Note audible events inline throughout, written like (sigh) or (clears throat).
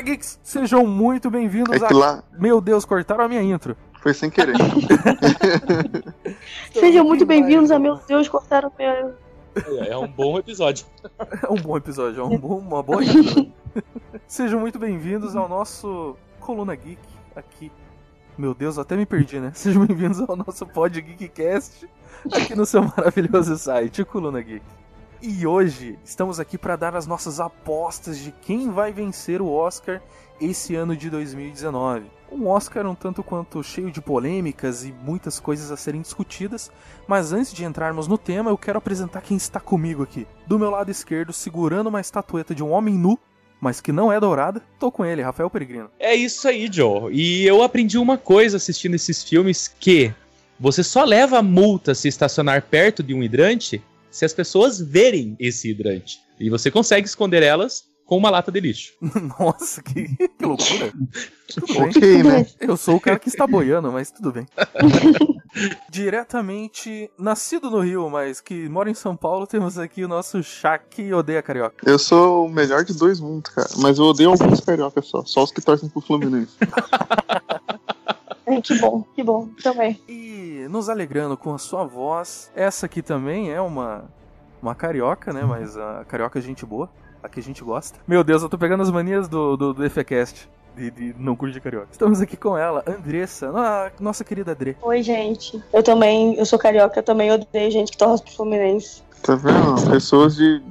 Fala, Geeks! Sejam muito bem-vindos É a... que lá Meu Deus, cortaram a minha intro. foi sem querer. (laughs) Sejam muito bem-vindos a. Meu Deus, cortaram meu. É um bom episódio. (laughs) É um bom episódio, é um bom, uma boa intro. (laughs) Sejam muito bem-vindos ao nosso Coluna Geek aqui. Meu Deus, eu até me perdi, né? Sejam bem-vindos ao nosso Pod Geekcast aqui no seu maravilhoso site, o Coluna Geek. E hoje estamos aqui para dar as nossas apostas de quem vai vencer o Oscar esse ano de 2019. Um Oscar um tanto quanto cheio de polêmicas e muitas coisas a serem discutidas, mas antes de entrarmos no tema, eu quero apresentar quem está comigo aqui. Do meu lado esquerdo, segurando uma estatueta de um homem nu, mas que não é dourada, tô com ele, Rafael Peregrino. É isso aí, Joe. E eu aprendi uma coisa assistindo esses filmes que você só leva multa se estacionar perto de um hidrante se as pessoas verem esse hidrante. E você consegue esconder elas com uma lata de lixo. (laughs) Nossa, que, que loucura. (laughs) Tudo bem. ok, né? Eu sou o cara que está boiando, mas tudo bem. (laughs) Diretamente nascido no Rio, mas que mora em São Paulo, temos aqui o nosso Chá que odeia carioca. Eu sou o melhor de dois mundos, cara. Mas eu odeio alguns cariocas só. Só os que torcem pro Fluminense. Ai, que bom, que bom. Também. E nos alegrando com a sua voz, essa aqui também é uma, uma carioca, né? Mas a carioca é gente boa, a que a gente gosta. Meu Deus, eu tô pegando as manias do, do, do EFECast. De, de não curte de carioca. Estamos aqui com ela, Andressa, nossa querida André. Oi, gente. Eu também, eu sou carioca, eu também odeio gente que torce pro Fluminense. Tá vendo? Pessoas de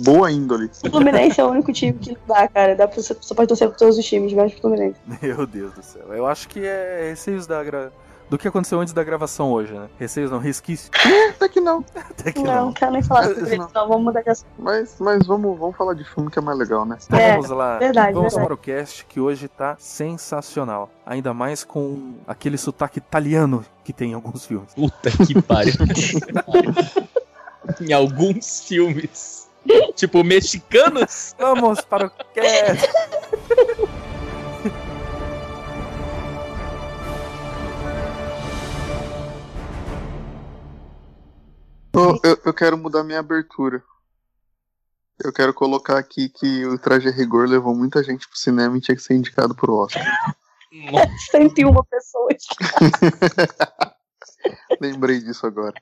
boa índole. O Fluminense é o único time que não dá, cara. Dá pra você, você pode torcer por todos os times, menos pro Fluminense. Meu Deus do céu. Eu acho que é receios da gra... do que aconteceu antes da gravação hoje, né? Receios não, resquício. Até que não. (laughs) Até que Não, não. não quero nem falar sobre isso, não. Vamos mudar de assunto. Mas, mas vamos, vamos falar de filme que é mais legal, né? Então É, vamos lá. verdade, vamos verdade. para o cast que hoje tá sensacional. Ainda mais com aquele sotaque italiano que tem em alguns filmes. Puta que pariu. (laughs) em alguns filmes. Tipo, mexicanos? Vamos para o cast. Eu, eu, eu quero mudar minha abertura. Eu quero colocar aqui que o Traje Rigor levou muita gente pro cinema e tinha que ser indicado pro Oscar. 101 (laughs) pessoas. (laughs) (laughs) Lembrei disso agora.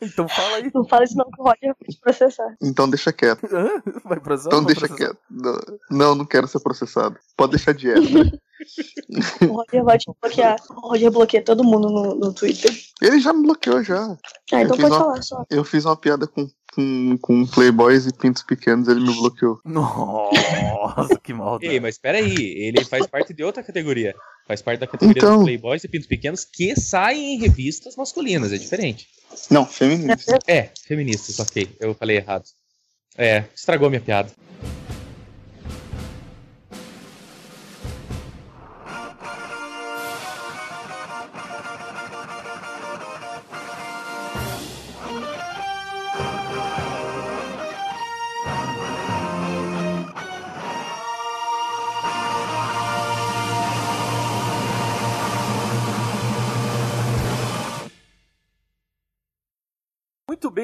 Então fala aí. Não fala isso não, que o Roger vai te processar. Então deixa quieto. Hã? Vai processar? Então deixa processar? quieto. Não, não, quero ser processado. Pode deixar de dieta. (laughs) O Roger vai te bloquear. O Roger bloqueia todo mundo no, no Twitter. Ele já me bloqueou já. Ah, então pode uma- falar só. Eu fiz uma piada com, com, com playboys e pintos pequenos, ele me bloqueou. (laughs) Nossa, que maldade. Ei, mas peraí, ele faz parte de outra categoria. Faz parte da categoria Então. dos playboys e pintos pequenos que saem em revistas masculinas, é diferente. Não, feminista. É, feministas, ok, eu falei errado. É, estragou minha piada.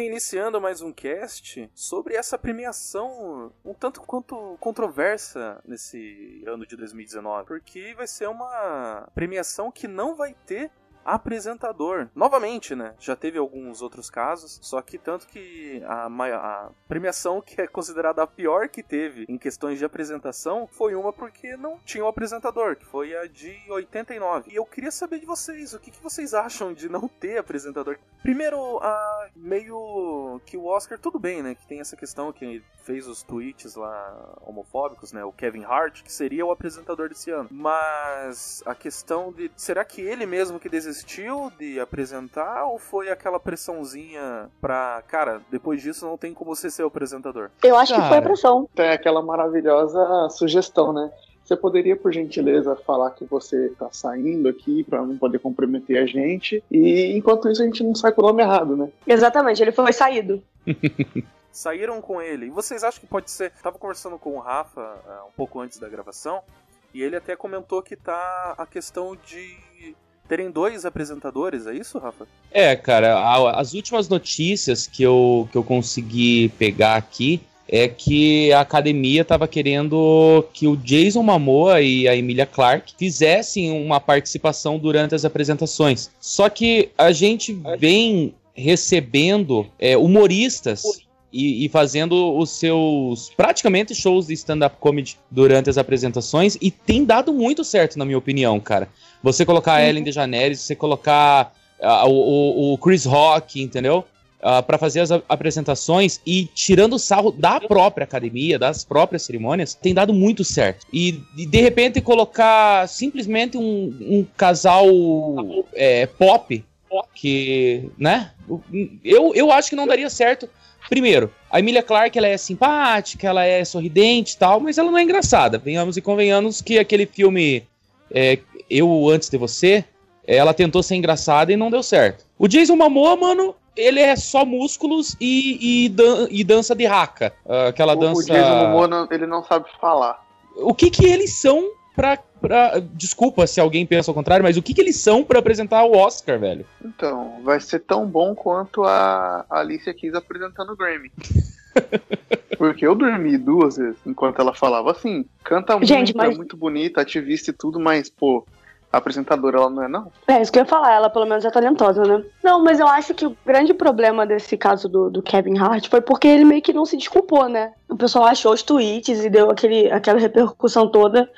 Iniciando mais um cast sobre essa premiação um tanto quanto controversa nesse ano de 2019, porque vai ser uma premiação que não vai ter apresentador. Novamente, né? Já teve alguns outros casos, só que tanto que a, a premiação que é considerada a pior que teve em questões de apresentação foi uma porque não tinha um apresentador, que foi a de 89. E eu queria saber de vocês, o que, que vocês acham de não ter apresentador? Primeiro, a meio que o Oscar, tudo bem, né? Que tem essa questão que fez os tweets lá homofóbicos, né? O Kevin Hart, que seria o apresentador desse ano. Mas a questão de. Será que ele mesmo que desistiu de apresentar ou foi aquela pressãozinha pra. Cara, depois disso não tem como você ser o apresentador? Eu acho que foi a Cara. pressão. Tem aquela maravilhosa sugestão, né? Você poderia, por gentileza, falar que você tá saindo aqui pra não poder comprometer a gente. E enquanto isso a gente não sai com o nome errado, né? Exatamente, ele foi saído. (laughs) saíram com ele. E vocês acham que pode ser. Tava conversando com o Rafa ah, um pouco antes da gravação. E ele até comentou que tá a questão de terem dois apresentadores, é isso, Rafa? É, cara, a- as últimas notícias que eu, que eu consegui pegar aqui é que a academia estava querendo que o Jason Momoa e a Emilia Clarke fizessem uma participação durante as apresentações. Só que a gente vem recebendo é, humoristas e, e, fazendo os seus praticamente shows de stand-up comedy durante as apresentações e tem dado muito certo, na minha opinião, cara. Você colocar a Ellen DeGeneres, você colocar uh, o, o, Chris Rock, entendeu? Uh, para fazer as apresentações e tirando o sarro da própria academia, das próprias cerimônias, tem dado muito certo. E, e de repente colocar simplesmente um, um casal é, pop, que, né? Eu, eu acho que não daria certo. Primeiro, a Emilia Clarke ela é simpática, ela é sorridente e tal, mas ela não é engraçada. Venhamos e convenhamos que aquele filme é, Eu Antes de Você, ela tentou ser engraçada e não deu certo. O Jason Momoa, mano, ele é só músculos e, e, dan e dança de raca. Uh, aquela dança. O Jason Momoa, ele não sabe falar. O que que eles são pra, pra. Desculpa se alguém pensa ao contrário, mas o que que eles são para apresentar o Oscar, velho? Então, vai ser tão bom quanto a Alicia Keys apresentando o Grammy. (laughs) Porque eu dormi duas vezes enquanto ela falava assim, canta muito, Gente, mas... é muito bonita, ativista e tudo, mas, pô, a apresentadora, ela não é, não? É, isso que eu ia falar, ela pelo menos é talentosa, né? Não, mas eu acho que o grande problema desse caso do, do Kevin Hart foi porque ele meio que não se desculpou, né? O pessoal achou os tweets e deu aquele, aquela repercussão toda.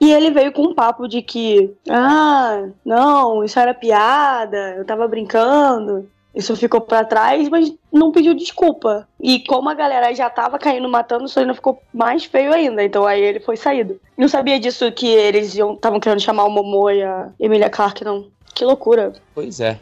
E ele veio com um papo de que, ah, não, isso era piada, eu tava brincando. Isso ficou para trás, mas não pediu desculpa. E como a galera já tava caindo matando, isso ainda ficou mais feio ainda. Então aí ele foi saído. Não sabia disso que eles estavam querendo chamar o Momo e a Emilia Clarke, não. Que loucura. Pois é.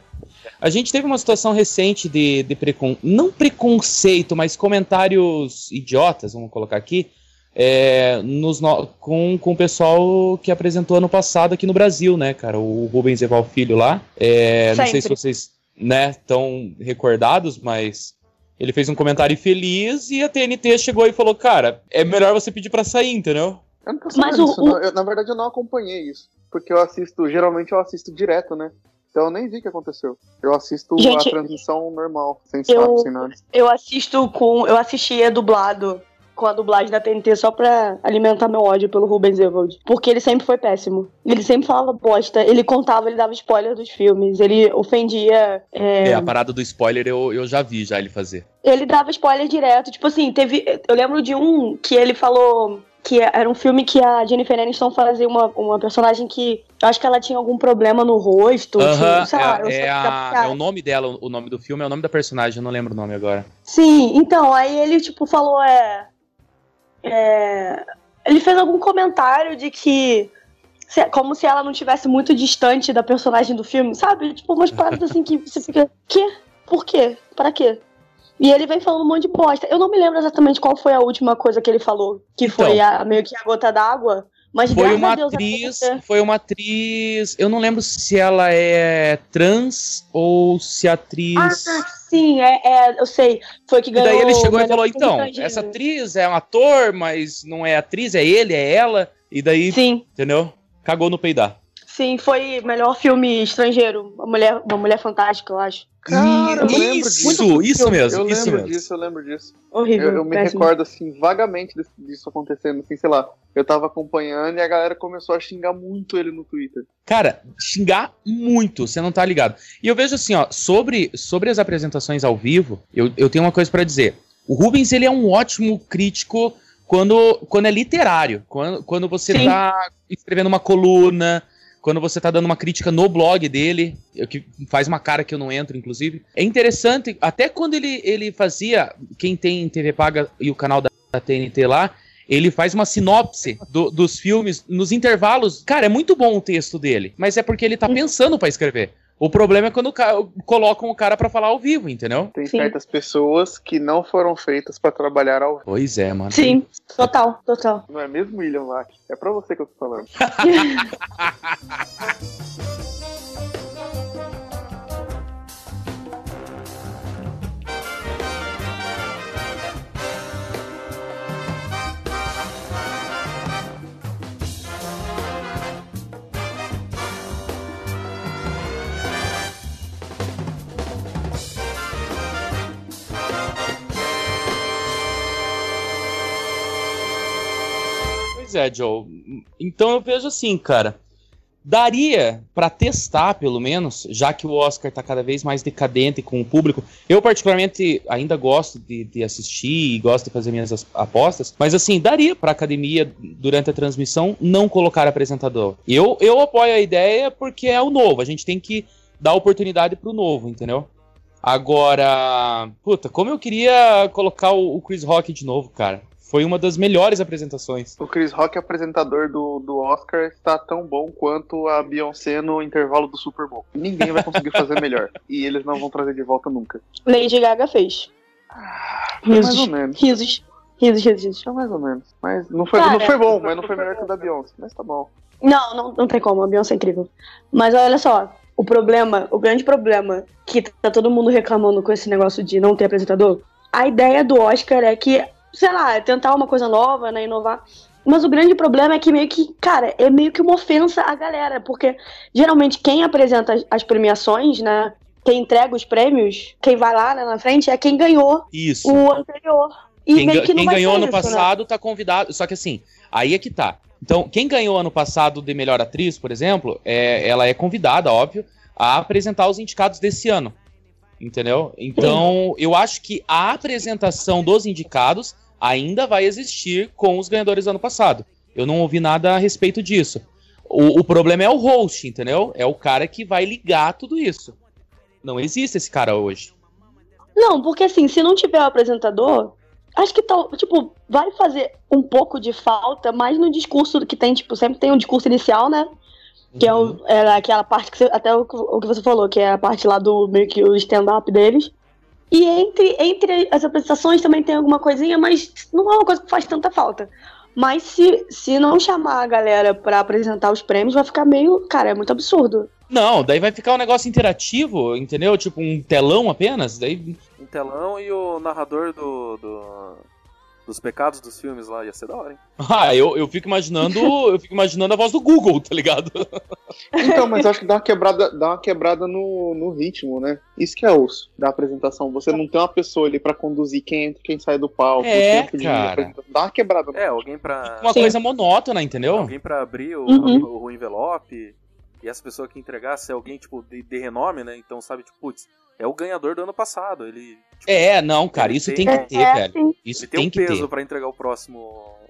A gente teve uma situação recente de, de precon... não preconceito, mas comentários idiotas, vamos colocar aqui, é, nos no... com, com o pessoal que apresentou ano passado aqui no Brasil, né, cara? O Rubens Eval Filho lá. É, não sei se vocês né, tão recordados, mas ele fez um comentário feliz e a TNT chegou e falou, cara, é melhor você pedir para sair, entendeu? Eu não tô mas o, isso, o... Eu, na verdade eu não acompanhei isso, porque eu assisto, geralmente eu assisto direto, né? Então eu nem vi o que aconteceu. Eu assisto Gente, a transmissão normal, sem eu, sem nada. Eu assisto com. Eu assistia dublado com a dublagem da TNT só pra alimentar meu ódio pelo Rubens Evald. Porque ele sempre foi péssimo. Ele sempre falava bosta, ele contava, ele dava spoiler dos filmes, ele ofendia. É, é a parada do spoiler eu, eu já vi já ele fazer. Ele dava spoiler direto. Tipo assim, teve. Eu lembro de um que ele falou que era um filme que a Jennifer Aniston fazia uma, uma personagem que eu acho que ela tinha algum problema no rosto. Uh -huh, sei lá, é, é, a, é, o nome dela, o nome do filme é o nome da personagem, eu não lembro o nome agora. Sim, então, aí ele, tipo, falou, é. É, ele fez algum comentário de que. Se, como se ela não tivesse muito distante da personagem do filme, sabe? Tipo, umas paradas assim que você fica. Quê? Por quê? Para quê? E ele vem falando um monte de bosta. Eu não me lembro exatamente qual foi a última coisa que ele falou, que então, foi a, meio que a gota d'água. Mas foi uma Deus, atriz, foi uma atriz, eu não lembro se ela é trans ou se a atriz. Ah, sim, é, é eu sei. Foi que ganhou. E daí ele chegou e falou: então, essa atriz é um ator, mas não é atriz, é ele, é ela. E daí, sim. entendeu? Cagou no peidar. Sim, foi melhor filme estrangeiro, uma mulher, uma mulher fantástica, eu acho. Cara, eu isso, isso mesmo. Eu isso lembro mesmo. disso, eu lembro disso. Horrível. Eu, eu me péssimo. recordo, assim, vagamente disso acontecendo, assim, sei lá. Eu tava acompanhando e a galera começou a xingar muito ele no Twitter. Cara, xingar muito, você não tá ligado. E eu vejo assim, ó, sobre, sobre as apresentações ao vivo, eu, eu tenho uma coisa para dizer. O Rubens, ele é um ótimo crítico quando, quando é literário. Quando, quando você Sim. tá escrevendo uma coluna, quando você tá dando uma crítica no blog dele, que faz uma cara que eu não entro, inclusive. É interessante, até quando ele, ele fazia, quem tem TV Paga e o canal da, da TNT lá, ele faz uma sinopse do, dos filmes nos intervalos. Cara, é muito bom o texto dele, mas é porque ele tá pensando para escrever. O problema é quando colocam o cara para falar ao vivo, entendeu? Tem Sim. certas pessoas que não foram feitas para trabalhar ao vivo. Pois é, mano. Sim, total, total. Não é mesmo, William Lack? É pra você que eu tô falando. (laughs) é, Joe. Então eu vejo assim, cara. Daria para testar, pelo menos, já que o Oscar tá cada vez mais decadente com o público. Eu, particularmente, ainda gosto de, de assistir e gosto de fazer minhas apostas, mas assim, daria pra academia, durante a transmissão, não colocar apresentador. Eu, eu apoio a ideia porque é o novo, a gente tem que dar oportunidade pro novo, entendeu? Agora, puta, como eu queria colocar o Chris Rock de novo, cara. Foi uma das melhores apresentações. O Chris Rock, apresentador do, do Oscar, está tão bom quanto a Beyoncé no intervalo do Super Bowl. Ninguém vai conseguir fazer (laughs) melhor. E eles não vão trazer de volta nunca. Lady Gaga fez. Ah, risos, mais ou menos. Risos. Risos, risos, risos. mais ou menos. Mas não foi, Cara, não foi bom, mas não foi (laughs) melhor que o da Beyoncé. Mas tá bom. Não, não, não tem como. A Beyoncé é incrível. Mas olha só, o problema, o grande problema que tá todo mundo reclamando com esse negócio de não ter apresentador, a ideia do Oscar é que, sei lá, tentar uma coisa nova, né, inovar. Mas o grande problema é que meio que, cara, é meio que uma ofensa à galera, porque geralmente quem apresenta as premiações, né, quem entrega os prêmios, quem vai lá né, na frente é quem ganhou isso. o anterior. E quem, meio que quem ganhou ano isso, né? passado né? tá convidado, só que assim, aí é que tá. Então, quem ganhou ano passado de melhor atriz, por exemplo, é, ela é convidada, óbvio, a apresentar os indicados desse ano. Entendeu? Então, eu acho que a apresentação dos indicados ainda vai existir com os ganhadores do ano passado. Eu não ouvi nada a respeito disso. O, o problema é o host, entendeu? É o cara que vai ligar tudo isso. Não existe esse cara hoje. Não, porque assim, se não tiver o apresentador, acho que tal, tipo, vai fazer um pouco de falta, mais no discurso que tem, tipo, sempre tem um discurso inicial, né? Que é, o, uhum. é aquela parte que você, até o, o, que você falou, que é a parte lá do meio que o stand-up deles. E entre, entre as apresentações também tem alguma coisinha, mas não é uma coisa que faz tanta falta. Mas se, se não chamar a galera para apresentar os prêmios, vai ficar meio. Cara, é muito absurdo. Não, daí vai ficar um negócio interativo, entendeu? Tipo um telão apenas. Daí... Um telão e o narrador do, do dos pecados dos filmes lá, ia ser da hora, hein? (laughs) Ah, eu, eu fico imaginando. eu fico imaginando a voz do Google, tá ligado? (laughs) Então, mas acho que dá uma quebrada, dá uma quebrada no, no ritmo, né? Isso que é osso da apresentação. Você não tem uma pessoa ali pra conduzir quem entra quem sai do palco. É, cara. Dá uma quebrada. É, alguém pra. Uma Sim. coisa monótona, entendeu? Alguém pra abrir o, uhum. o, o envelope. E essa pessoa que entregasse é alguém, tipo, de, de renome, né? Então, sabe, tipo, putz, é o ganhador do ano passado. Ele. Tipo, é, não, cara, isso tem, tem que ter, é, velho. Isso ele tem, tem um que peso ter. para entregar o próximo,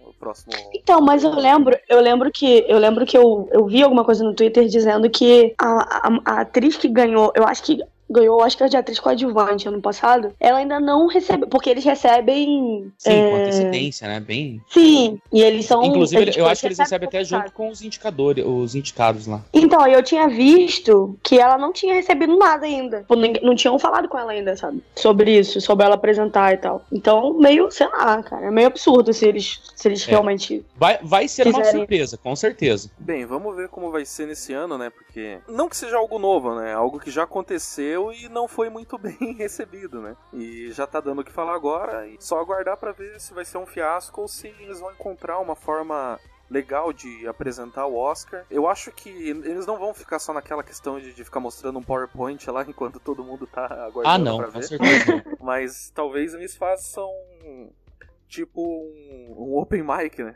o próximo. Então, mas eu lembro, eu lembro que eu lembro que eu, eu vi alguma coisa no Twitter dizendo que a, a, a atriz que ganhou, eu acho que ganhou o Oscar de atriz coadjuvante ano passado, ela ainda não recebeu, porque eles recebem. Sim, é... com antecedência, né? Bem. Sim, e eles são. Inclusive, eles, eu acho que eles recebem até junto com os indicadores, os indicados lá. Então, eu tinha visto que ela não tinha recebido nada ainda. Tipo, não tinham falado com ela ainda, sabe? Sobre isso, sobre ela apresentar e tal. Então, meio, sei lá, cara, é meio absurdo se eles, se eles é. realmente. Vai, vai ser quiserem. uma surpresa, com certeza. Bem, vamos ver como vai ser nesse ano, né? Porque. Não que seja algo novo, né? Algo que já aconteceu e não foi muito (laughs) bem recebido, né? E já tá dando o que falar agora e só aguardar para ver se vai ser um fiasco ou se eles vão encontrar uma forma legal de apresentar o Oscar. Eu acho que eles não vão ficar só naquela questão de, de ficar mostrando um PowerPoint lá (laughs) enquanto todo mundo tá aguardando ah, não, pra ver. Certeza. (laughs) Mas talvez eles façam tipo um, um open mic, né?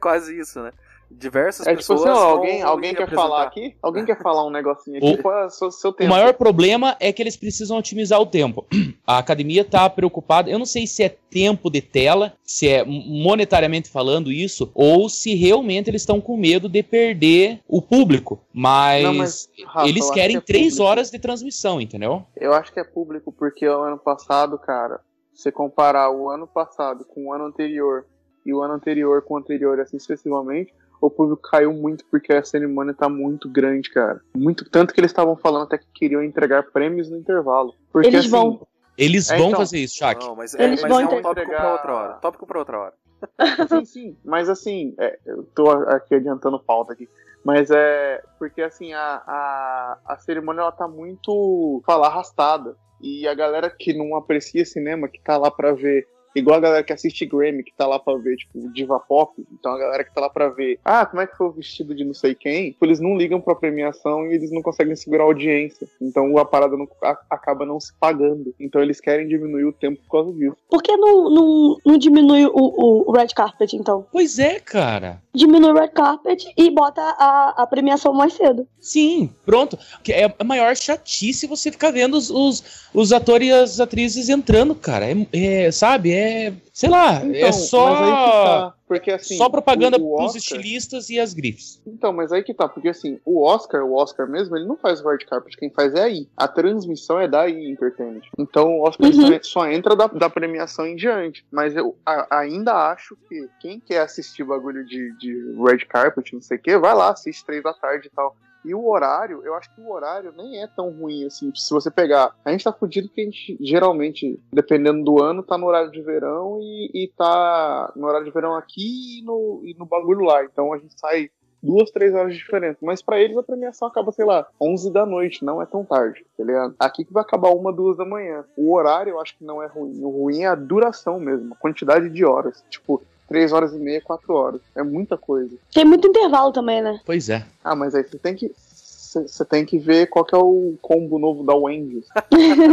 Quase isso, né? Diversas é, pessoas. Tipo assim, ó, alguém, alguém quer falar aqui? Alguém quer falar um negocinho aqui? O, Qual é o seu, seu tempo? O maior problema é que eles precisam otimizar o tempo. (clears throat) A academia está preocupada. Eu não sei se é tempo de tela, se é monetariamente falando isso, ou se realmente eles estão com medo de perder o público. Mas, não, mas Rafa, eles querem que é três público. horas de transmissão, entendeu? Eu acho que é público porque o ano passado, cara, você comparar o ano passado com o ano anterior e o ano anterior com o anterior, assim sucessivamente, o público caiu muito porque a cerimônia tá muito grande, cara. Muito tanto que eles estavam falando até que queriam entregar prêmios no intervalo. Porque, eles assim, vão. Eles é, vão então, fazer isso, Shaq. Não, mas é, eles mas vão é um tópico entregar... pra outra hora. Tópico pra outra hora. (laughs) sim, sim. Mas assim, é, eu tô aqui adiantando pauta aqui. Mas é porque assim, a, a, a cerimônia ela tá muito falar arrastada. E a galera que não aprecia cinema, que tá lá pra ver igual a galera que assiste Grammy, que tá lá pra ver, tipo, diva pop, então a galera que tá lá pra ver, ah, como é que foi o vestido de não sei quem, tipo, eles não ligam pra premiação e eles não conseguem segurar a audiência. Então a parada não, a, acaba não se pagando. Então eles querem diminuir o tempo por causa disso. Por que não, não, não diminui o, o red carpet, então? Pois é, cara. Diminui o red carpet e bota a, a premiação mais cedo. Sim, pronto. É a maior chatice você ficar vendo os, os, os atores e as atrizes entrando, cara. É, é sabe? É. Sei lá, é então, é só. Tá, porque, assim, só propaganda o, o pros estilistas e as grifes. Então, mas aí que tá, porque assim, o Oscar, o Oscar mesmo, ele não faz o red carpet, quem faz é aí. A transmissão é da aí Entertainment. Então o Oscar uhum. só entra da, da, premiação em diante. Mas eu a, ainda acho que quem quer assistir bagulho de, de red carpet, não sei o que, vai lá, assiste três da tarde e tal. E o horário, eu acho que o horário nem é tão ruim assim. Se você pegar. A gente tá fudido que a gente geralmente, dependendo do ano, tá no horário de verão e, e tá no horário de verão aqui e no, e no bagulho lá. Então a gente sai duas, três horas de diferença. Mas para eles a premiação acaba, sei lá, 11 da noite, não é tão tarde, tá ligado? Aqui que vai acabar uma, duas da manhã. O horário eu acho que não é ruim. O ruim é a duração mesmo, a quantidade de horas. Tipo, três horas e meia, quatro horas. É muita coisa. Tem muito intervalo também, né? Pois é. Ah, mas aí você tem que. Você tem que ver qual que é o combo novo da Wendy's. (laughs)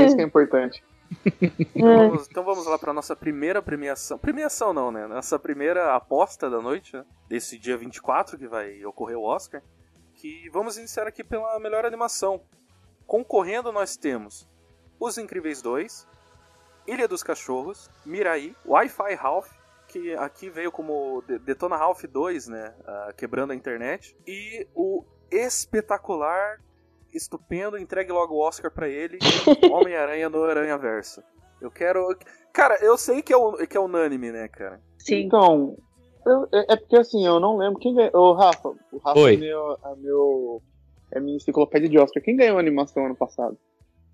Isso que é importante. então, vamos, então vamos lá para nossa primeira premiação. Premiação não, né? Nossa primeira aposta da noite, né? desse dia 24 que vai ocorrer o Oscar. Que vamos iniciar aqui pela melhor animação. Concorrendo nós temos Os Incríveis 2, Ilha dos Cachorros, Mirai, Wi-Fi Ralph, que aqui veio como Detona Ralph 2, né? Uh, quebrando a internet. E o espetacular, estupendo, entregue logo o Oscar para ele, (laughs) Homem-Aranha no Aranha Verso. Eu quero. Cara, eu sei que é, que é unânime, né, cara? Sim. Então, eu, é, é porque assim, eu não lembro. Quem ganhou? O Rafa. O Rafa Oi. é meu. É, meu, é minha enciclopédia de Oscar. Quem ganhou a animação ano passado?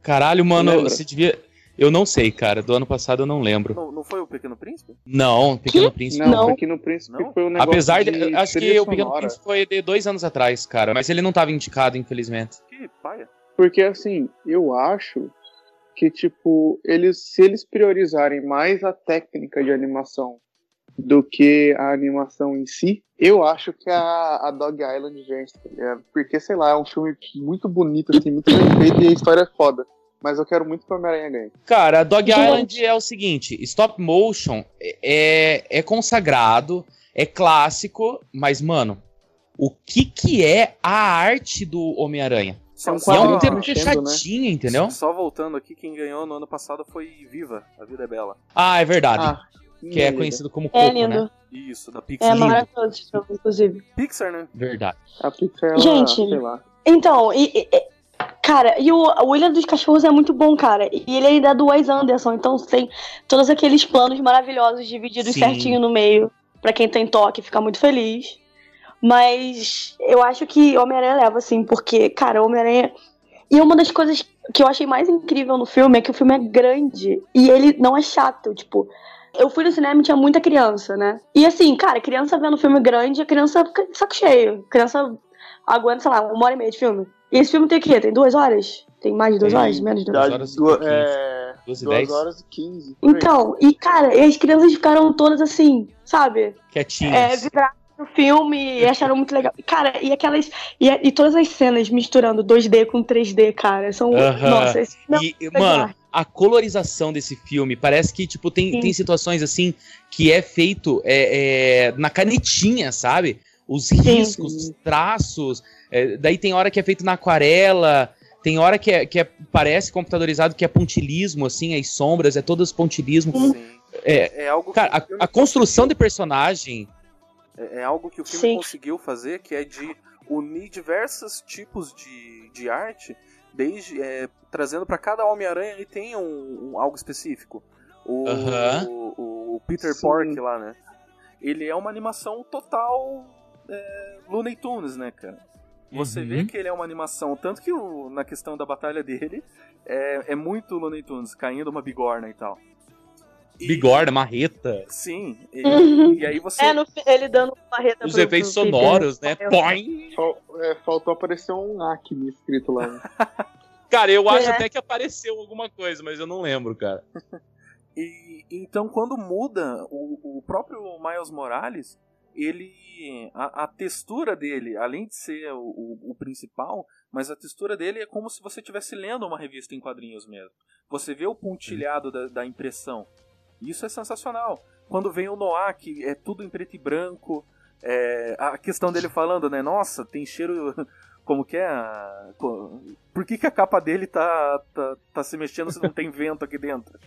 Caralho, mano, você devia. Eu não sei, cara. Do ano passado eu não lembro. Não, não foi o Pequeno Príncipe? Não, Pequeno Príncipe. Não, o Pequeno Príncipe não? foi um negócio Apesar de. de acho que o Pequeno Príncipe foi de dois anos atrás, cara. Mas ele não estava indicado, infelizmente. Que paia. Porque assim, eu acho que, tipo, eles, se eles priorizarem mais a técnica de animação do que a animação em si, eu acho que a, a Dog Island vence, tá ligado? Porque, sei lá, é um filme muito bonito, assim, muito bem feito e a história é foda mas eu quero muito que o Homem-Aranha ganhe. Cara, Dog Island é o seguinte: stop motion é, é consagrado, é clássico, mas, mano, o que que é a arte do Homem-Aranha? Só um é um termo fechadinho, né? entendeu? Só voltando aqui, quem ganhou no ano passado foi Viva, A Vida é Bela. Ah, é verdade. Ah, que é conhecido como Coco, é lindo. né? Isso, da Pixar. É maravilhoso, inclusive. Pixar, né? Verdade. A Pixar, ela, Gente, sei lá. Então, e, e, Cara, e o, o William dos Cachorros é muito bom, cara. E ele ainda é do Wes Anderson, então tem todos aqueles planos maravilhosos divididos Sim. certinho no meio. para quem tem toque, ficar muito feliz. Mas eu acho que Homem-Aranha leva, assim, porque, cara, Homem-Aranha. E uma das coisas que eu achei mais incrível no filme é que o filme é grande e ele não é chato, tipo. Eu fui no cinema e tinha muita criança, né? E assim, cara, criança vendo filme grande, a criança fica saco cheio. A criança aguenta, sei lá, uma hora e meia de filme. E esse filme tem o quê? Tem duas horas? Tem mais de duas tem horas? Menos de duas horas? Duas, é... duas, duas horas e quinze. Então, e cara, e as crianças ficaram todas assim, sabe? Quietinhas. É, vibraram no filme e acharam muito legal. Cara, e aquelas. E, e todas as cenas misturando 2D com 3D, cara. São. Uh -huh. Nossa, esse não, e, mano, a colorização desse filme parece que, tipo, tem, tem situações assim que é feito é, é, na canetinha, sabe? Os riscos, Sim. os traços. É, daí tem hora que é feito na aquarela, tem hora que, é, que é, parece computadorizado, que é pontilismo, assim, as sombras, é todas pontilismo. É, é, algo cara, a, a, construção de personagem. É, é, algo que o filme Sim. conseguiu fazer, que é de unir diversos tipos de, de arte, desde é, trazendo para cada Homem-Aranha ele tem um, um, algo específico. O, uh -huh. o, o, Peter Sim. Pork lá, né? Ele é uma animação total é, Looney Tunes, né, cara? Você uhum. vê que ele é uma animação, tanto que o, na questão da batalha dele é, é muito Looney Tunes, caindo uma bigorna e tal. E, bigorna, marreta. Sim, e, uhum. e, aí você. É, no, ele dando marreta Os efeitos sonoros, né? Põe! É, faltou aparecer um Acme escrito lá. Né? (laughs) cara, eu acho é. até que apareceu alguma coisa, mas eu não lembro, cara. (laughs) E então quando muda o, o próprio Miles Morales, ele a, a, textura dele, além de ser o, o, o, principal, mas a textura dele é como se você estivesse lendo uma revista em quadrinhos mesmo. Você vê o pontilhado da, da impressão. Isso é sensacional. Quando vem o Noah, que é tudo em preto e branco, é, a questão dele falando, né? Nossa, tem cheiro. (laughs) Como que é? Por que, que a capa dele tá, tá, tá se mexendo se não tem vento aqui dentro?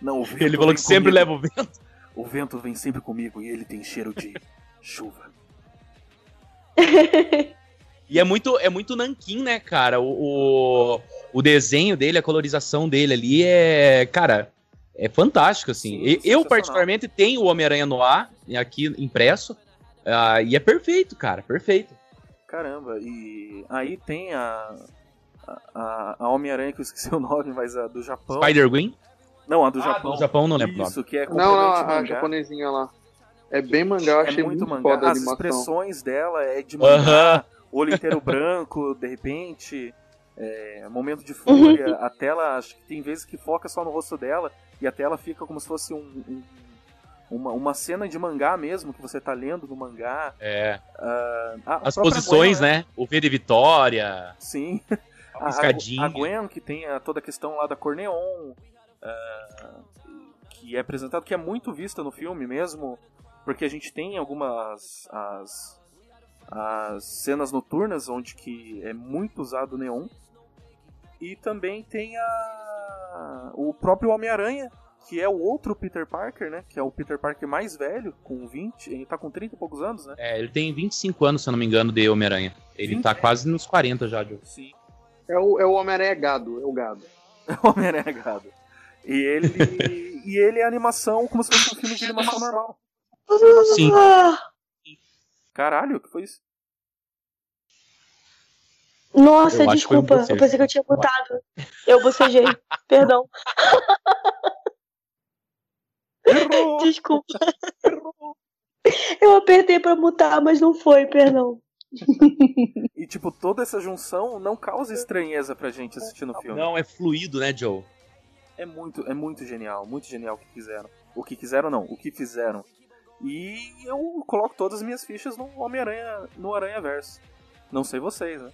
Não, (laughs) Ele falou que sempre leva o vento. O vento vem sempre comigo e ele tem cheiro de chuva. (laughs) e é muito, é muito nanquim, né, cara? O, o, o, desenho dele, a colorização dele ali é. Cara, é fantástico, assim. Sim, eu, particularmente, tenho o Homem-Aranha no ar, aqui impresso. Uh, e é perfeito, cara, perfeito. Caramba, e aí tem a. A, a Homem-Aranha, que eu esqueci (laughs) o nome, mas a do Japão. Spider-Gwen? Não, a do ah, Japão. Do Japão não lembro. Isso, que é Não, não, a, a japonesinha lá. É bem mangá, eu é achei é muito, muito mangá. foda a As expressões dela é de mangá, uh -huh. olho inteiro branco, de repente, é, momento de fúria, a tela, acho que tem vezes que foca só no rosto dela, e a tela fica como se fosse um, um uma, uma cena de mangá mesmo, que você tá lendo no mangá. É. Uh, As posições, Gwen, né? O V de Vitória. Sim. (laughs) A, a, a, Gwen, que tem a, toda a questão lá da cor neon, uh, que é apresentado, que é muito vista no filme mesmo, porque a gente tem algumas as, as cenas noturnas onde que é muito usado o neon. E também tem a, o próprio Homem-Aranha, que é o outro Peter Parker, né? Que é o Peter Parker mais velho, com 20. Ele tá com 30 e poucos anos, né? É, ele tem 25 anos, se eu não me engano, de Homem-Aranha. Ele 20? tá quase nos 40 já, Joe. Sim. É o, é o Homem-Aranha gado, é o gado. É (laughs) o Homem-Aranha gado. E ele. e ele é animação como se fosse um filme de animação normal. Sim. Caralho, o que foi isso? Nossa, eu desculpa. Eu pensei que eu tinha mutado. Eu bocejei. (laughs) Perdão. Errou. Desculpa. Errou. Eu apertei pra mutar, mas não foi, perdão. E, tipo, toda essa junção não causa estranheza pra gente assistindo o filme. Não, é fluido, né, Joe? É muito, é muito genial, muito genial o que fizeram. O que quiseram, não, o que fizeram. E eu coloco todas as minhas fichas no Homem-Aranha, no Aranha Verso. Não sei vocês, né?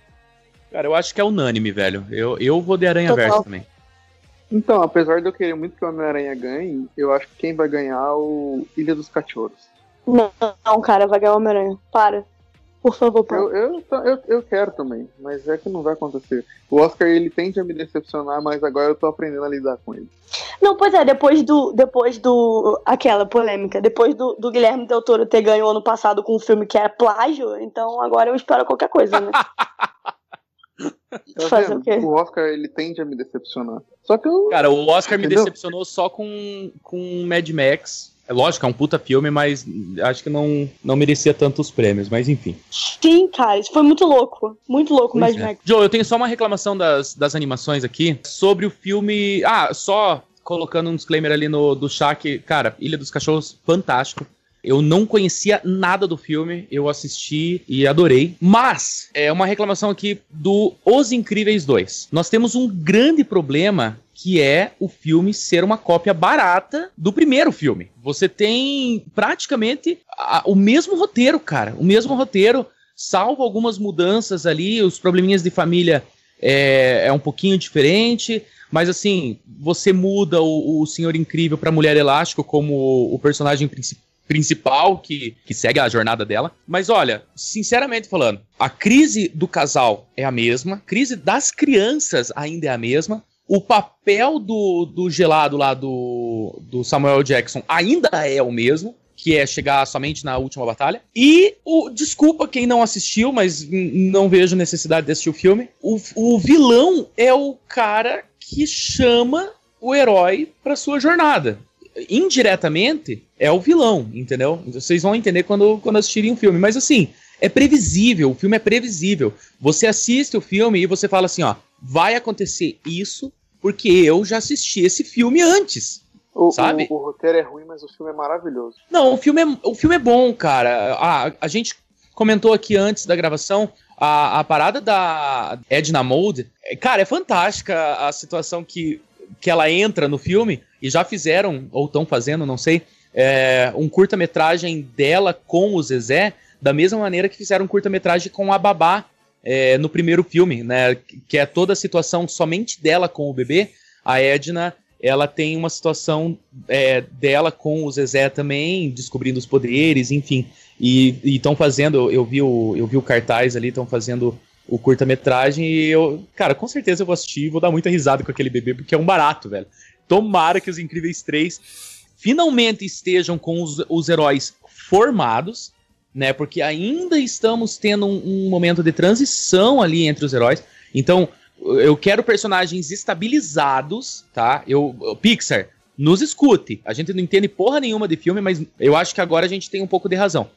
Cara, eu acho que é unânime, velho. Eu, eu vou de Aranha Verso também. Então, apesar de eu querer muito que o Homem-Aranha ganhe, eu acho que quem vai ganhar é o Ilha dos Cachorros. Não, não cara, vai ganhar o Homem-Aranha. Para. Por favor, para. Eu, eu, eu, eu, quero também, mas é que não vai acontecer. O Oscar, ele tende a me decepcionar, mas agora eu tô aprendendo a lidar com ele. Não, pois é, depois do. Depois do. Aquela polêmica, depois do, do Guilherme Del Toro ter ganho ano passado com um filme que era plágio, então agora eu espero qualquer coisa, né? (laughs) Tá Fazer o quê? O Oscar, ele tende a me decepcionar. Só que eu... Cara, o Oscar Entendeu? me decepcionou só com, com Mad Max. É lógico, é um puta filme, mas acho que não, não merecia tantos prêmios, mas enfim. Sim, cara, isso foi muito louco. Muito louco, Mad é. Joe, eu tenho só uma reclamação das, das animações aqui sobre o filme. Ah, só colocando um disclaimer ali no do chat, cara, Ilha dos Cachorros, fantástico. Eu não conhecia nada do filme, eu assisti e adorei. Mas, é uma reclamação aqui do Os Incríveis 2. Nós temos um grande problema que é o filme ser uma cópia barata do primeiro filme. Você tem praticamente a, o mesmo roteiro, cara. O mesmo roteiro, salvo algumas mudanças ali, os probleminhas de família é, é um pouquinho diferente. Mas assim, você muda o, o Senhor Incrível para Mulher Elástico como o personagem principal principal que, que segue a jornada dela. Mas olha, sinceramente falando, a crise do casal é a mesma, a crise das crianças ainda é a mesma. O papel do, do gelado lá do, do Samuel Jackson ainda é o mesmo que é chegar somente na última batalha. E o desculpa quem não assistiu, mas não vejo necessidade de assistir o filme. O, o vilão é o cara que chama o herói para sua jornada indiretamente é o vilão, entendeu? Vocês vão entender quando, quando assistirem o filme. Mas assim, é previsível, o filme é previsível. Você assiste o filme e você fala assim, ó, vai acontecer isso porque eu já assisti esse filme antes. O, sabe? O, o, roteiro é ruim, mas o filme é maravilhoso. Não, o filme é, o filme é bom, cara. A, a gente comentou aqui antes da gravação a, a parada da Edna Mode. Cara, é fantástica a situação que, que ela entra no filme e já fizeram, ou estão fazendo, não sei, é, um curta-metragem dela com o Zezé, da mesma maneira que fizeram um curta-metragem com a Babá é, no primeiro filme, né? Que é toda a situação somente dela com o bebê. A Edna, ela tem uma situação é, dela com o Zezé também, descobrindo os poderes, enfim. E estão fazendo, eu vi, o, eu vi o cartaz ali, estão fazendo o curta-metragem e eu, cara, com certeza eu vou assistir vou dar muita risada com aquele bebê, porque é um barato, velho. Tomara que os Incríveis 3 finalmente estejam com os, os heróis formados, né? Porque ainda estamos tendo um, um, momento de transição ali entre os heróis. Então, eu quero personagens estabilizados, tá? Eu, Pixar, nos escute. A gente não entende porra nenhuma de filme, mas eu acho que agora a gente tem um pouco de razão.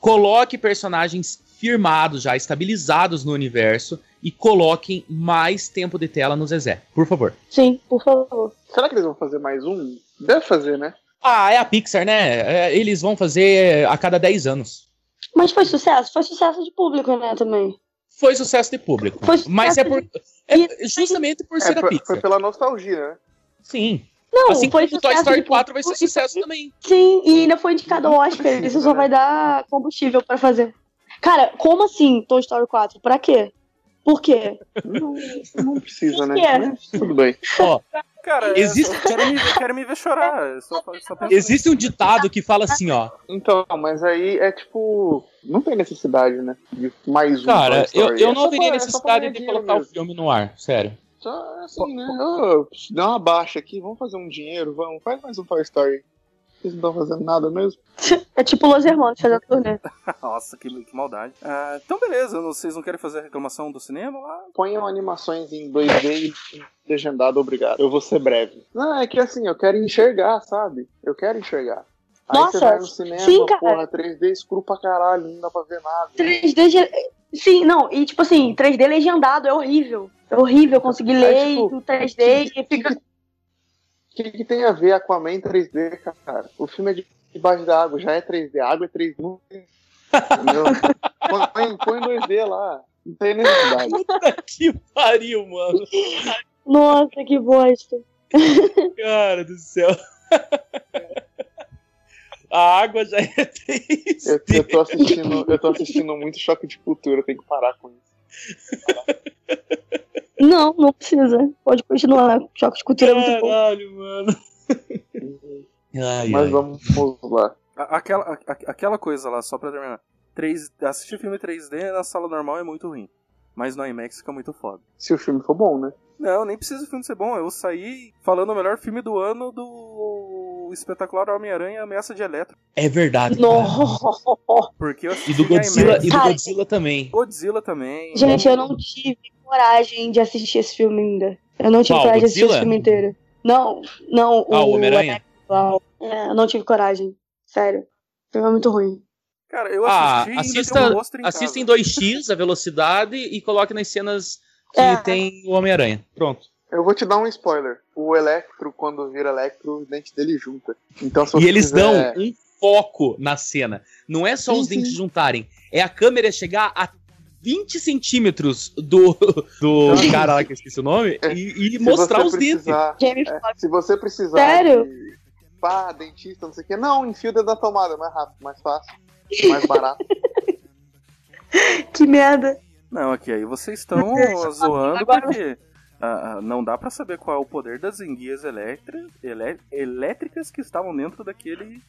Coloque personagens firmados já, estabilizados no universo e coloquem mais tempo de tela no Zezé, por favor. Sim, por favor. Será que eles vão fazer mais um? Deve fazer, né? Ah, é a Pixar, né? É, eles vão fazer a cada 10 anos. Mas foi sucesso? Foi sucesso de público, né, também? Foi sucesso de público. Foi Mas é por. É justamente por é, ser a Pixar. Foi pela nostalgia, né? Sim. Não, assim foi como o Toy Story 4 vai ser sucesso também. Sim, e ainda foi indicado ao Oscar. Isso só vai dar combustível pra fazer. Cara, como assim Toy Story 4? Pra quê? Por quê? Não, não precisa, né? Tudo bem. Ó, Cara, existe... quero, me, quero me ver chorar. Só, só existe um ditado que fala assim, ó. Então, mas aí é tipo. Não tem necessidade, né? De mais um. Cara, eu, eu é não haveria necessidade de colocar mesmo. o filme no ar, sério. Só assim, né? Oh, dá uma baixa aqui, vamos fazer um dinheiro, vamos, faz mais um Toy Story. Vocês não estão fazendo nada mesmo? (laughs) é tipo Los Hermanos fazendo turnê. (laughs) Nossa, que, que maldade. Ah, então, beleza. Vocês não querem fazer a reclamação do cinema lá? Ponham animações em 2D e legendado, obrigado. Eu vou ser breve. Não, é que assim, eu quero enxergar, sabe? Eu quero enxergar. Aí Nossa, você vai no cinema, sim, cara. porra, 3D escuro pra caralho, não dá pra ver nada. 3D. Sim, não, e tipo assim, 3D legendado é horrível. É horrível conseguir ler tipo, 3D e fica. O que, que, tem a ver Aquaman 3D, cara? O filme é de debaixo da água, já é 3D, a água é 3D. Entendeu? põe, põe 2D lá. Não tem (laughs) necessidade. Puta que pariu, mano. Nossa, que bosta. Cara do céu. (laughs) A água já é 3D. Eu, eu, tô assistindo, eu tô assistindo muito choque de cultura, tem que parar com isso. Não, não precisa. Pode continuar. Choque de cultura Caralho, é muito bom. Caralho, mano. Ai, Mas ai. vamos lá. Aquela, aquela coisa lá, só pra terminar. 3, assistir filme 3D na sala normal é muito ruim. Mas no IMAX fica muito foda. Se o filme for bom, né? Não, nem precisa o filme ser bom. Eu saí falando o melhor filme do ano do espetacular Homem-Aranha Ameaça de Eletro. É verdade. Porque eu e do Godzilla e do Godzilla também. Godzilla também. Gente, eu não tive coragem de assistir esse filme ainda. Eu não tive Qual, coragem de assistir esse filme inteiro. Não, não. Ah, o Homem-Aranha? É, eu não tive coragem. Sério. O filme é muito ruim. Cara, eu assisti ah, assista, em assista em 2x a velocidade e coloque nas cenas que é. tem o Homem-Aranha. Pronto. Eu vou te dar um spoiler. O Electro, quando vira Electro, os dentes dele junta. Então, e eles quiser... dão um foco na cena. Não é só sim, os dentes sim. juntarem. É a câmera chegar a 20 centímetros do, do cara lá que eu esqueci o nome é, e, e mostrar os precisar, dentes. É, se você precisar Sério? de pá, dentista, não sei o que, não, enfio dentro da tomada, mais rápido, mais fácil, mais barato. (laughs) que merda. Não, aqui aí vocês estão zoando Agora... porque uh, não dá para saber qual é o poder das enguias elétricas, elé elétricas que estavam dentro daquele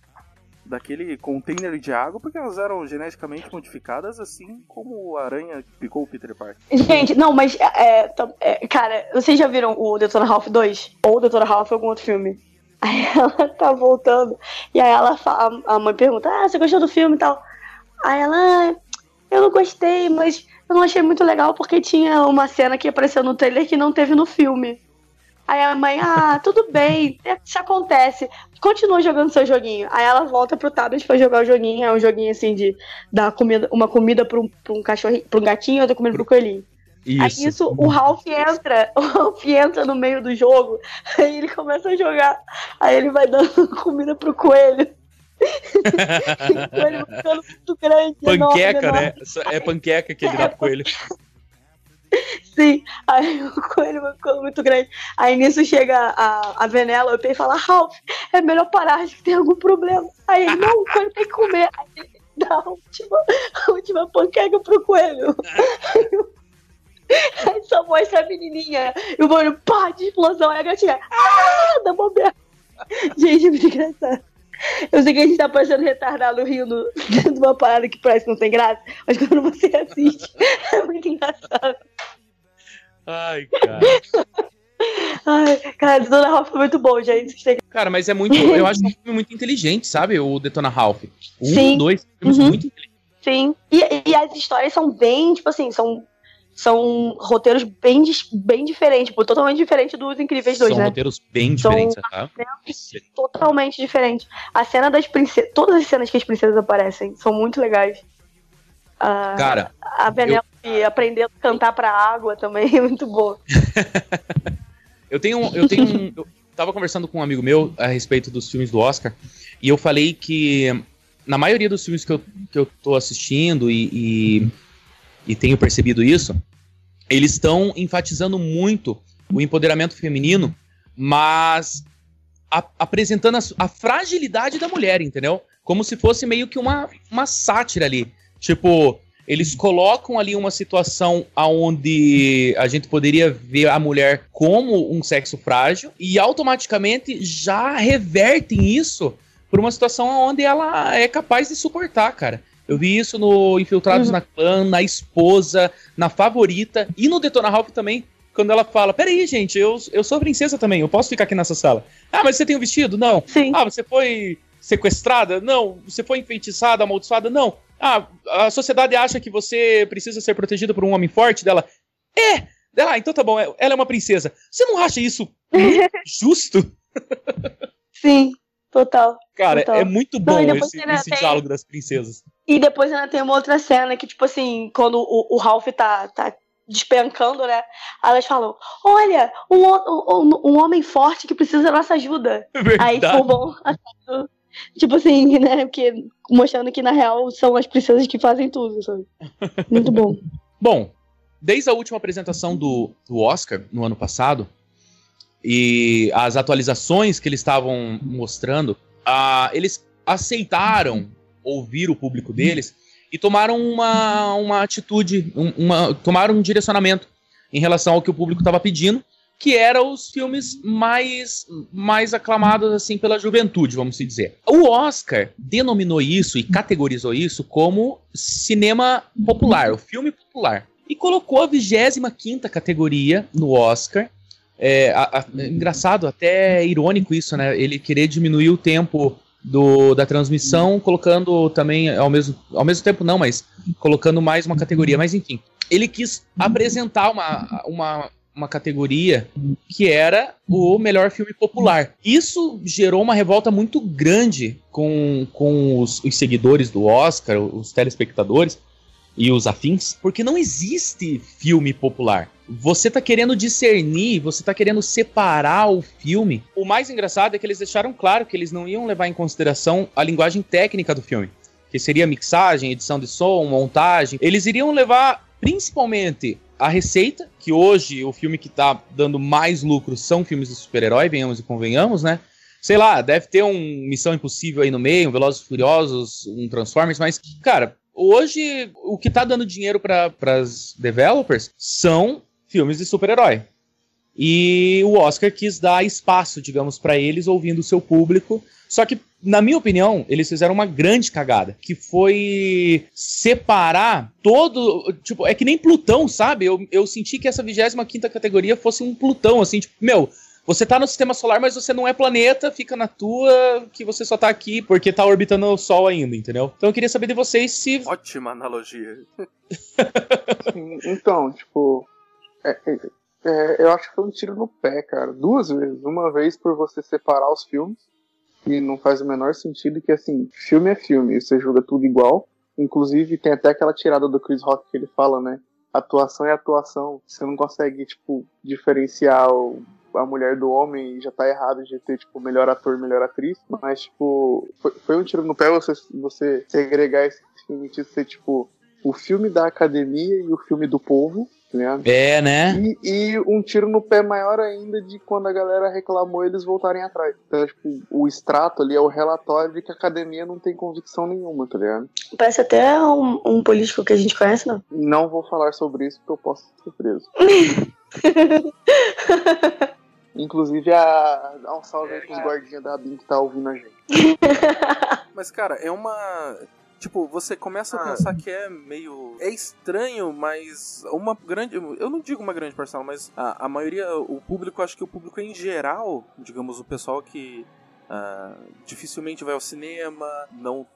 daquele container de água, porque elas eram geneticamente modificadas, assim como a aranha que picou o Peter Parker. Gente, não, mas, é, é, cara, vocês já viram o Detona Ralph 2? Ou o Detona Ralph algum outro filme? (laughs) Aí ela tá voltando, e aí ela fala, a mãe pergunta, ah, você gostou do filme e tal? Aí ela, ah, eu não gostei, mas eu não achei muito legal porque tinha uma cena que apareceu no trailer que não teve no filme. Aí a mãe, ah, tudo bem, isso acontece. Continua jogando seu joguinho. Aí ela volta pro tablet pra jogar o joguinho. É um joguinho assim de dar comida, uma comida pra um, pra um cachorrinho, pra um gatinho e outra comida pro coelhinho. Isso. Aí isso, o Ralph entra, (laughs) o Ralph entra no meio do jogo, (laughs) aí ele começa a jogar, aí ele vai dando (laughs) comida pro coelho. Ficando muito grande. Panqueca, enorme, né? Enorme. É panqueca que ele dá pro coelho. Sim, aí o coelho vai ficando muito grande. Aí nisso chega a, a Venelope e fala: Ralph, é melhor parar, acho que tem algum problema. Aí ele, não, o coelho tem que comer. Aí ele dá a última, a última panqueca pro coelho. (laughs) Aí só mostra a menininha e o barulho, pá, de explosão. Aí a gatinha, ah, dá bobeira. Gente, é muito engraçado. Eu sei que a gente tá parecendo retardado rindo de uma parada que parece que não tem graça, mas quando você assiste, (laughs) é muito engraçado. Ai, cara. Ai, cara, Detona Ralph é muito bom, gente. Cara, mas é muito. Eu acho é um (laughs) filme muito inteligente, sabe? O Detona Ralph. Um, Sim. dois, filmes Uhum. muito inteligentes. Sim. E, e as histórias são bem, tipo assim, são, são roteiros bem, bem diferentes, tipo, totalmente diferente dos Incríveis 2, São né? roteiros bem São- diferentes, tá? Totalmente diferente. A cena das princesas. Todas as cenas que as princesas aparecem são muito legais. A, Cara, a Penélope aprendendo a cantar pra água também é muito boa. (laughs) eu tenho, um- eu tenho um. Eu tava conversando com um amigo meu a respeito dos filmes do Oscar, e eu falei que na maioria dos filmes que eu, que eu tô assistindo e, e, e tenho percebido isso, eles estão enfatizando muito o empoderamento feminino, mas a- apresentando a, a fragilidade da mulher, entendeu? Como se fosse meio que uma, uma sátira ali. Tipo, eles colocam ali uma situação onde a gente poderia ver a mulher como um sexo frágil e automaticamente já revertem isso por uma situação onde ela é capaz de suportar, cara. Eu vi isso no Infiltrados Uhum. na Clã, na Esposa, na Favorita e no Detona Ralph também, quando ela fala: Peraí, gente, eu, eu sou princesa também, eu posso ficar aqui nessa sala. Ah, mas você tem um vestido? Não. Sim. Ah, você foi sequestrada? Não. Você foi enfeitiçada, amaldiçoada? Não. Ah, a sociedade acha que você precisa ser protegida por um homem forte dela? É! Ah, então tá bom, ela é uma princesa. Você não acha isso (laughs) justo? Sim, total. Cara, Total. é muito bom depois esse, esse tem- diálogo das princesas. E depois ainda tem uma outra cena que, tipo assim, quando o, o Ralph tá, tá despencando, né? Aí elas falam: Olha, um, um, um homem forte que precisa da nossa ajuda. Aí, Verdade. tipo, bom, (laughs) tipo assim, né? Porque mostrando que na real são as princesas que fazem tudo, sabe? Muito bom. (laughs) Bom, desde a última apresentação do, do Oscar, no ano passado, e as atualizações que eles estavam mostrando, ah, eles aceitaram ouvir o público deles e tomaram uma, uma atitude, um- uma, tomaram um direcionamento em relação ao que o público estava pedindo, que eram os filmes mais, mais aclamados assim pela juventude, vamos dizer. O Oscar denominou isso e categorizou isso como cinema popular, o filme popular. E colocou a 25ª categoria no Oscar. É, a- a- engraçado, até irônico isso, né? Ele querer diminuir o tempo do, da transmissão, colocando também ao mesmo, ao mesmo tempo não, mas colocando mais uma categoria. Mas enfim, ele quis apresentar uma, uma, uma categoria que era o melhor filme popular. Isso gerou uma revolta muito grande com, com os, os seguidores do Oscar, os telespectadores e os afins, porque não existe filme popular. Você tá querendo discernir, você tá querendo separar o filme. O mais engraçado é que eles deixaram claro que eles não iam levar em consideração a linguagem técnica do filme, que seria mixagem, edição de som, montagem. Eles iriam levar principalmente a receita, que hoje o filme que tá dando mais lucro são filmes de super-herói, venhamos e convenhamos, né? Sei lá, deve ter um Missão Impossível aí no meio, um Velozes e Furiosos, um Transformers, mas, cara, hoje o que tá dando dinheiro para as developers são filmes de super-herói. E o Oscar quis dar espaço, digamos, para eles ouvindo o seu público. Só que, na minha opinião, eles fizeram uma grande cagada, que foi separar todo, tipo, é que nem Plutão, sabe? Eu, eu senti que essa 25ª categoria fosse um Plutão, assim, tipo, meu, você tá no sistema solar, mas você não é planeta, fica na tua, que você só tá aqui porque tá orbitando o Sol ainda, entendeu? Então eu queria saber de vocês se Ótima analogia. (laughs) Então, tipo, é- é- é, eu acho que foi um tiro no pé, cara. Duas vezes. Uma vez por você separar os filmes, que não faz o menor sentido, que assim, filme é filme, você julga tudo igual. Inclusive, tem até aquela tirada do Chris Rock que ele fala, né? Atuação é atuação. Você não consegue, tipo, diferenciar o- a mulher do homem e já tá errado de ter, tipo, melhor ator, melhor atriz. Mas, tipo, foi, foi um tiro no pé você, você segregar esse filme de ser, tipo, o filme da academia e o filme do povo. Tá é, né? E, e, um tiro no pé maior ainda de quando a galera reclamou eles voltarem atrás. Então, tipo, o extrato ali é o relatório de que a academia não tem convicção nenhuma, tá ligado? Parece até um, um político que a gente conhece, não? Não vou falar sobre isso porque eu posso ser preso. (laughs) Inclusive, a, dá um salve aí pros guardinhas da BIM que tá ouvindo a gente. (laughs) Mas, cara, é uma. Tipo, você começa a ah. pensar que é meio. É estranho, mas uma grande. Eu não digo uma grande parcela, mas a, a maioria, o público, acho que o público em geral, digamos, o pessoal que uh, dificilmente vai ao cinema, não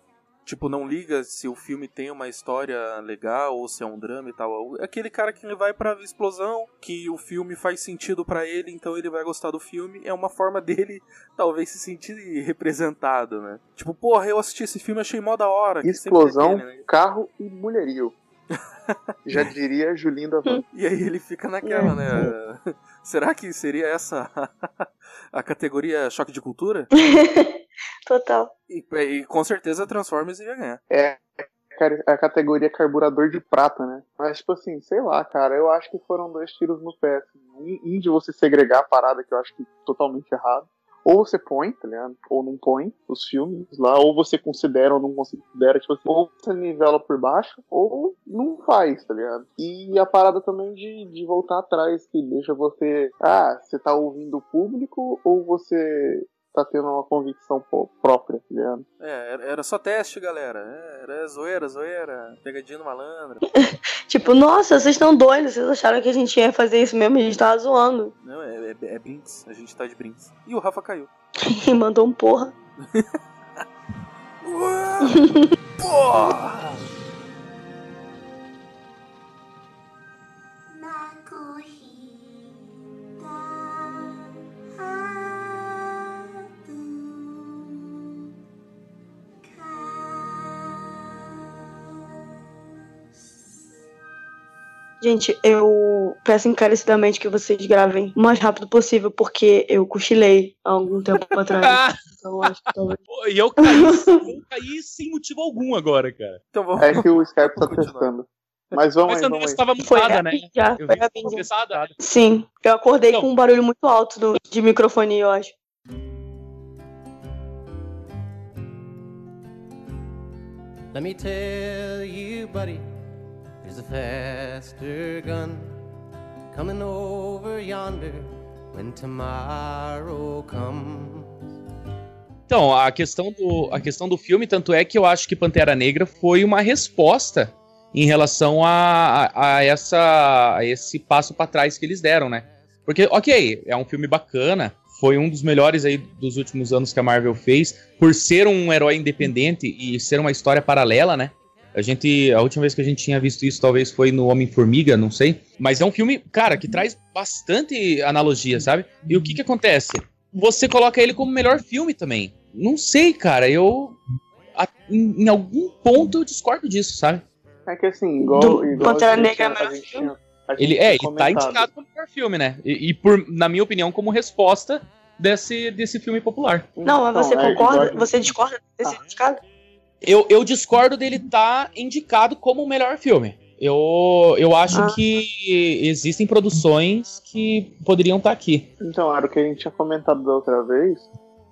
tipo, não liga se o filme tem uma história legal ou se é um drama e tal. É aquele cara que vai pra explosão, que o filme faz sentido para ele, então ele vai gostar do filme. É uma forma (laughs) dele, talvez, se sentir representado, né? Tipo, porra, eu assisti esse filme achei mó da hora. Explosão, aquele, né? carro e mulherio. (laughs) Já diria Julinho da Van. E aí ele fica naquela, né? Será que seria essa a categoria choque de cultura? (laughs) Total. E, e, com certeza Transformers ia ganhar. É, a categoria carburador de prata, né? Mas, tipo assim, sei lá, cara, eu acho que foram dois tiros no pé. Assim. Um de você segregar a parada, que eu acho que é totalmente errado. Ou você põe, tá ligado? Ou não põe os filmes lá, ou você considera ou não considera, tipo assim, ou você nivela por baixo, ou não faz, tá ligado? E a parada também de, de voltar atrás, que deixa você. Ah, você tá ouvindo o público, ou você tá tendo uma convicção própria, tá ligado? É, era só teste, galera. É, era zoeira, zoeira, pegadinha no malandro. (laughs) tipo, nossa, vocês estão doidos, vocês acharam que a gente ia fazer isso mesmo? A gente tava zoando. Não, é, é, brinks, a gente tá de brinks. E o Rafa caiu. e (laughs) mandou um porra. (laughs) porra! Gente, eu peço encarecidamente que vocês gravem o mais rápido possível, porque eu cochilei há algum tempo (laughs) atrás. então acho que talvez. E eu caí, eu caí sem motivo algum agora, cara. Então vamos. É que o Skype tá testando. Mas vamos Mas aí, vamos estava mutada, né? Já, eu foi Sim, eu acordei então. com um barulho muito alto do, de microfone, eu acho. Let me tell you, buddy. A faster gun coming over yonder when tomorrow comes. Então, a questão, do, a questão do filme, tanto é que eu acho que Pantera Negra foi uma resposta em relação a, a, a essa, a esse passo para trás que eles deram, né? Porque, ok, é um filme bacana, foi um dos melhores aí dos últimos anos que a Marvel fez, por ser um herói independente e ser uma história paralela, né? A gente, a última vez que a gente tinha visto isso talvez foi no Homem-Formiga, não sei. Mas é um filme, cara, que traz bastante analogia, sabe? E o que que acontece? Você coloca ele como melhor filme também. Não sei, cara, eu a, em, em, algum ponto eu discordo disso, sabe? É que assim, igual, Do igual Pantera Negra é melhor filme. Ele é, ele tá indicado como melhor filme, né? E, e, por, na minha opinião, como resposta desse, desse filme popular. Não, mas você então, concorda? É, você discorda desse ah. indicado? Eu, eu discordo dele estar tá indicado como o melhor filme. Eu, eu acho ah. que existem produções que poderiam estar tá aqui. Então, era o que a gente tinha comentado da outra vez.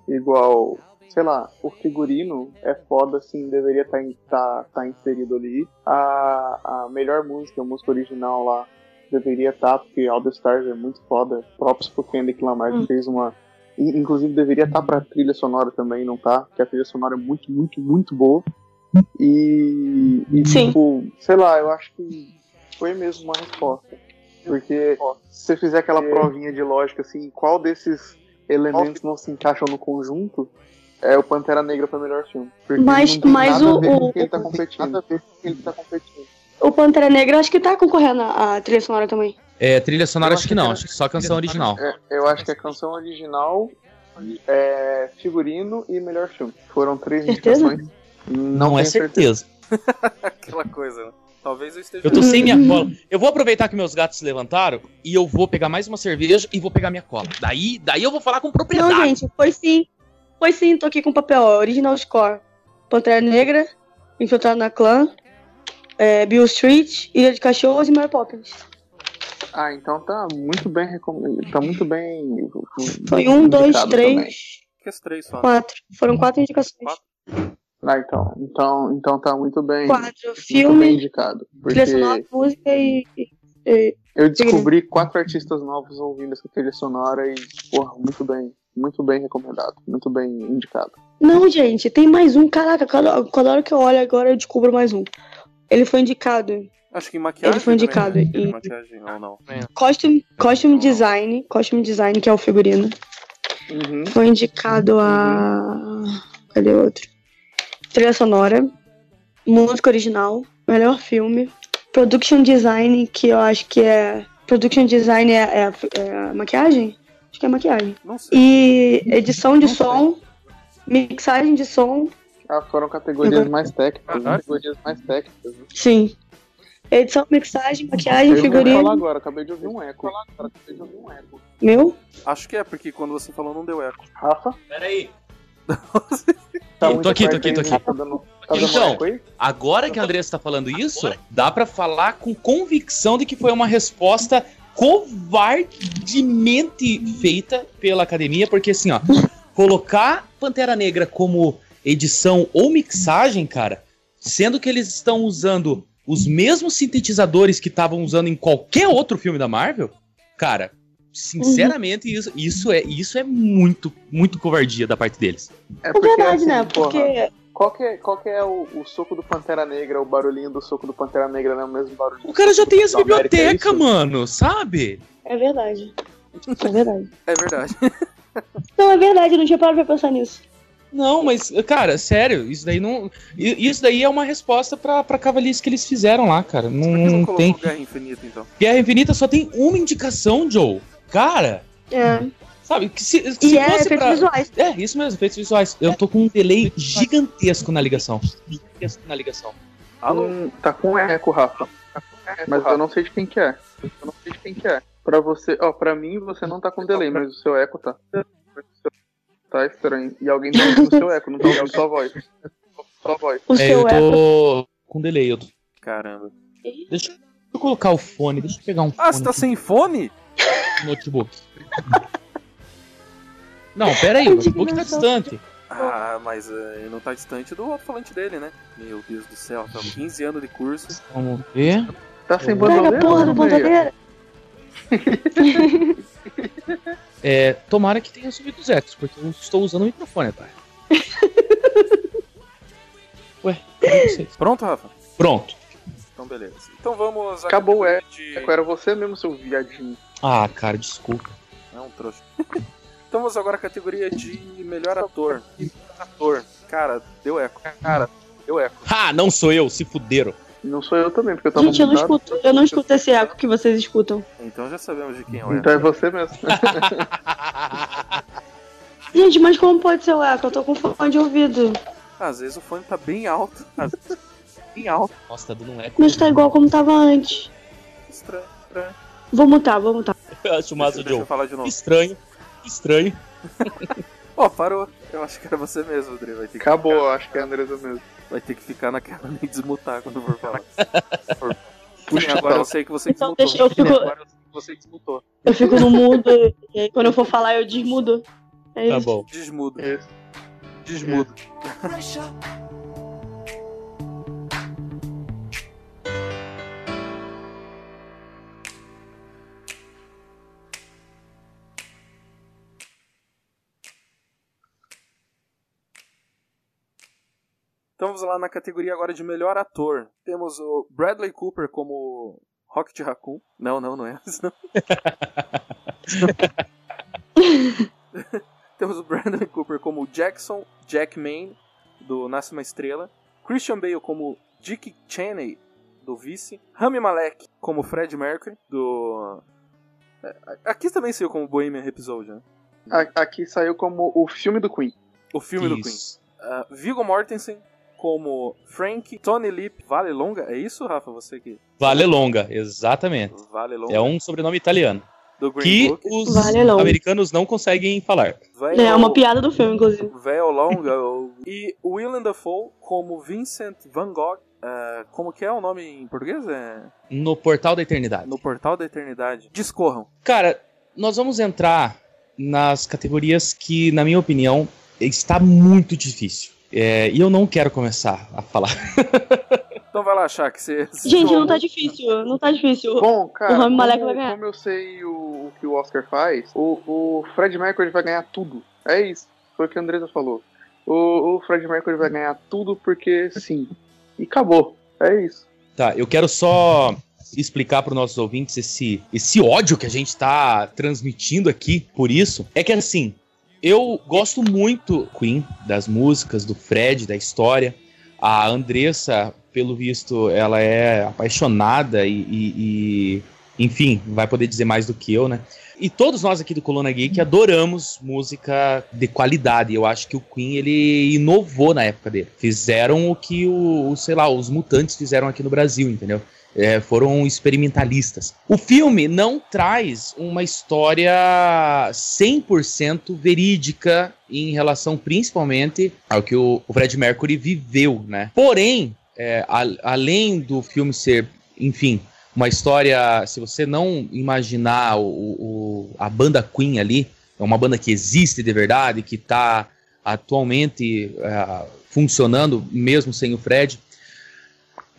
Igual, sei lá, o figurino é foda, assim, deveria estar tá, tá, tá inserido ali. A, a melhor música, a música original lá, deveria estar, tá, porque All the Stars é muito foda. Próprios pro Kendrick Lamar hum. fez uma Inclusive deveria estar tá para trilha sonora também, não tá? Porque a trilha sonora é muito, muito, muito boa. E, e Sim. tipo, sei lá, eu acho que foi mesmo uma resposta. Porque se você fizer aquela é. provinha de lógica assim, qual desses elementos não se encaixam no conjunto, é o Pantera Negra para melhor filme. Porque mas mas o, o ele tá competindo. Nada a ver com ele tá competindo. O Pantera Negra acho que tá concorrendo a trilha sonora também. É, trilha sonora acho, acho que não, acho que só canção original. É, eu acho que é canção original, é, figurino e melhor filme. Foram três indicações. Não, não é certeza. certeza. (laughs) Aquela coisa, né? Talvez eu esteja. Eu tô sem minha cola. Eu vou aproveitar que meus gatos se levantaram e eu vou pegar mais uma cerveja e vou pegar minha cola. Daí, daí eu vou falar com propriedade. Não, gente, foi sim. Foi sim, tô aqui com papel, original score. Pantera Negra, Infiltrado na Clã, é, Bill Street, Ilha de Cachorros e Mary Poppins. Ah, então tá muito bem recomendado. Tá muito bem. Foi um, dois, três. Três só. Quatro. Foram quatro indicações. Quatro? Ah, então, então, então tá muito bem. Quatro. Filme. Bem indicado. Porque trilha sonora, música e, e. Eu descobri quatro artistas novos ouvindo essa trilha sonora e, porra, muito bem. Muito bem recomendado. Muito bem indicado. Não, gente, tem mais um. Caraca, cada, cada hora que eu olho agora eu descubro mais um. Ele foi indicado. Acho que em maquiagem. Ele foi indicado. Também, né? em maquiagem ou não. Costume, costume design. Costume design, que é o figurino. Uhum. Foi indicado a. Cadê outro? Trilha sonora. Música original. Melhor filme. Production design, que eu acho que é. Production design é, é, é maquiagem? Acho que é maquiagem. E edição de som. Mixagem de som. Ah, foram categorias mais técnicas. Ah, categorias mais técnicas. Né? Sim. Edição, mixagem, maquiagem, eu figurino. Eu falar agora, acabei de ouvir um eco. Agora, acabei de ouvir um eco. Meu? Acho que é, porque quando você falou não deu eco. Rafa? Peraí. (laughs) tá tô aqui, tô aqui, tô aqui. Tá dando, tá então, agora que a Andressa tá falando isso, dá para falar com convicção de que foi uma resposta covardemente feita pela academia, porque assim, ó, (laughs) colocar Pantera Negra como edição ou mixagem, cara, sendo que eles estão usando os mesmos sintetizadores que estavam usando em qualquer outro filme da Marvel, cara, sinceramente, uhum. isso, isso, é, isso é muito, muito covardia da parte deles. É, porque, é verdade, assim, né? Porque. Porra, qual que é, qual que é o, o, soco do Pantera Negra, o barulhinho do soco do Pantera Negra, não é o mesmo barulho? O cara já tem as bibliotecas, é mano, sabe? É verdade. É verdade. é verdade. (laughs) não, é verdade, eu não tinha parado pra pensar nisso. Não, mas, cara, sério, isso daí não. Isso daí é uma resposta pra, pra cavalice que eles fizeram lá, cara. Não, não tem. Guerra Infinita, então. Guerra Infinita só tem uma indicação, Joe. Cara. É. Sabe, que se, se e é fosse é, pra... visuais. É, isso mesmo, efeitos visuais. Eu tô com um delay gigantesco na ligação. Gigantesco na ligação. Alô? Hum, tá com eco, Rafa. Tá com eco, mas Rafa. eu não sei de quem que é. Eu não sei de quem que é. Pra você, ó, pra mim você não tá com delay, mas o seu eco tá. Tá estranho. E alguém tá ouvindo o seu eco, não tá ouvindo sua voz. Sua voz. O é, seu eu tô eco. com delay. Eu tô... Caramba. Deixa eu colocar o fone, deixa eu pegar um ah, fone. Ah, você tá aqui. sem fone? Notebook. não, pera aí, o notebook tá distante. Ah, mas uh, não tá distante do alto-falante dele, né? Meu Deus do céu, tá 15 anos de curso. Vamos ver. Tá sem bandoleira? Pega a porra do bandoleira. (laughs) É, tomara que tenha subido os ecos, porque eu estou usando o microfone, tá? (laughs) Ué, Pronto, Rafa? Pronto. Então, beleza. Então vamos. Acabou o eco. De... Era você mesmo, seu viadinho. Ah, cara, desculpa. É um trouxa. (laughs) então vamos agora à categoria de melhor ator. Ator. Cara, deu eco. Cara, deu eco. Ah, não sou eu, se fuderam. Não sou eu também, porque eu tava Gente, eu não, escuto, eu não escuto esse eco que vocês escutam. Então já sabemos de quem é o eco. Então é você mesmo. (laughs) Gente, mas como pode ser o eco? Eu tô com fone de ouvido. Às vezes o fone tá bem alto. bem alto. Nossa, tá dando um eco. Mas tá igual como tava antes. Estranho, estranho. Vou mutar, vou mutar. Eu acho massa, deixa, deixa eu falar de novo. Estranho, estranho. (laughs) Ó, oh, parou. Eu acho que era você mesmo, Dri. Acabou, ficar... acho que é a Andresa mesmo. Vai ter que ficar naquela (laughs) nem desmutar quando for falar. (laughs) Puxa, agora eu sei que você então, desmutou. Deixa, eu fico... Agora eu sei que você desmutou. Eu fico no mudo e aí quando eu for falar eu desmudo. É tá bom. Desmudo. É. Desmudo. (laughs) Então vamos lá na categoria agora de melhor ator. Temos o Bradley Cooper como Rocket Raccoon. Não, não, não é esse, não. (laughs) Temos o Bradley Cooper como Jackson Jackman, do Nasce Uma Estrela. Christian Bale como Dick Cheney, do Vice. Rami Malek como Fred Mercury, do... É, aqui também saiu como Bohemian Rhapsody, né? Aqui saiu como o filme do Queen. O filme Isso. do Queen. Uh, Viggo Mortensen como Frank Tony Lip Vale Longa. É isso, Rafa? Você que. Vale Longa, exatamente. Vale Longa. É um sobrenome italiano. Do Green que Book. os vale americanos não conseguem falar. Véio, é uma piada do filme, inclusive. Véio Longa. (laughs) e Willem Dafoe como Vincent Van Gogh Uh, como que é o nome em português? É... No Portal da Eternidade. No Portal da Eternidade. Discorram. Cara, nós vamos entrar nas categorias que, na minha opinião, está muito difícil. É, e eu não quero começar a falar. (laughs) então vai lá, achar que você. Gente, não tá difícil, não tá difícil. Bom, cara, o Rami Malek vai ganhar. como eu sei o, o, que o Oscar faz, o, o Fred Mercury vai ganhar tudo. É isso. Foi o que a Andresa falou. O, o Fred Mercury vai ganhar tudo porque sim. E acabou. É isso. Tá, eu quero só explicar para os nossos ouvintes esse, esse ódio que a gente está transmitindo aqui por isso. É que assim, eu gosto muito Queen, das músicas, do Fred, da história. A Andressa, pelo visto, ela é apaixonada e, e, e, enfim, vai poder dizer mais do que eu, né? E todos nós aqui do Coluna Geek adoramos música de qualidade. Eu acho que o Queen ele inovou na época dele. Fizeram o que o, sei lá, os mutantes fizeram aqui no Brasil, entendeu? É, foram experimentalistas. O filme não traz uma história 100% verídica em relação principalmente ao que o, Fred Mercury viveu, né? Porém, é, a, além do filme ser, enfim, uma história, se você não imaginar o, o, a banda Queen ali, é uma banda que existe de verdade, que está atualmente é, funcionando mesmo sem o Fred,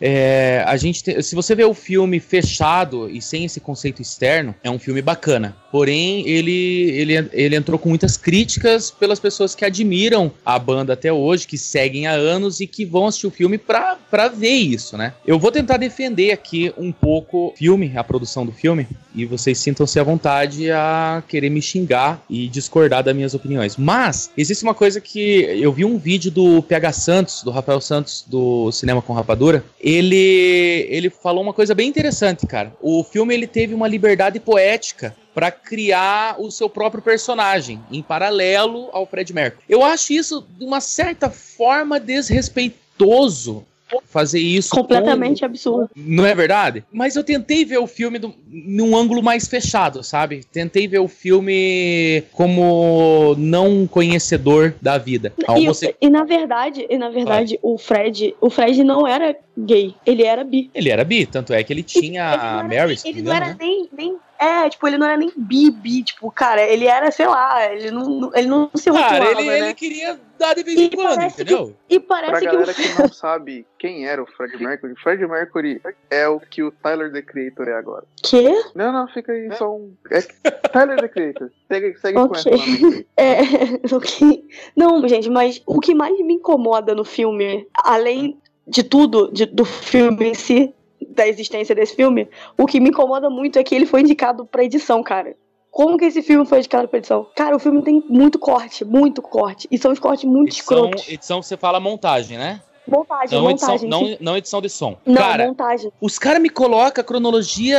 é, a gente te, se você vê o filme fechado e sem esse conceito externo, é um filme bacana. Porém, ele, ele, ele entrou com muitas críticas pelas pessoas que admiram a banda até hoje, que seguem há anos e que vão assistir o filme pra, ver isso, né? Eu vou tentar defender aqui um pouco o filme, a produção do filme, e vocês sintam-se à vontade a querer me xingar e discordar das minhas opiniões. Mas, existe uma coisa que eu vi um vídeo do PH Santos, do Rafael Santos, do Cinema com Rapadura, ele, ele falou uma coisa bem interessante, cara. O filme ele teve uma liberdade poética para criar o seu próprio personagem, em paralelo ao Fred Mercury. Eu acho isso, de uma certa forma, desrespeitoso fazer isso. Completamente com... absurdo. Não é verdade? Mas eu tentei ver o filme do... num ângulo mais fechado, sabe? Tentei ver o filme como não conhecedor da vida. E, você... e na verdade, e na verdade, o Fred, o Fred não era gay, ele era bi. Ele era bi, tanto é que ele tinha ele a Mary. Nem, ele não era né? nem, nem é, tipo, ele não era nem bibi, tipo, cara, ele era, sei lá, ele não, ele não se rotulava, Cara, ele, né? ele queria dar de vez em quando, entendeu? Que, e parece pra que... galera que não (laughs) sabe quem era o Fred Mercury, Fred Mercury é o que o Tyler, The Creator, é agora. Quê? Não, não, fica aí, só um... É Tyler, The Creator. Segue, segue okay. com essa (laughs) É, (laughs) ok. Não, gente, mas o que mais me incomoda no filme, além de tudo, de, do filme em si, da existência desse filme, o que me incomoda muito é que ele foi indicado pra edição, cara. Como que esse filme foi indicado pra edição? Cara, o filme tem muito corte, muito corte. E são os cortes muito edição, escrotos. Edição, você fala montagem, né? Montagem, não montagem. Edição, não, não edição de som. Não, cara, montagem. Os caras me colocam a cronologia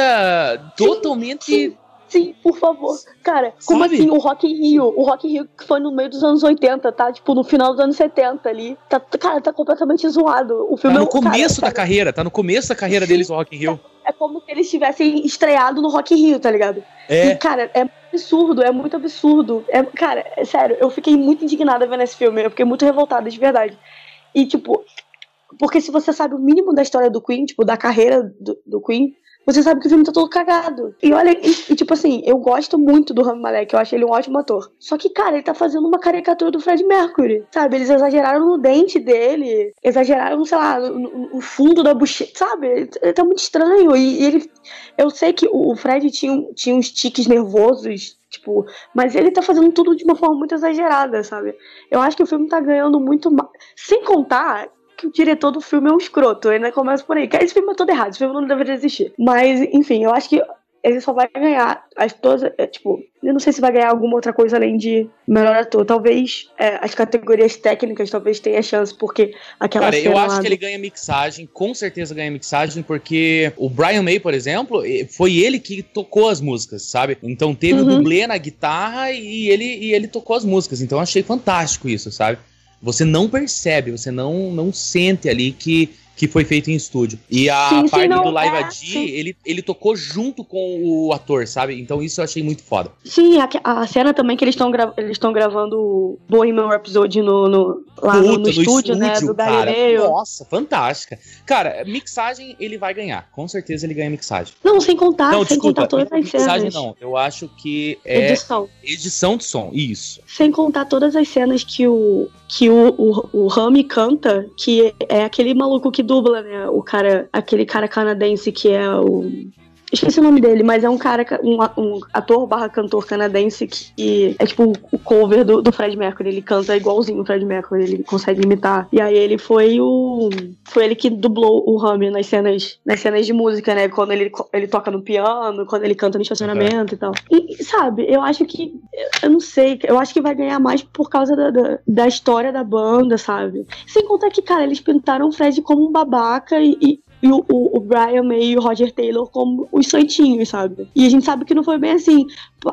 totalmente sim. Por favor. Cara, como Sabe? assim o Rock in Rio? O Rock in Rio que foi no meio dos anos 80, tá? Tipo, no final dos anos 70 ali. Tá, cara, tá completamente zoado. O filme tá no é começo cara, da carreira, tá no começo da carreira Sim, deles o Rock in Rio. É, é como se eles tivessem estreado no Rock in Rio, tá ligado? É. E, cara, é absurdo, é muito absurdo. É, cara, é sério, eu fiquei muito indignada vendo esse filme. Eu fiquei muito revoltada, de verdade. E, tipo, porque se você sabe o mínimo da história do Queen, tipo, da carreira do, do Queen, você sabe que o filme tá todo cagado. E olha, e, e, tipo assim, eu gosto muito do Rami Malek, eu acho ele um ótimo ator. Só que, cara, ele tá fazendo uma caricatura do Fred Mercury, sabe? Eles exageraram no dente dele, exageraram, sei lá, no, no fundo da bochecha, sabe? Ele tá muito estranho. E, e, ele. Eu sei que o Fred tinha, tinha uns tiques nervosos Tipo, mas ele tá fazendo tudo de uma forma muito exagerada, sabe? Eu acho que o filme tá ganhando muito mais. Sem contar que o diretor do filme é um escroto. Ainda começa por aí. Que esse filme é todo errado, esse filme não deveria existir. Mas, enfim, eu acho que ele só vai ganhar as todas, é, tipo, eu não sei se vai ganhar alguma outra coisa além de melhor ator. Talvez é, as categorias técnicas talvez tenha chance, porque aquela Cara, eu acho que ele ganha mixagem, com certeza ganha mixagem, porque o Brian May, por exemplo, foi ele que tocou as músicas, sabe? Então teve uhum. o dublê na guitarra e ele, e ele tocou as músicas. Então eu achei fantástico isso, sabe? Você não percebe, você não, não sente ali que, que foi feito em estúdio. E a sim, parte do Live é, AD, ele, ele tocou junto com o ator, sabe? Então isso eu achei muito foda. Sim, a, a cena também que eles estão gra eles gravando o Bohemian Rhapsody no, no, lá Puta, no, no, estúdio, né? Do Galileu. Nossa, fantástica. Cara, mixagem ele vai ganhar. Com certeza ele ganha mixagem. Não, sem contar, não, sem desculpa, contar todas as mixagem cenas. não. Eu acho que é edição. Edição de som, isso. Sem contar todas as cenas que o que o, o, o Rami canta, que é aquele maluco que dubla, né? O cara, aquele cara canadense que é o Esqueci o nome dele, mas é um cara, um, um ator barra cantor canadense que é tipo o cover do, do Fred Mercury. Ele canta igualzinho o Fred Mercury, ele consegue imitar. E aí ele foi o. Foi ele que dublou o Rami nas cenas, nas cenas de música, né? Quando ele, ele toca no piano, quando ele canta no estacionamento uhum. e tal. E, sabe, eu acho que. Eu não sei, eu acho que vai ganhar mais por causa da, da, da história da banda, sabe? Sem contar que, cara, eles pintaram o Fred como um babaca e, e e o, o, o, Brian May e o Roger Taylor como os santinhos, sabe? E a gente sabe que não foi bem assim.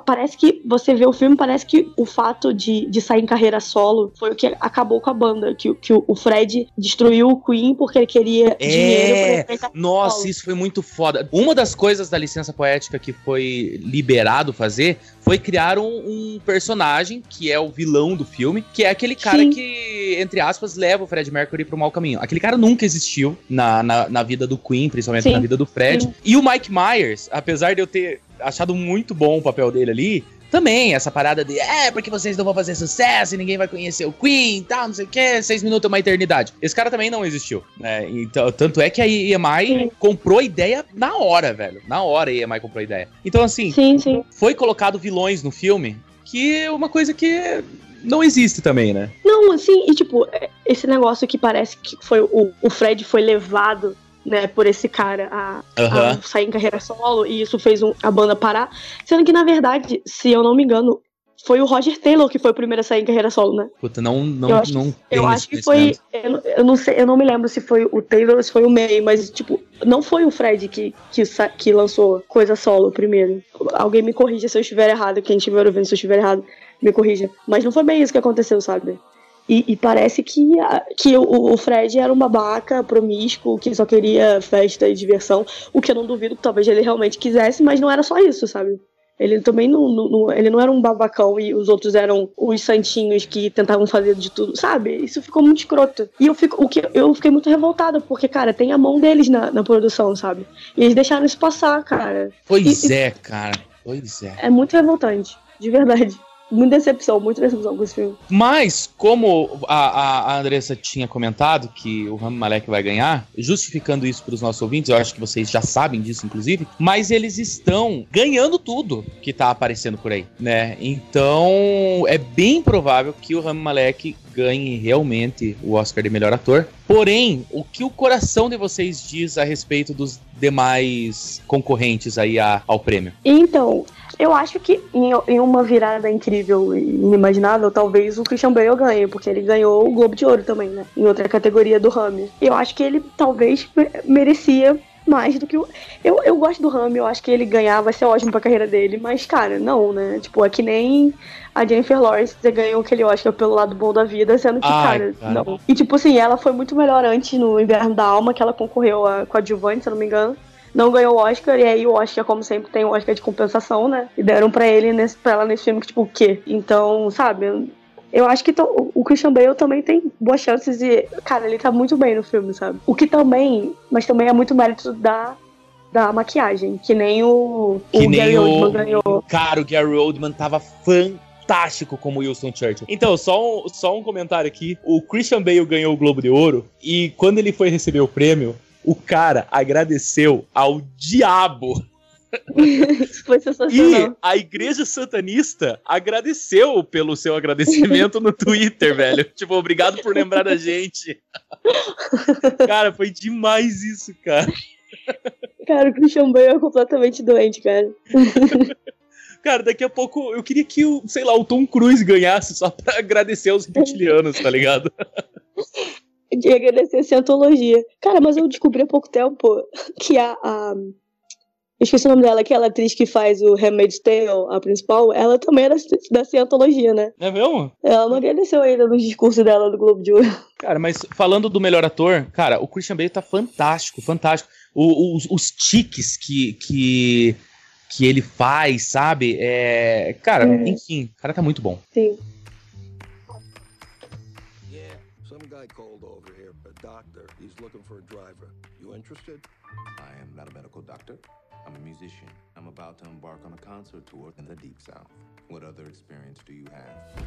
Parece que você vê o filme, parece que o fato de, de sair em carreira solo foi o que acabou com a banda. Que, que o Fred destruiu o Queen porque ele queria é, dinheiro pra Nossa, solo. isso foi muito foda. Uma das coisas da licença poética que foi liberado fazer foi criar um, um, personagem que é o vilão do filme, que é aquele cara Sim. que, entre aspas, leva o Fred Mercury pro mau caminho. Aquele cara nunca existiu na, na, na vida do Queen, principalmente Sim. na vida do Fred. Sim. E o Mike Myers, apesar de eu ter achado muito bom o papel dele ali, também essa parada de é, porque vocês não vão fazer sucesso e ninguém vai conhecer o Queen e tal, não sei o que, seis minutos é uma eternidade. Esse cara também não existiu, né? Então, tanto é que a EMI sim. comprou a ideia na hora, velho. Na hora a EMI comprou a ideia. Então, assim, sim, sim. foi colocado vilões no filme, que é uma coisa que não existe também, né? Não, assim, e tipo, é, esse negócio que parece que foi o, o Fred foi levado né, por esse cara a, uhum. a, sair em carreira solo, e isso fez um, a banda parar. Sendo que, na verdade, se eu não me engano, foi o Roger Taylor que foi o primeiro a sair em carreira solo, né? Puta, não, não, eu acho, não Eu acho que foi. Eu, eu, não sei, eu não me lembro se foi o Taylor ou se foi o May, mas, tipo, não foi o Fred que, que, que lançou coisa solo primeiro. Alguém me corrija se eu estiver errado, quem estiver ouvindo, se eu estiver errado, me corrija. Mas não foi bem isso que aconteceu, sabe? E, e, parece que, que o, o, Fred era um babaca promíscuo que só queria festa e diversão, o que eu não duvido que talvez ele realmente quisesse, mas não era só isso, sabe? Ele também não, não, ele não era um babacão e os outros eram os santinhos que tentavam fazer de tudo, sabe? Isso ficou muito escroto. E eu, fico, o que, eu fiquei muito revoltada, porque, cara, tem a mão deles na, na produção, sabe? E eles deixaram isso passar, cara. Pois e, é, cara. Pois é. É muito revoltante, de verdade. Muita decepção, muita decepção com esse filme. Mas, como a, a Andressa tinha comentado que o Rami Malek vai ganhar, justificando isso para os nossos ouvintes, eu acho que vocês já sabem disso, inclusive, mas eles estão ganhando tudo que tá aparecendo por aí, né? Então, é bem provável que o Rami Malek ganhe realmente o Oscar de melhor ator. Porém, o que o coração de vocês diz a respeito dos demais concorrentes aí a, ao prêmio? Então, eu acho que em, em, uma virada incrível e inimaginável, talvez o Christian Bale ganhe, porque ele ganhou o Globo de Ouro também, né? Em outra categoria do Rami. Eu acho que ele talvez merecia mais do que o. Eu, eu gosto do Rami, eu acho que ele ganhar vai ser ótimo pra carreira dele, mas, cara, não, né? Tipo, é que nem a Jennifer Lawrence ganhou aquele Oscar pelo lado bom da vida, sendo que, Ai, cara, cara, não. E, tipo assim, ela foi muito melhor antes no Inverno da Alma, que ela concorreu a, com a Giovanni, se eu não me engano não ganhou o Oscar, e aí o Oscar, como sempre, tem o Oscar de compensação, né? E deram pra ele nesse, pra ela nesse filme que, tipo, o quê? Então, sabe? Eu acho que o Christian Bale também tem boas chances de. Cara, ele tá muito bem no filme, sabe? O que também. Mas também é muito mérito da da maquiagem, que nem o, que o nem Gary o, Oldman ganhou. Cara, o Gary Oldman tava fantástico como Wilson Churchill. Então, só um, só um comentário aqui. O Christian Bale ganhou o Globo de Ouro e quando ele foi receber o prêmio, o cara agradeceu ao diabo. Foi sensacional. E a igreja satanista agradeceu pelo seu agradecimento no Twitter, velho. Tipo, obrigado por lembrar da gente. cara, foi demais isso, cara. Cara, o Christian Bale é completamente doente, cara. Cara, daqui a pouco eu queria que o, sei lá, o Tom Cruise ganhasse só pra agradecer aos reptilianos, tá ligado? de agradecer a cientologia. Cara, mas eu descobri há pouco tempo que a, a, esqueci o nome dela, aquela atriz que faz o Handmaid's Tale, a principal, ela também era da cientologia, né? É mesmo? Ela não agradeceu ainda no discurso dela do Globo de Ouro. (laughs) Cara, mas falando do melhor ator, cara, o Christian Bale tá fantástico, fantástico. O, os, os tiques que, que, que ele faz, sabe? É, cara, é. enfim, o cara tá muito bom. Sim. interested? I am not a medical doctor. I'm a musician. I'm about to embark on a concert tour in the Deep South. What other experience do you have?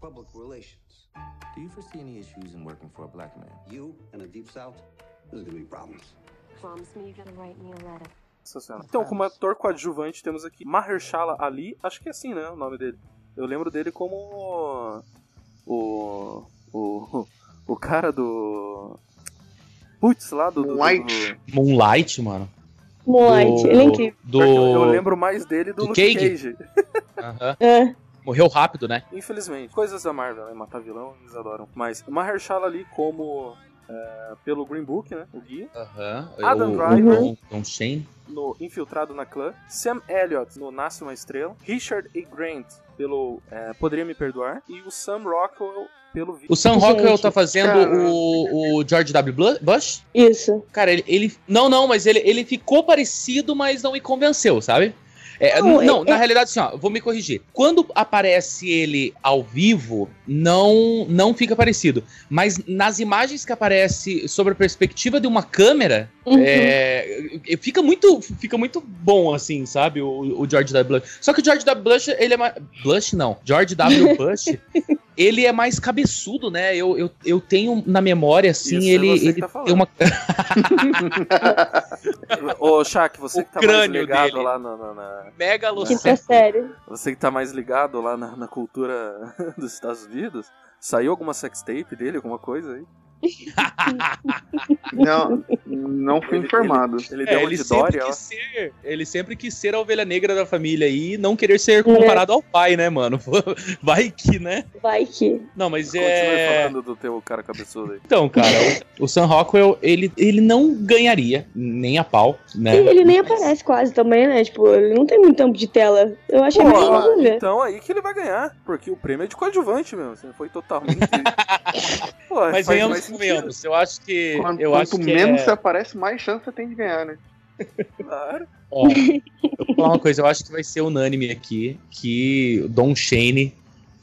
Public relations. Do you foresee any issues in working for a black man? You in the Deep South? There's gonna be problems. Promise me you're gonna write me a letter. Então, como ator coadjuvante, temos aqui Mahershala Ali. Acho que é assim, né? O nome dele. Eu lembro dele como o. O. O (laughs) cara do. Putz, lá do. Moonlight. Do, Moonlight, mano. Moonlight, do, ele é incrível. Do... Eu, lembro mais dele do, do Luke Cage. Cage. (laughs) Uhum. é. Morreu rápido, né? Infelizmente. Coisas da Marvel, né? Matar vilão, eles adoram. Mas Mahershala ali como... É, pelo Green Book, né? O guia. Uhum. Adam Driver. Uhum. Tom Shane. No Infiltrado na Clã. Sam Elliott no Nasce Uma Estrela. Richard E. Grant pelo é, Poderia Me Perdoar. E o Sam Rockwell pelo vídeo. O Sam Rockwell tá fazendo o, o George W. Bush? Isso. Cara, ele, ele. Não, não, mas ele, ele ficou parecido, mas não me convenceu, sabe? É, não, não é, na é... realidade, assim, ó, vou me corrigir. Quando aparece ele ao vivo, não não fica parecido. Mas nas imagens que aparece sobre a perspectiva de uma câmera, uhum. é, fica, muito, fica muito bom, assim, sabe? O, o George W. Bush. Só que o George W. Bush, ele é mais. Blush, não. George W. (laughs) Bush. ele é mais cabeçudo, né? Eu, eu, eu tenho na memória, assim, Isso ele, é ele tá tem uma. (laughs) Ô, Shaq, você o que tá mais ligado dele. lá na. na, na... sério. Você que tá mais ligado lá na, na cultura (laughs) dos Estados Unidos, saiu alguma sextape dele, alguma coisa aí? Não, não fui informado. Ele, ele, ele, é, ele sempre quis ser, ele sempre quis ser a ovelha negra da família e não querer ser comparado é. ao pai, né, mano? (laughs) Vai que, né? Vai que. Não, mas Continue é. falando do teu cara cabeçudo aí. Então, cara, o, o Sam Rockwell, ele, ele não ganharia nem a pau, né? E ele nem aparece quase também, né? Tipo, ele não tem muito tempo de tela. Eu achei Pô, bem ver. Então aí que ele vai ganhar, porque o prêmio é de coadjuvante mesmo. Você foi totalmente. (laughs) Pô, mas venhamos convenhamos. Eu acho que. Quanto, eu quanto acho menos é... você aparece, mais chance você tem de ganhar, né? (laughs) Claro. Ó, eu vou falar uma coisa, eu acho que vai ser unânime aqui que Don Shane.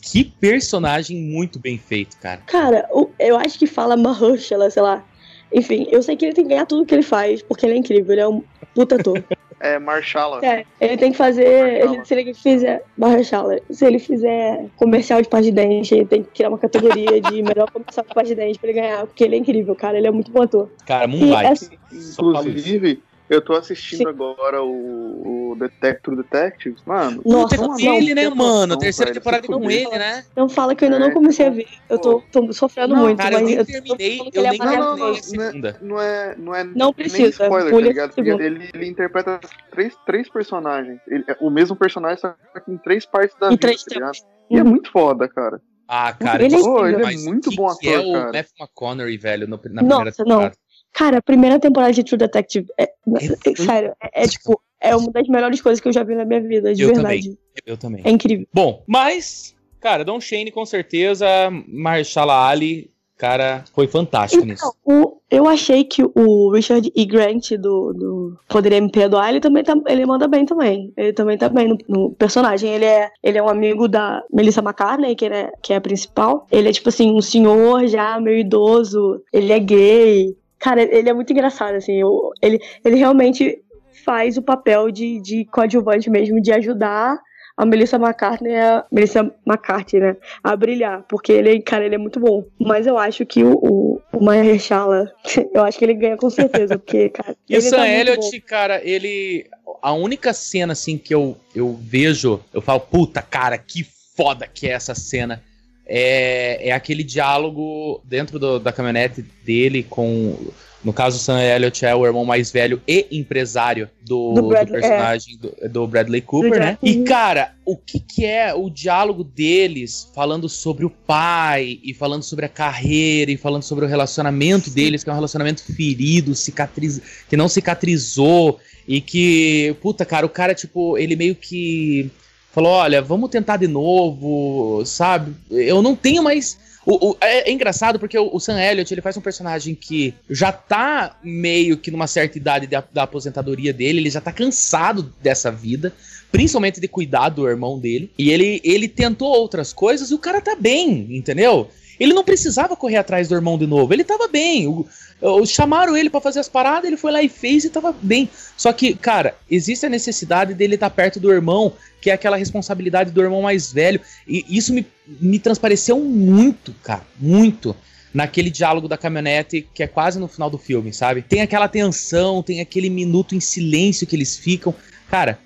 Que personagem muito bem feito, cara. Cara, eu acho que fala Mahershala, sei lá. Enfim, eu sei que ele tem que ganhar tudo que ele faz, porque ele é incrível, ele é um puta ator. (laughs) É, Marshala. É, ele tem que fazer. Ele, se ele fizer. Marshala. Se ele fizer comercial de pasta de dente, ele tem que criar uma categoria de (laughs) melhor comercial de pasta de dente pra ele ganhar, porque ele é incrível, cara. Ele é muito bom ator. Cara, Moonlight. É... Inclusive, eu tô assistindo Sim. agora o, o Detective Detectives, mano. Nossa, com ele, né, mano? Terceira velho, temporada com ele, né? Não fala que eu ainda é, não comecei a ver. Eu tô, tô sofrendo não, muito, cara, mas eu nem terminei, eu, eu nem terminei não, não, a segunda. Não é, não é, não precisa. Nem spoiler, tá ligado? Ele, ele interpreta três, três personagens. Ele, é o mesmo personagem, só que em três partes da em vida, três tá ligado? E é uhum. muito foda, cara. Ah, cara, ele, oh, ele é muito bom ator, é o cara. Matthew McConaughey, velho, no, na Nossa, primeira temporada. Não. Cara, a primeira temporada de True Detective, é, é, sério, é, é, tipo, é uma das melhores coisas que eu já vi na minha vida, de eu verdade. Também. Eu também. É incrível. Bom, mas, cara, Don Shane com certeza, Marshala Ali, cara, foi fantástico então, nisso. O, eu achei que o Richard E. Grant do, do Poderia Me Perdoar, ele também tá, ele manda bem também. Ele também tá bem no, no, personagem. Ele é, ele é um amigo da Melissa McCartney, que, é, que é a principal. Ele é, tipo assim, um senhor já meio idoso. Ele é gay. Cara, ele é muito engraçado, assim. Eu, ele, ele realmente faz o papel de, de coadjuvante mesmo, de ajudar a Melissa McCartney, a Melissa McCartney, né, a brilhar, porque ele, cara, ele é muito bom. Mas eu acho que o, o, o Mahershala, (laughs) eu acho que ele ganha com certeza, porque, cara. (laughs) E o Sam tá Elliott, cara, ele. A única cena, assim, que eu, eu vejo, eu falo, puta, cara, que foda que é essa cena é, é aquele diálogo dentro do, da caminhonete dele com no caso, o Sam Elliott é o irmão mais velho e empresário do, do, Bradley, do personagem é. do, do, Bradley Cooper, né? E, cara, o que, que é o diálogo deles falando sobre o pai e falando sobre a carreira e falando sobre o relacionamento deles, que é um relacionamento ferido, cicatriz, que não cicatrizou e que, puta, cara, o cara, tipo, ele meio que falou: olha, vamos tentar de novo, sabe? Eu não tenho mais o, o, é, é, engraçado porque o, o, Sam Elliott ele faz um personagem que já tá meio que numa certa idade da, da aposentadoria dele, ele já tá cansado dessa vida principalmente de cuidar do irmão dele. E ele, ele tentou outras coisas e o cara tá bem, entendeu? Ele não precisava correr atrás do irmão de novo, ele tava bem. O, o chamaram ele para fazer as paradas, ele foi lá e fez e tava bem. Só que, cara, existe a necessidade dele estar tá perto do irmão que é aquela responsabilidade do irmão mais velho. E isso me, me transpareceu muito, cara, muito naquele diálogo da caminhonete que é quase no final do filme, sabe? Tem aquela tensão, tem aquele minuto em silêncio que eles ficam. Cara,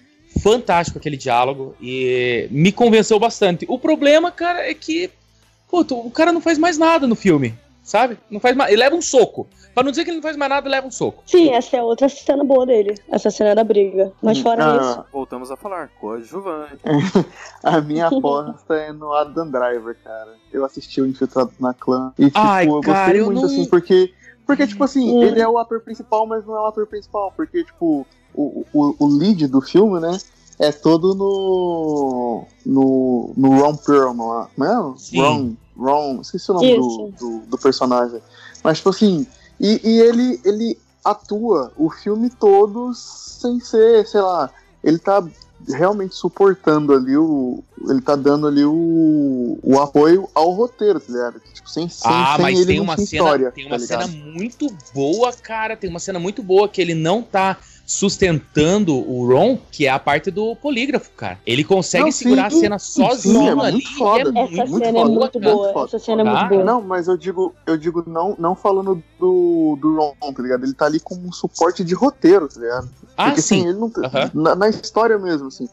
fantástico aquele diálogo e me convenceu bastante. O problema, cara, é que puto, o cara não faz mais nada no filme, sabe? Não faz mais, ele leva um soco. Pra não dizer que ele não faz mais nada, leva um soco. Sim, essa é outra cena boa dele. Essa cena da briga. Mas fora ah, isso. Voltamos a falar, coadjuvante. (laughs) a minha (laughs) aposta é no Adam Driver, cara. Eu assisti o Infiltrado na Clã. E, tipo, Ai, eu cara, gostei eu muito, não... assim, porque. Porque, tipo assim, hum. ele é o ator principal, mas não é o ator principal. Porque, tipo, o, o, o lead do filme, né? É todo no. No. No Ron Perlman lá. Não é? Ron. Ron. Esqueci o nome do, do, do personagem. Mas, tipo assim, e, e ele, ele atua o filme todo sem ser, sei lá, ele tá realmente suportando ali o. Ele tá dando ali o, o apoio ao roteiro, tá ligado? Tipo, sem, sem, ah, sem mas tem uma cena, história, tem uma tá cena muito boa, cara. Tem uma cena muito boa que ele não tá sustentando o Ron, que é a parte do polígrafo, cara. Ele consegue não, segurar sim, a cena sozinho sim, é ali. Foda, é Essa muito cena foda. é muito boa. Essa cena é muito boa. Não, mas eu digo, eu digo não, não falando do, do Ron, tá ligado? Ele tá ali como um suporte de roteiro, tá ligado? Ah, Porque sim. ele não na, na história mesmo, assim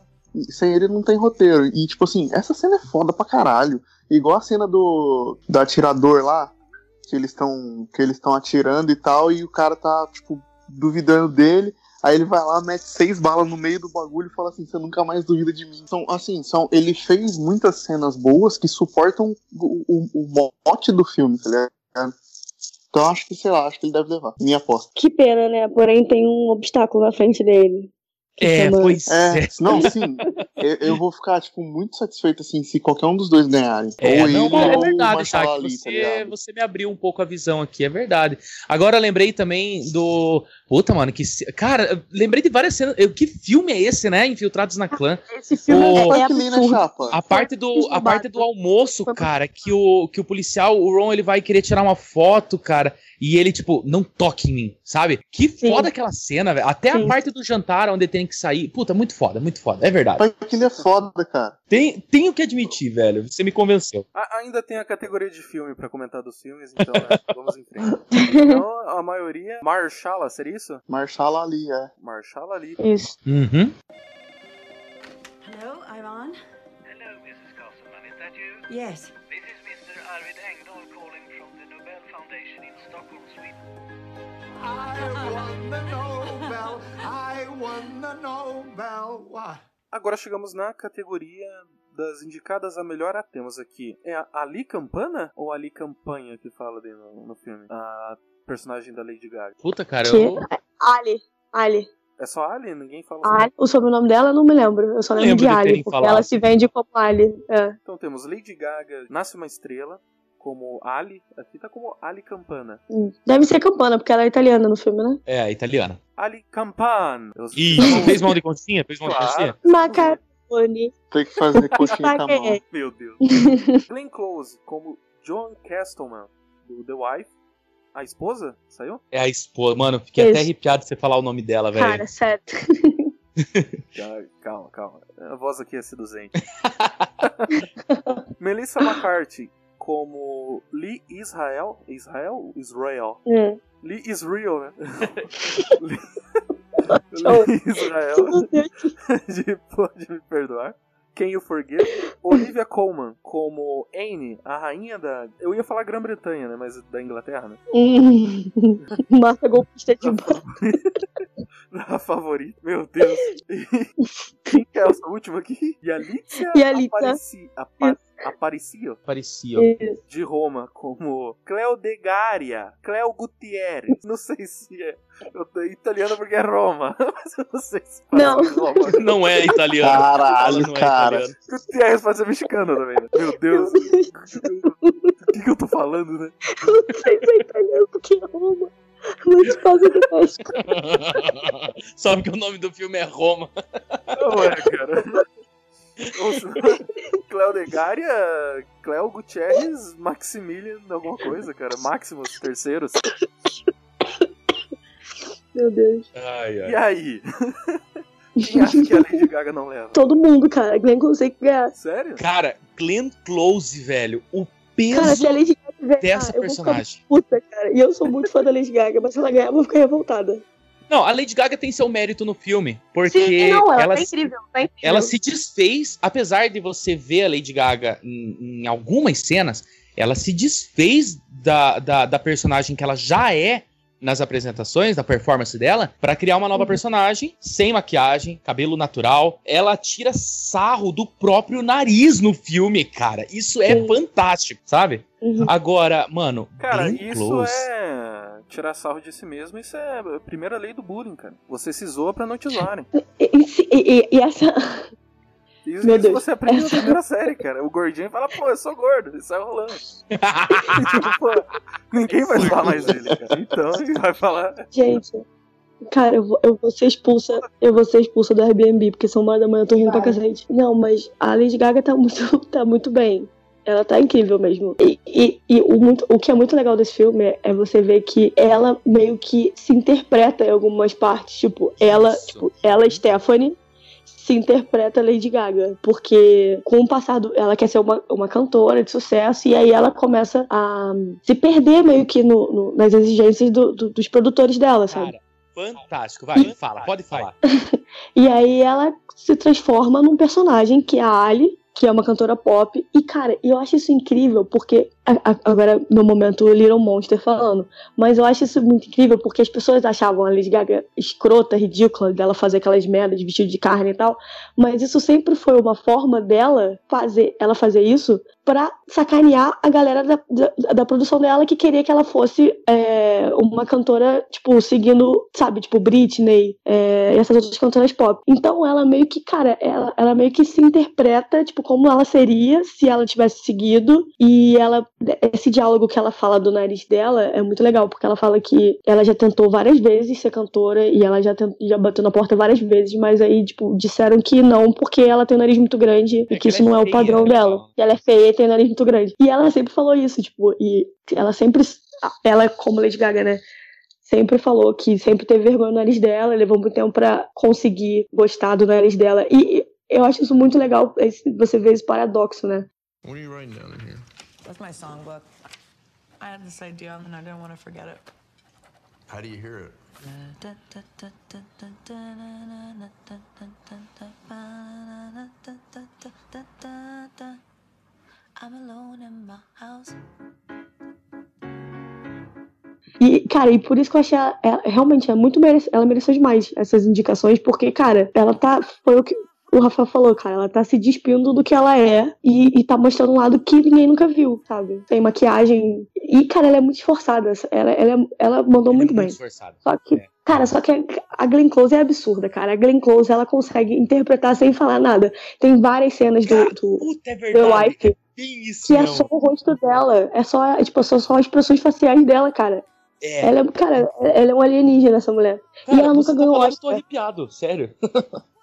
sem ele não tem roteiro. E, tipo assim, essa cena é foda pra caralho. Igual a cena do, do atirador lá, que eles estão que eles estão atirando e tal, e o cara tá, tipo, duvidando dele. Aí ele vai lá, mete seis balas no meio do bagulho e fala assim: você nunca mais duvida de mim. Então, assim, são, ele fez muitas cenas boas que suportam o, o, o mote do filme, tá ligado? Então acho que, sei lá, acho que ele deve levar. Minha aposta. Que pena, né? Porém, tem um obstáculo na frente dele. É, pois é. é. Não, sim. Eu, eu, vou ficar, tipo, muito satisfeito, assim, se qualquer um dos dois ganharem. É, ou não, ele, é verdade, tá, Ali, você, tá você me abriu um pouco a visão aqui, é verdade. Agora lembrei também do. Puta, mano, que. Cara, lembrei de várias cenas. Que filme é esse, né? Infiltrados na clã. (laughs) Esse filme o... é, é chapa. A parte do, a parte do almoço, cara, que o, que o policial, o Ron, ele vai querer tirar uma foto, cara. E ele, tipo, não toque em mim, sabe? Que foda Sim. aquela cena, velho. Até Sim. a parte do jantar onde tem que sair. Puta, muito foda, muito foda. É verdade. Mas aquilo é foda, cara. Tem, tenho que admitir, velho. Você me convenceu. A, ainda tem a categoria de filme para comentar dos filmes, então né, (laughs) vamos em frente. Então, a maioria. Marshala, seria isso? Marshala Ali, é. Marshala Ali. Isso. Uhum. Hello, I'm on. Hello, Mrs. Cosselman. Is that you? Yes. This is Mr. Arvid Agora chegamos na categoria das indicadas a melhor. Ah, temos aqui. É a Ali Campana ou Ali Campanha que fala no, no filme? A personagem da Lady Gaga. Puta, cara, eu. Ali. Ali. É só Ali? Ninguém fala Ali. O sobrenome dela eu não me lembro. Eu só lembro, lembro de, de Ali, porque falado. ela se vende como Ali. É. Então temos Lady Gaga, Nasce uma Estrela, como Ali, aqui tá como Ali Campana. Deve ser Campana, porque ela é italiana no filme, né? É, italiana. Ali Campana. Ih, fez mão de continha? Fez mão claro. de continha? Macaroni. Tem que fazer (laughs) coxinha com a mão. Meu Deus. (laughs) Glenn Close, como John Castleman, do The Wife. A esposa? Saiu? É a esposa. Mano, fiquei Isso. até arrepiado de você falar o nome dela, velho. Cara, certo. (laughs) calma, calma. A voz aqui é seduzente. Melissa McCarthy, como Lee Israel. Israel? Israel. Hum. Lee Israel, né? (laughs) Lee Israel. (laughs) de, pode me perdoar. Can You Forget? Olivia Colman como Anne, a rainha da. Eu ia falar Grã-Bretanha, né? Mas da Inglaterra, né? Hum, (laughs) Marta golpista de barco. A favorita. Meu Deus. E quem que é essa última aqui? E a Lícia E a Lícia. Apareci, apa, Aparecio, Parecia. de Roma, como Cleo Degaria, Cleo Gutierrez. Não sei se é. Eu tô em italiano porque é Roma. (laughs) Mas eu não sei se Não. Roma. Não é italiano. Caralho, não é cara. italiano. Gutierrez pode ser mexicano também. né? Meu Deus. O que, que eu tô falando, né? Não sei se é italiano porque é Roma. Mas causa do México. (laughs) Só porque o nome do filme é Roma. Não é, cara. (laughs) Cleo Degaria, Cleo Gutierrez, Maximilian, alguma coisa, cara. Maximus, terceiros. Meu Deus. Ai, ai. E aí? (laughs) Quem acha que a Lady Gaga não leva? Todo mundo, cara. Glenn consegue ganhar. Sério? Cara, Glenn Close, velho. O Cara, peso se a Lady Gaga ganhar, dessa eu vou ficar personagem. puta, cara. E eu sou muito fã da Lady Gaga, mas se ela ganhar, eu vou ficar revoltada. Não, a Lady Gaga tem seu mérito no filme. Porque Sim, não, ela, ela, tá incrível, tá incrível. ela se desfez, apesar de você ver a Lady Gaga em, em algumas cenas, ela se desfez da, da, da personagem que ela já é nas apresentações, da performance dela, pra criar uma nova Uhum. personagem, sem maquiagem, cabelo natural. Ela tira sarro do próprio nariz no filme, cara. Isso é Sim. fantástico, sabe? Uhum. Agora, mano, Cara, Glenn isso Close. é tirar sarro de si mesmo, isso é a primeira lei do bullying, cara. Você se zoa pra não te zoarem. (laughs) E, e- e- e essa. Isso, Meu isso Deus. você aprende na primeira série, cara. O gordinho fala, pô, eu sou gordo, (laughs) e sai rolando. tipo, pô, ninguém vai zoar mais ele, cara. Então ele vai falar. Gente. Cara, eu vou, eu vou ser expulsa. Eu vou ser expulsa do Airbnb, porque são uma da manhã, eu tô rindo pra cacete. Não, mas a Lady Gaga tá muito, (laughs) tá muito bem. Ela tá incrível mesmo. E, e, e o, muito, o que é muito legal desse filme é, é você ver que ela meio que se interpreta em algumas partes. Tipo, ela, Isso. tipo, ela, Stephanie, se interpreta Lady Gaga. Porque com o passar do. Ela quer ser uma, uma cantora de sucesso, e aí ela começa a se perder meio que no, no- nas exigências do- do- dos produtores dela, sabe? Cara, fantástico. Vai, fala, pode (laughs) falar. E aí ela se transforma num personagem que é a Ali, que é uma cantora pop. E, cara, eu acho isso incrível porque. Agora, no momento, Little Monster falando. Mas eu acho isso muito incrível porque as pessoas achavam a Lady Gaga escrota, ridícula, dela fazer aquelas merdas de vestido de carne e tal. Mas isso sempre foi uma forma dela fazer, ela fazer isso pra sacanear a galera da, da, da produção dela que queria que ela fosse é, uma cantora, tipo, seguindo, sabe, tipo, Britney é, e essas outras cantoras pop. Então ela meio que, cara, ela, ela meio que se interpreta, tipo, como ela seria se ela tivesse seguido. E ela, esse diálogo que ela fala do nariz dela é muito legal, porque ela fala que ela já tentou várias vezes ser cantora e ela já, tent, já bateu na porta várias vezes, mas aí, tipo, disseram que não, porque ela tem um nariz muito grande e É que que isso ela é não é o padrão né, dela. falam. E ela é feia e tem um nariz muito grande. E ela sempre falou isso, tipo, e ela sempre. Ela, como Lady Gaga, né? Sempre falou que sempre teve vergonha no nariz dela, levou muito tempo pra conseguir gostar do nariz dela. E eu acho isso muito legal, você vê esse paradoxo, né? What are you writing down in here? That's my songbook. I had this idea and I didn't want to forget it. How do you hear it? I'm alone in my house. E, cara, e por isso que eu achei ela, ela- realmente é muito merece, ela mereceu demais essas indicações, porque, cara, ela tá. Foi o que o Rafael falou, cara. Ela tá se despindo do que ela é e, e tá mostrando um lado que ninguém nunca viu, sabe? Tem maquiagem. E, cara, ela é muito esforçada. Ela, ela, é- ela mandou Ele é muito bem. esforçado. Só que, É. cara, só que a- Glenn Close é absurda, cara. A Glenn Close, ela consegue interpretar sem falar nada. Tem várias cenas do, do Puta, é The verdade. Wife Tem isso, que é não. só o rosto dela. É só, é, tipo, são só as expressões faciais dela, cara. É. Ela é, cara, ela é um alienígena, essa mulher. Cara, e ela nunca tá ganhou falando, eu tô Oscar. arrepiado, sério. (laughs)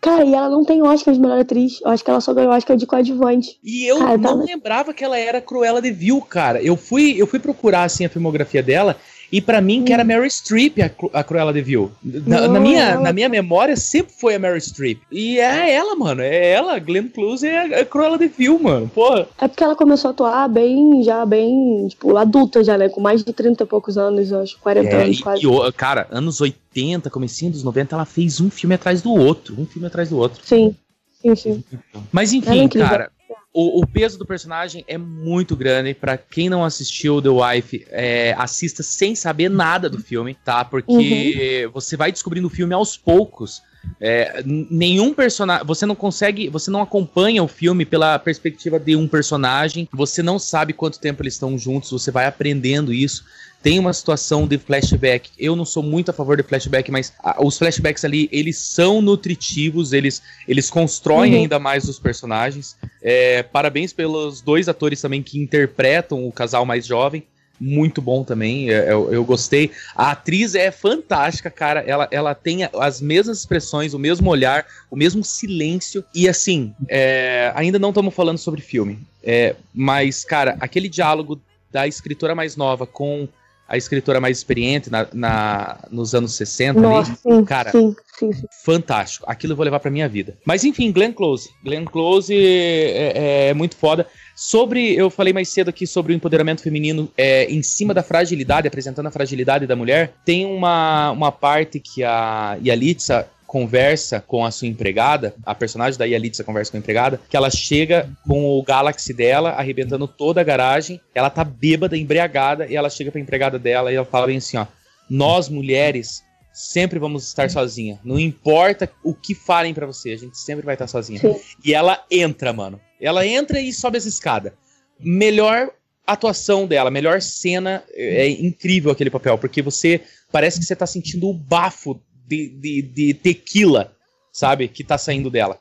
Cara, e ela não tem Oscar de melhor atriz. Eu acho que ela só ganhou Oscar de coadjuvante. E eu Cara, não tá- lembrava que ela era Cruella de Vil, cara. Eu fui, eu fui procurar assim a filmografia dela e pra mim que era Mary Streep a, Cru- a Cruella de Vil. Na, Hum. Na minha, na minha memória sempre foi a Mary Streep. E é ela, mano. É ela, Glenn Close é a, a Cruella de Vil, mano. Porra. É porque ela começou a atuar bem, já bem, tipo, adulta já, né? Com mais de 30 e poucos anos, acho. 40 É, anos e, quase. e cara, anos 80, comecinho dos 90, ela fez um filme atrás do outro. Um filme atrás do outro. Sim. Sim, sim. Mas é enfim, incrível. cara, o, o peso do personagem é muito grande. Pra quem não assistiu The Wife, é, assista sem saber nada do filme, tá? Porque você vai descobrindo o filme aos poucos. É, nenhum personagem. Você não consegue. Você não acompanha o filme pela perspectiva de um personagem. Você não sabe quanto tempo eles estão juntos. Você vai aprendendo isso. Tem uma situação de flashback. Eu não sou muito a favor de flashback, mas ah, os flashbacks ali, eles são nutritivos, eles, eles constroem Uhum. ainda mais os personagens. É, parabéns pelos dois atores também que interpretam o casal mais jovem. Muito bom também, é, eu, eu gostei. A atriz é fantástica, cara. Ela, ela tem as mesmas expressões, o mesmo olhar, o mesmo silêncio. E assim, é, ainda não estamos falando sobre filme. é, mas, cara, aquele diálogo da escritora mais nova com a escritora mais experiente na, na- nos anos 60 Nossa, ali, sim, cara, sim, sim, sim. fantástico. Aquilo eu vou levar pra minha vida. Mas enfim, Glenn Close. Glenn Close é, é muito foda. Sobre, eu falei mais cedo aqui sobre o empoderamento feminino é, em cima da fragilidade, apresentando a fragilidade da mulher. Tem uma, uma parte que a Yalitza conversa com a sua empregada, a personagem da Yalitza conversa com a empregada, que ela chega com o Galaxy dela, arrebentando toda a garagem, ela tá bêbada, embriagada, e ela chega pra empregada dela e ela fala bem assim, ó, nós mulheres sempre vamos estar sozinha, não importa o que falem pra você, a gente sempre vai estar sozinha. Sim. E ela entra, mano, ela entra e sobe as escadas. Melhor atuação dela, melhor cena, é incrível aquele papel, porque você parece que você tá sentindo o bafo de, de, de tequila, sabe, que tá saindo dela.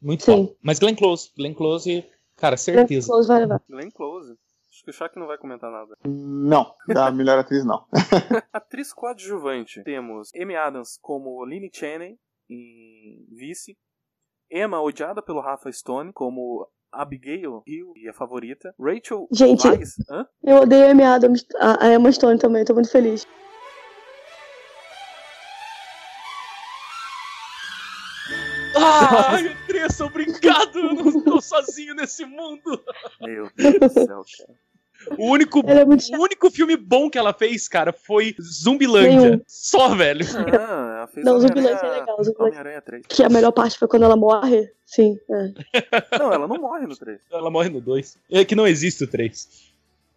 Muito Sim. bom. Mas Glenn Close, Glenn Close, cara, Glenn certeza. Close vai levar. Glenn Close. Acho que o Shaq não vai comentar nada. Não, da melhor atriz não. (laughs) Atriz coadjuvante. Temos Amy Adams como Lynn Chaney em Vice. Emma, odiada pelo Rafa Stone, como Abigail Hill e a favorita. Rachel Gente. Eu odeio a Amy Adams, a a Emma Stone também, tô muito feliz. Ai, Andressa, obrigado! Eu não estou sozinho nesse mundo. Meu Deus do céu, cara. O único, é muito o único filme bom que ela fez, cara, foi Zumbilândia. Nenhum. Só, velho. Ah, Não, Zumbilândia é legal, Zumbilândia. Homem-Aranha 3. Que a melhor parte foi quando ela morre. Sim, é. (laughs) Não, ela não morre no 3. Ela morre no 2. É que não existe o 3.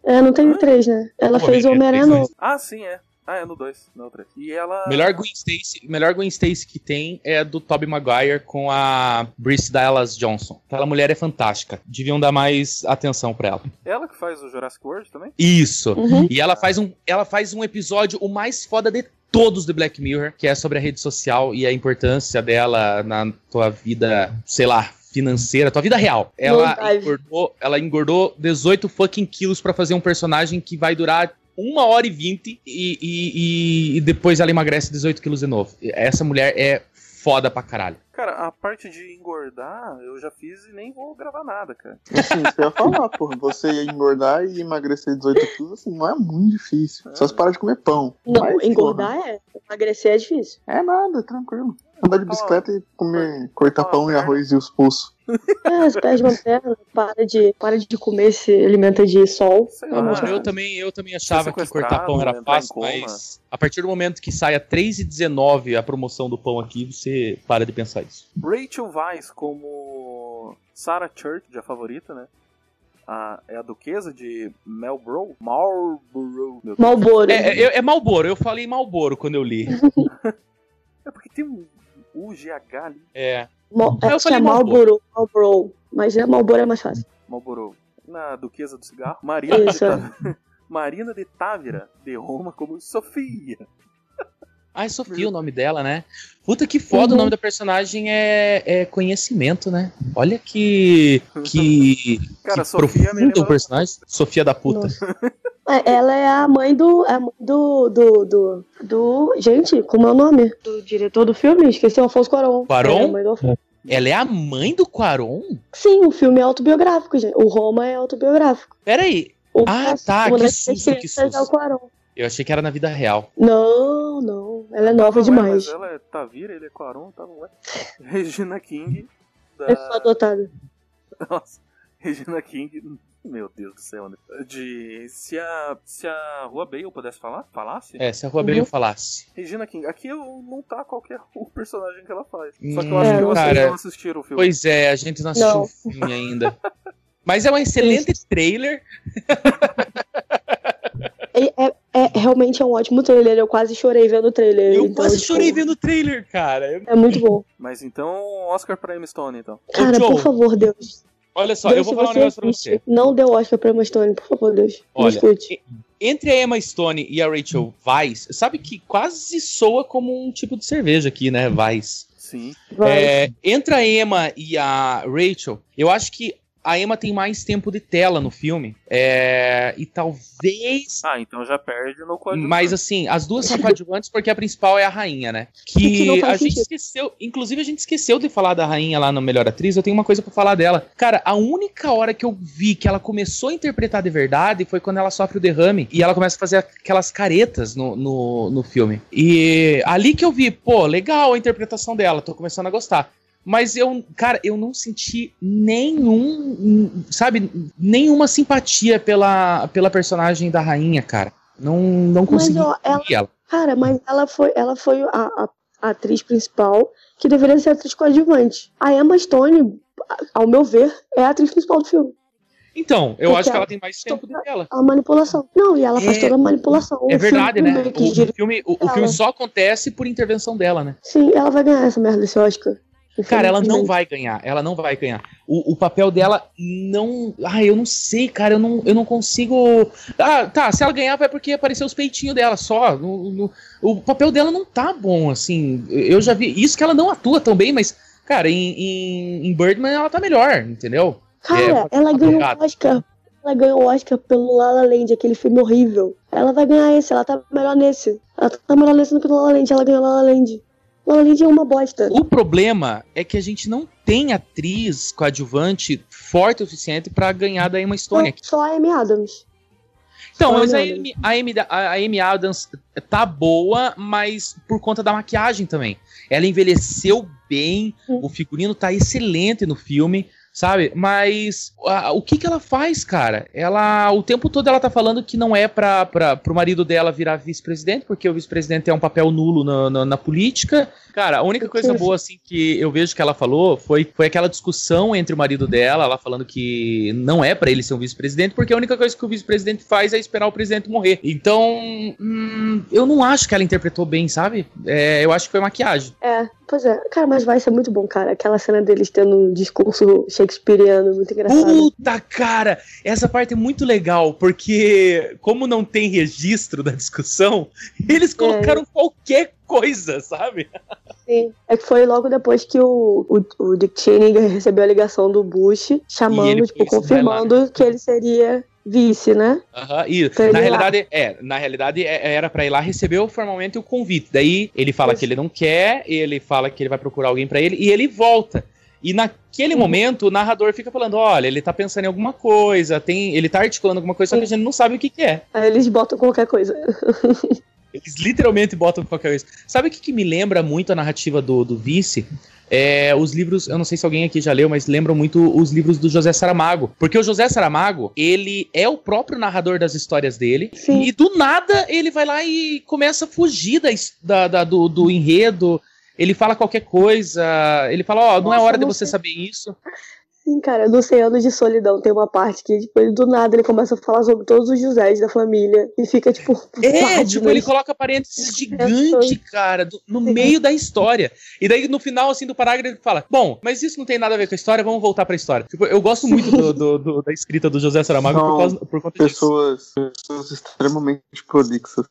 É, não tem três, né? Ela Pô, fez o é, Homem-Aranha três, novo. Ah, sim, é. Ah, é no 2, não é o 3. E ela. Melhor Gwen Stacy, melhor Gwen Stacy que tem é a do Tobey Maguire com a Brice Dallas Johnson. Aquela mulher é fantástica. Deviam dar mais atenção pra ela. Ela que faz o Jurassic World também? Isso. Uhum. E ela faz um, ela faz um episódio o mais foda de todos do Black Mirror, que é sobre a rede social e a importância dela na tua vida, sei lá, financeira, tua vida real. Ela Verdade. engordou, ela engordou 18 fucking quilos pra fazer um personagem que vai durar uma hora e vinte e, e, e- depois ela emagrece 18 quilos de novo. Essa mulher é foda pra caralho. Cara, a parte de engordar eu já fiz e nem vou gravar nada, cara. Assim, você ia falar, porra, você ia engordar e emagrecer 18 quilos, assim, não é muito difícil. Só se parar de comer pão. Não, Mas, engordar é. Emagrecer é difícil. porra, É nada, tranquilo. Andar de bicicleta e comer, cortar pão e arroz e os pulsos. É, perde uma perna, para de, para de comer, se alimenta de sol. Eu também, eu também achava que cortar pão era fácil, mas a partir do momento que sai a 3,19 a promoção do pão aqui, você para de pensar isso. Rachel Weisz como Sarah Church, a favorita, né? A, é a duquesa de Melborough? Marlborough. Malboro. É, é, é Malboro, eu falei Malboro quando eu li. (laughs) (laughs) É porque tem um UGH ali. É. Mal, Eu é, que é Malboro. Malboro. Mas é Malboro é mais fácil. Marlborough. Na duquesa do cigarro. Marina de, Isso. Ta- (laughs) Marina de Távira, de Roma, como Sofia. Ah, é Sofia o nome dela, né? Puta que foda, Uhum. o nome da personagem é, é conhecimento, né? Olha que. Que. (laughs) Cara, que Sofia profundo o personagem. Sofia da puta. É, ela é a mãe do. É a mãe do, do, do. do- Gente, como é o nome? Do diretor do filme? Esqueci o Afonso Cuarón. Cuarón? É a mãe do Afonso. Ela é a mãe do Quaron? Sim, o filme é autobiográfico, gente. O Roma é autobiográfico. Peraí. O Ah, tá, que susto, que é o susto. Cuarón. Eu achei que era na vida real. Não, não. Ela é nova Não, é, demais. mas ela é Tavira, ele é Quaron, tá, não é? (laughs) Regina King. Da... Eu sou adotada. (laughs) Nossa. Regina King. Meu Deus do céu, né? De. Se a. Se a Rua Bale pudesse falar? Falasse? É, se a Rua Bale falasse. Regina King. Aqui eu não tá qualquer (laughs) o personagem que ela faz. Só que Hum, eu acho que vocês cara, não assistiram o filme. Pois é, a gente não assistiu Não. o filme ainda. Mas é um excelente trailer. É, é- é- realmente é um ótimo trailer. Eu quase chorei vendo o trailer. Eu então, quase tipo, chorei vendo o trailer, cara. É muito bom. (laughs) Mas então, Oscar pra Emma Stone, então. Cara, Joe, por favor, Deus. Olha só, Deus, eu vou falar um negócio pra você. Não dê o Oscar pra Emma Stone, por favor, Deus. Olha, escute. Entre a Emma Stone e a Rachel Weisz, sabe que quase soa como um tipo de cerveja aqui, né? Weisz. Sim. Vai. É, entre a Emma e a Rachel, eu acho que a Emma tem mais tempo de tela no filme. É, e talvez. Ah, então já perde no código. Mas assim, as duas são coadjuvantes porque a principal é a rainha, né? que Que a gente sentido. esqueceu. Inclusive, a gente esqueceu de falar da rainha lá no Melhor Atriz. Eu tenho uma coisa pra falar dela. Cara, a única hora que eu vi que ela começou a interpretar de verdade foi quando ela sofre o derrame e ela começa a fazer aquelas caretas no, no, no filme. E ali que eu vi, pô, legal a interpretação dela, tô começando a gostar. Mas eu, cara, eu não senti nenhum, sabe, nenhuma simpatia pela, pela personagem da rainha, cara. Não, não Mas, consegui ó, ela- ela. Cara, mas ela foi, ela foi a, a- atriz principal que deveria ser a atriz coadjuvante. A Emma Stone, ao meu ver, é a atriz principal do filme. Então, eu Porque acho que ela- ela tem mais tempo de tela. A manipulação. Não, e ela faz É- toda a manipulação. É O verdade, né? que O, gira- filme, o, o ela. filme só acontece por intervenção dela, né? Sim, ela vai ganhar essa merda desse Oscar. Cara, ela não vai ganhar. Ela não vai ganhar. O, o papel dela não. Ah, eu não sei, cara. Eu não, eu não consigo. Ah, tá. Se ela ganhar, vai porque apareceu os peitinhos dela só. No- no- o papel dela não tá bom, assim. Eu já vi. Isso que ela não atua tão bem, mas, cara, em, em, em Birdman ela tá melhor, entendeu? Cara, É, ela ganhou o. Oscar. Ela ganhou o Oscar pelo La La Land, aquele filme horrível. Ela vai ganhar esse, ela tá melhor nesse. Ela tá melhor nesse do que no La La Land, ela ganhou La La Land. La La Land é uma bosta. O problema é que a gente não tem atriz coadjuvante forte o suficiente pra ganhar da Emma Stone aqui. Só a Amy Adams. Então, mas a Amy a, Amy, a Amy Adams tá boa, mas por conta da maquiagem também. Ela envelheceu bem, Hum. o figurino tá excelente no filme, sabe? Mas a- o que que ela faz, cara? Ela, o tempo todo ela tá falando que não é pra, pro marido dela virar vice-presidente, porque o vice-presidente é um papel nulo na, na, na política. Cara, a única coisa boa, assim, que eu vejo que ela falou foi, foi aquela discussão entre o marido dela, ela falando que não é pra ele ser um vice-presidente, porque a única coisa que o vice-presidente faz é esperar o presidente morrer. Então, hum, eu não acho que ela interpretou bem, sabe? É, eu acho que foi maquiagem. É, pois é. Cara, mas vai ser muito bom, cara. Aquela cena deles tendo um discurso shakespeariano muito engraçado. Puta, cara! Essa parte é muito legal, porque como não tem registro da discussão, eles colocaram qualquer coisa, sabe? Sim. É que foi logo depois que o, o, o Dick Cheney recebeu a ligação do Bush, chamando, tipo, confirmando que ele seria vice, né? Aham, Pra ele na realidade, é, na realidade é- era pra ir lá receber formalmente o convite. Daí ele fala Isso. que ele não quer, ele fala que ele vai procurar alguém pra ele e ele volta. E naquele Uhum. momento o narrador fica falando: olha, ele tá pensando em alguma coisa, tem, ele tá articulando alguma coisa, só que a gente não sabe o que, que é. Aí eles botam qualquer coisa. (laughs) Eles literalmente botam qualquer coisa. Sabe o que, que me lembra muito a narrativa do, do Vice? É, os livros, eu não sei se alguém aqui já leu, mas lembram muito os livros do José Saramago. Porque o José Saramago, ele é o próprio narrador das histórias dele. Sim. E do nada ele vai lá e começa a fugir da, da- da- do, do enredo. Ele fala qualquer coisa. Ele fala: Ó, não é Nossa, hora de não você sei. saber isso. Sim, cara, no 100 anos de solidão tem uma parte que, tipo, ele, do nada ele começa a falar sobre todos os Josés da família e fica, tipo, (laughs) É, tipo, ele coloca parênteses gigante, cara, do- no meio da história. E daí, no final, assim, do parágrafo, ele fala: Bom, mas isso não tem nada a ver com a história, vamos voltar pra história. Tipo, eu gosto muito do- do- do- da escrita do José Saramago por, causa, por conta disso. Pessoas, pessoas extremamente prolixas.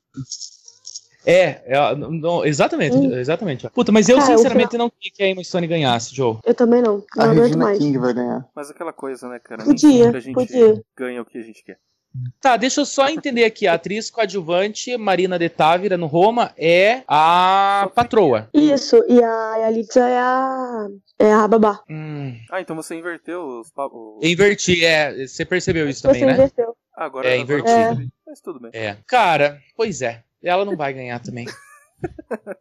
É, é, não, exatamente, exatamente. Puta, mas eu Cara, sinceramente não queria que a Emma Stone ganhasse, Joe. Eu também não. A Não aguento Regina mais. King vai ganhar. Mas aquela coisa, né, cara? Podia, a gente podia. ganha o que a gente quer. Tá, deixa eu só entender aqui. A atriz coadjuvante, Marina de Távira, no Roma, é a patroa. Isso, e a Yalitza é a. É a babá. Hum, Ah, então você inverteu os papos. inverti, é. Você percebeu isso também, Você né? inverteu. Agora É, agora eu invertido. percebi. Mas tudo bem. É. Cara, pois é. Ela não vai ganhar também.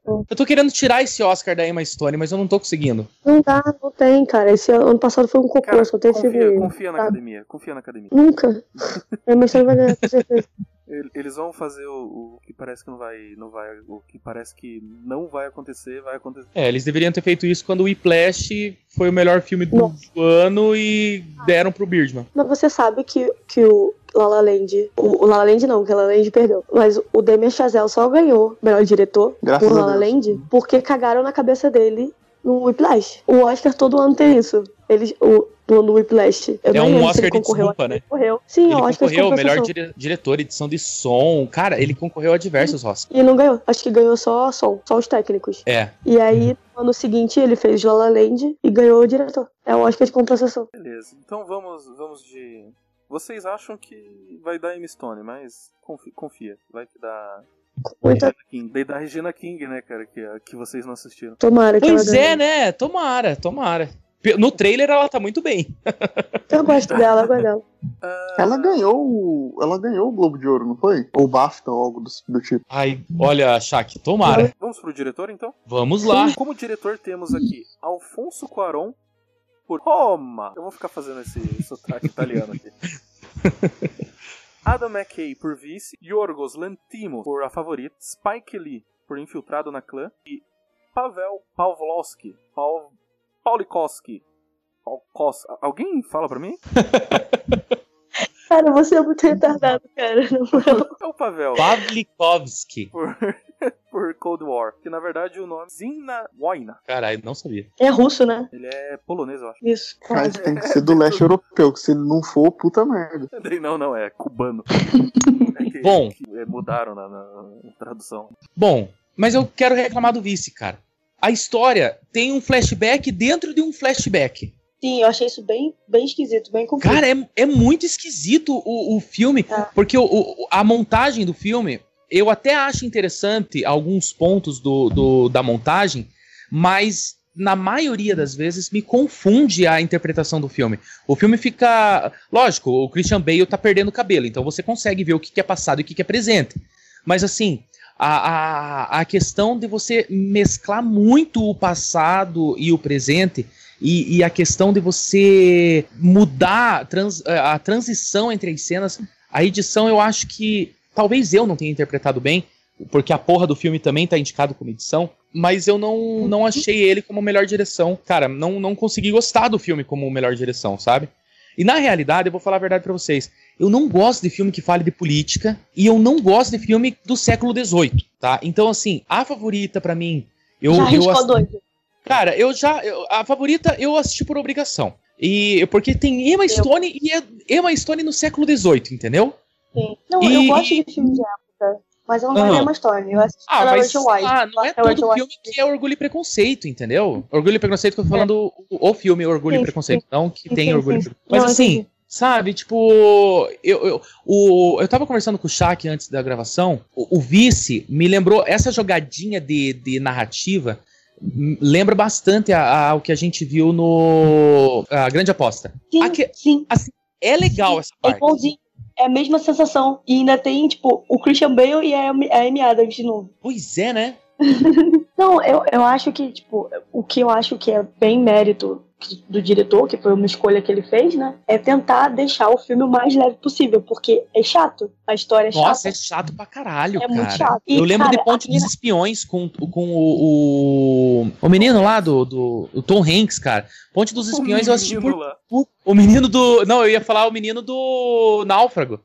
Eu tô querendo tirar esse Oscar da Emma Stone, mas eu não tô conseguindo. Não dá, não tem, cara. Esse ano passado foi um cocô, Cara, só teve confia, filme. confia na sabe? academia. Confia na academia. Nunca. (laughs) A Emma Stone vai ganhar, com certeza. Ele- Eles vão fazer o, o que parece que não vai, não vai. O que parece que não vai acontecer, vai acontecer. É, eles deveriam ter feito isso quando o Whiplash foi o melhor filme do, Nossa. ano e deram pro Birdman. Mas você sabe que, que o La La Land... O, o La La Land não, que o La La Land perdeu. Mas o Damien Chazelle só ganhou melhor diretor Graças por La La. Land porque cagaram na cabeça dele no Whiplash. O Oscar todo ano tem isso. Eles, o, no, no Whiplash. Eu É nem um lembro se Oscar de concorreu. desculpa, né? ele Concorreu. Sim, Ele o Oscar de concorreu, melhor compensação. dire- diretor, edição de som. Cara, ele concorreu a diversos Oscars. E não ganhou. Acho que ganhou só som, só os técnicos. É. E aí, no ano seguinte, ele fez La La Land e ganhou o diretor. É o Oscar de compensação. Beleza. Então vamos, vamos de. Vocês acham que vai dar Emma Stone, mas confi- confia. Vai que dá. Muita King. Daí da Regina King, né, cara? Que, que vocês não assistiram. tomara que Pois ganhe. é, né? Tomara, tomara. No trailer ela tá muito bem. (laughs) Eu gosto dela, eu gosto dela. Ah, Ela ganhou, ela ganhou o Globo de Ouro, não foi? Ou BAFTA, ou algo do, do tipo. Ai, olha, Shaq, tomara. Vamos pro diretor, então? Vamos lá. Como diretor temos aqui Alfonso Cuarón por Roma. Eu vou ficar fazendo esse sotaque italiano aqui. (laughs) Adam McKay por Vice, Yorgos Lanthimos por A Favorita, Spike Lee por Infiltrado na Clã e Pavel Pawlowski, Paul, Paulikowski. Paulkos- Alguém fala pra mim? (laughs) Cara, você é muito retardado, cara. É o Pavel Pavlikovski. (laughs) por, por Cold War, que na verdade o nome é Zina Wojna. Caralho, não sabia. É russo, né? Ele é polonês, eu acho. Isso. Mas tem que ser do leste europeu, que se não for, puta merda. (laughs) Não, não, é cubano. (laughs) É que- Bom. que, é, mudaram na, na tradução. Bom, mas eu quero reclamar do vice, cara. A história tem um flashback dentro de um flashback. Sim, eu achei isso bem, bem esquisito, bem confuso. Cara, é, é muito esquisito o, o filme, É. porque o- o- a montagem do filme, eu até acho interessante alguns pontos do, do- da montagem, mas na maioria das vezes me confunde a interpretação do filme. O filme fica. Lógico, o Christian Bale tá perdendo o cabelo, então você consegue ver o que, que é passado e o que, que é presente. Mas assim. A, a, a questão de você mesclar muito o passado e o presente e, e a questão de você mudar trans- a transição entre as cenas, a edição eu acho que talvez eu não tenha interpretado bem, porque a porra do filme também tá indicado como edição, mas eu não, não achei ele como melhor direção. Cara, não, não consegui gostar do filme como melhor direção, sabe? E na realidade, eu vou falar a verdade pra vocês. Eu não gosto de filme que fale de política e eu não gosto de filme do século XVIII, tá? Então, assim, a favorita pra mim. Eu, Já eu ass- doido. Cara, eu já. eu- a favorita eu assisti por obrigação. E porque tem Emma Stone e é Emma Stone no século XVIII, entendeu? Sim. Não, E- eu gosto de filme de época, mas eu não gosto de uma história. Eu assisti Ah, mas Rachel Weisz. ah, não é todo Rachel filme que é Orgulho e Preconceito, entendeu? Orgulho e Preconceito que eu tô falando o, o filme Orgulho Sim, e Preconceito, não que Sim, tem sim, Orgulho e sim. Preconceito. Mas Não, assim, sabe, tipo, eu, eu, o, eu tava conversando com o Shaq antes da gravação, o, o Vice me lembrou, essa jogadinha de, de narrativa lembra bastante a- a- ao que a gente viu no A Grande Aposta. Sim, sim. É legal essa É parte. igualzinho. É a mesma sensação. E ainda tem, tipo, o Christian Bale e a a Amy Adams de novo. Pois é, né? Não, eu, eu acho que, tipo, o que eu acho que é bem mérito do diretor, que foi uma escolha que ele fez, né? É tentar deixar o filme o mais leve possível, porque é chato. A história é Nossa, é chata. chato pra caralho, É cara. muito chato. E, eu lembro cara, de Ponte dos Espiões com, com o, o, o menino lá do, do o Tom Hanks, cara. Ponte dos Espiões eu assisti por, por- O menino do. Não, eu ia falar o menino do Náufrago.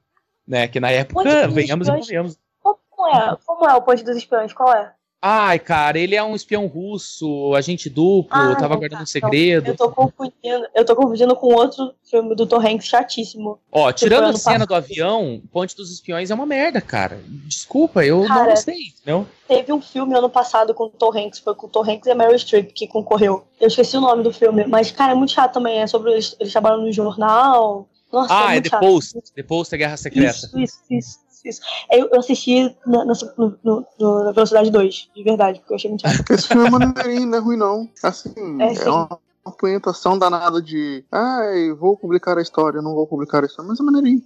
Né? Que na época, venhamos e. Como é? Como é o Ponte dos Espiões? Qual é? Ai, cara, ele é um espião russo, agente duplo, Ah, tava tá, guardando um tá. segredo. Eu tô confundindo, eu tô confundindo com outro filme do Tom Hanks chatíssimo. Ó, tirando a cena passado. do avião, Ponte dos Espiões é uma merda, cara. Desculpa, eu não Cara, gostei, entendeu? Teve um filme ano passado com o Tom Hanks, foi com o Tom Hanks e a Meryl Streep que concorreu. Eu esqueci o nome do filme, mas, cara, é muito chato também. É sobre eles, eles trabalham no jornal. Nossa, Ah, é muito The chato. Post. The Post é Guerra Secreta. Isso, isso, isso. Isso. Eu, eu assisti na, na, no- no- na Velocidade 2, de verdade, porque eu achei muito chato. Esse filme é maneirinho, não é ruim não. Assim, É, é, sim. uma, uma punhetação danada de ai, vou publicar a história, não vou publicar a história, mas é maneirinho.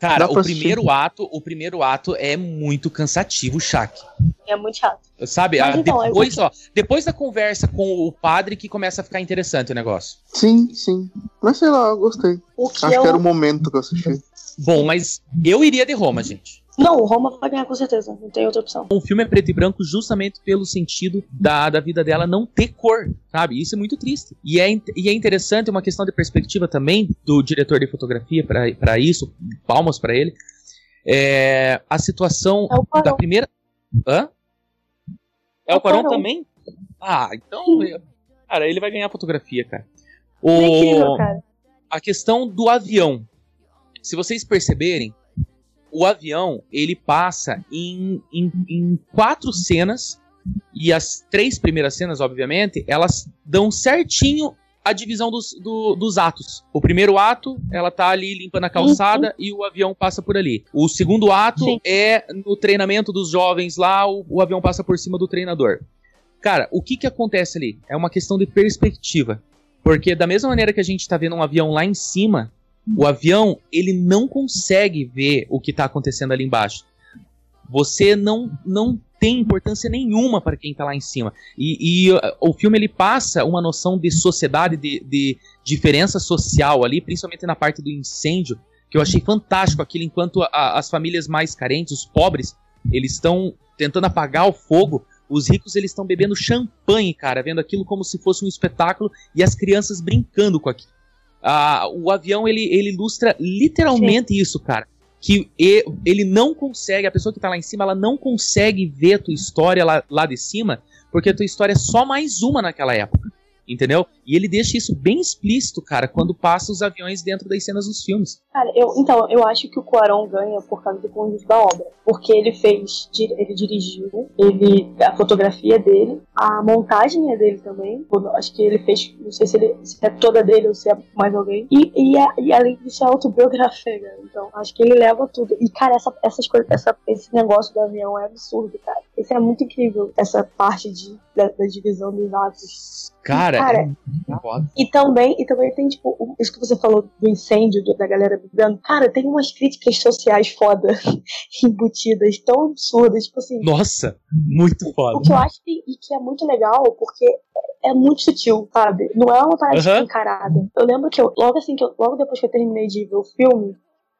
Cara, o primeiro ato, o primeiro ato é muito cansativo, Shaq. É muito chato. Sabe? Mas a- então, eu- depois, ó, depois da conversa com o padre que começa a ficar interessante o negócio. Sim, sim. Mas sei lá, eu gostei. O que Acho eu... que era o momento que eu assisti. Bom, mas eu iria de Roma, gente. Não, o Roma vai ganhar com certeza. Não tem outra opção. O filme é preto e branco justamente pelo sentido da, da vida dela não ter cor, sabe? Isso é muito triste. E é, e é interessante, uma questão de perspectiva também do diretor de fotografia para isso, palmas para ele. É, a situação É o da primeira. Hã? É É o o Quaron Quaron. também? Ah, então. Cara, ele vai ganhar fotografia, cara. O, É incrível, cara. a questão do avião. Se vocês perceberem, o avião ele passa em, em, em quatro cenas e as três primeiras cenas, obviamente, elas dão certinho a divisão dos, do- dos atos. O primeiro ato, ela tá ali limpando a calçada e o avião passa por ali. O segundo ato Sim. é no treinamento dos jovens lá, o, o avião passa por cima do treinador. Cara, o que que acontece ali? É uma questão de perspectiva. Porque da mesma maneira que a gente tá vendo um avião lá em cima, o avião, ele não consegue ver o que tá acontecendo ali embaixo. Você não, não tem importância nenhuma para quem tá lá em cima. E, e, o filme ele passa uma noção de sociedade, de, de diferença social ali, principalmente na parte do incêndio, que eu achei fantástico aquilo, enquanto a- as famílias mais carentes, os pobres, eles estão tentando apagar o fogo, os ricos eles estão bebendo champanhe, cara, vendo aquilo como se fosse um espetáculo e as crianças brincando com aquilo. Ah, o avião ele, ele ilustra literalmente isso, cara. Que ele não consegue, a pessoa que tá lá em cima, ela não consegue ver a tua história lá, lá de cima, porque a tua história é só mais uma naquela época. Entendeu? E ele deixa isso bem explícito, cara, quando passa os aviões dentro das cenas dos filmes. Cara, eu, então, eu acho que o Cuarón ganha por causa do conjunto da obra. Porque ele fez, ele dirigiu, ele, a fotografia dele, a montagem é dele também. Acho que ele fez, não sei se, ele, se é toda dele ou se é mais alguém. E, e, é- e além disso, é autobiografia, né? Então, acho que ele leva tudo. E, cara, essa, essas coisas, essa, esse negócio do avião é absurdo, cara. Isso é muito incrível, essa parte de, da, da divisão dos atos. Cara, Cara, é. E também, e também tem, tipo, o- isso que você falou do incêndio, da galera brigando. Cara, tem umas críticas sociais foda, (laughs) embutidas, tão absurdas, tipo assim. Nossa, muito O foda. que eu acho que, e que é muito legal, porque é muito sutil, sabe? Não é uma parada Aham. encarada. Eu lembro que eu, logo assim, que eu, logo depois que eu terminei de ver o filme,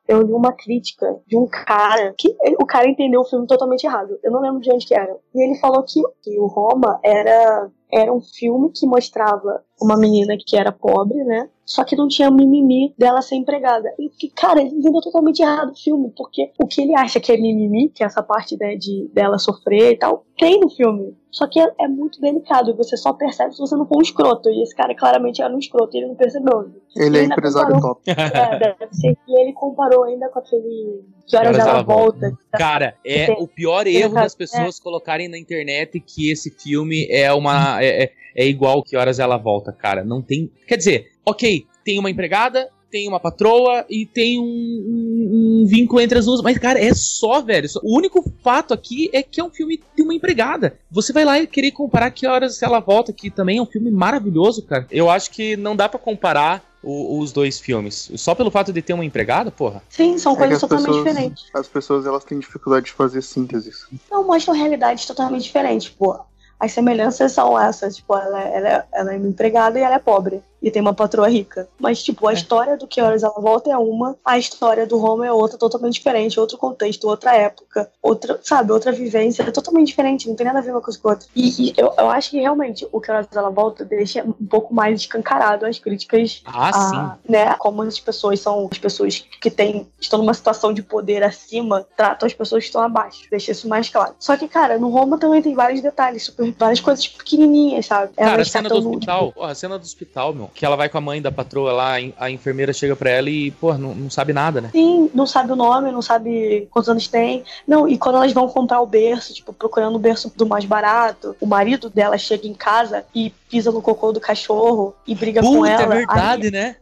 eu li uma crítica de um cara que o cara entendeu o filme totalmente errado. Eu não lembro de onde que era. E ele falou que, que o Roma era, era um filme que mostrava uma menina que era pobre, né? Só que não tinha mimimi dela ser empregada. E que, cara, ele entendeu totalmente errado o filme, porque o que ele acha que é mimimi, que é essa parte né, de dela sofrer e tal, tem no filme. Só que é, é muito delicado, e você só percebe se você não for um escroto. E esse cara claramente era um escroto e ele não percebeu. Ele é ainda empresário comparou- top. É, deve ser. E ele comparou ainda com aquele. Que horas, ela, ela volta. Cara, é Tem- o pior erro das pessoas colocarem na internet que esse filme é uma. (laughs) É, é- é igual que horas ela volta, cara. Não tem. Quer dizer, ok, tem uma empregada, tem uma patroa e tem um, um- um vínculo entre as duas. Mas, cara, é só, velho. só- O único fato aqui é que é um filme de uma empregada. Você vai lá e querer comparar que horas ela volta, que também é um filme maravilhoso, cara. Eu acho que não dá pra comparar o- os dois filmes. Só pelo fato de ter uma empregada, porra. Sim, são É coisas as totalmente pessoas, diferentes. as pessoas elas têm dificuldade de fazer sínteses. Não mostram realidades totalmente diferentes. Tipo, as semelhanças são essas. Tipo, ela, ela, ela é uma empregada e ela é pobre. E tem uma patroa rica. Mas, tipo, a É. história do Que Horas Ela Volta é uma, a história do Roma é outra, totalmente diferente. Outro contexto, outra época, outra, sabe, outra vivência. É totalmente diferente, não tem nada a ver uma coisa com a outra. E, e eu, eu acho que realmente o Que Horas Ela Volta deixa um pouco mais escancarado as críticas Ah, a- sim. né, como as pessoas são as pessoas que têm, estão numa situação de poder acima, tratam as pessoas que estão abaixo. Deixa isso mais claro. Só que, cara, no Roma também tem vários detalhes, super, várias coisas pequenininhas, sabe? Cara, a Elas cena do no- hospital, porra, a cena do hospital, meu, que ela vai com a mãe da patroa lá, a enfermeira chega pra ela e, porra, não, não sabe nada, né? Sim, não sabe o nome, não sabe quantos anos tem. Não, e quando elas vão comprar o berço, tipo, procurando o berço do mais barato, o marido dela chega em casa e pisa no cocô do cachorro e briga com Puta, ela. é verdade, né?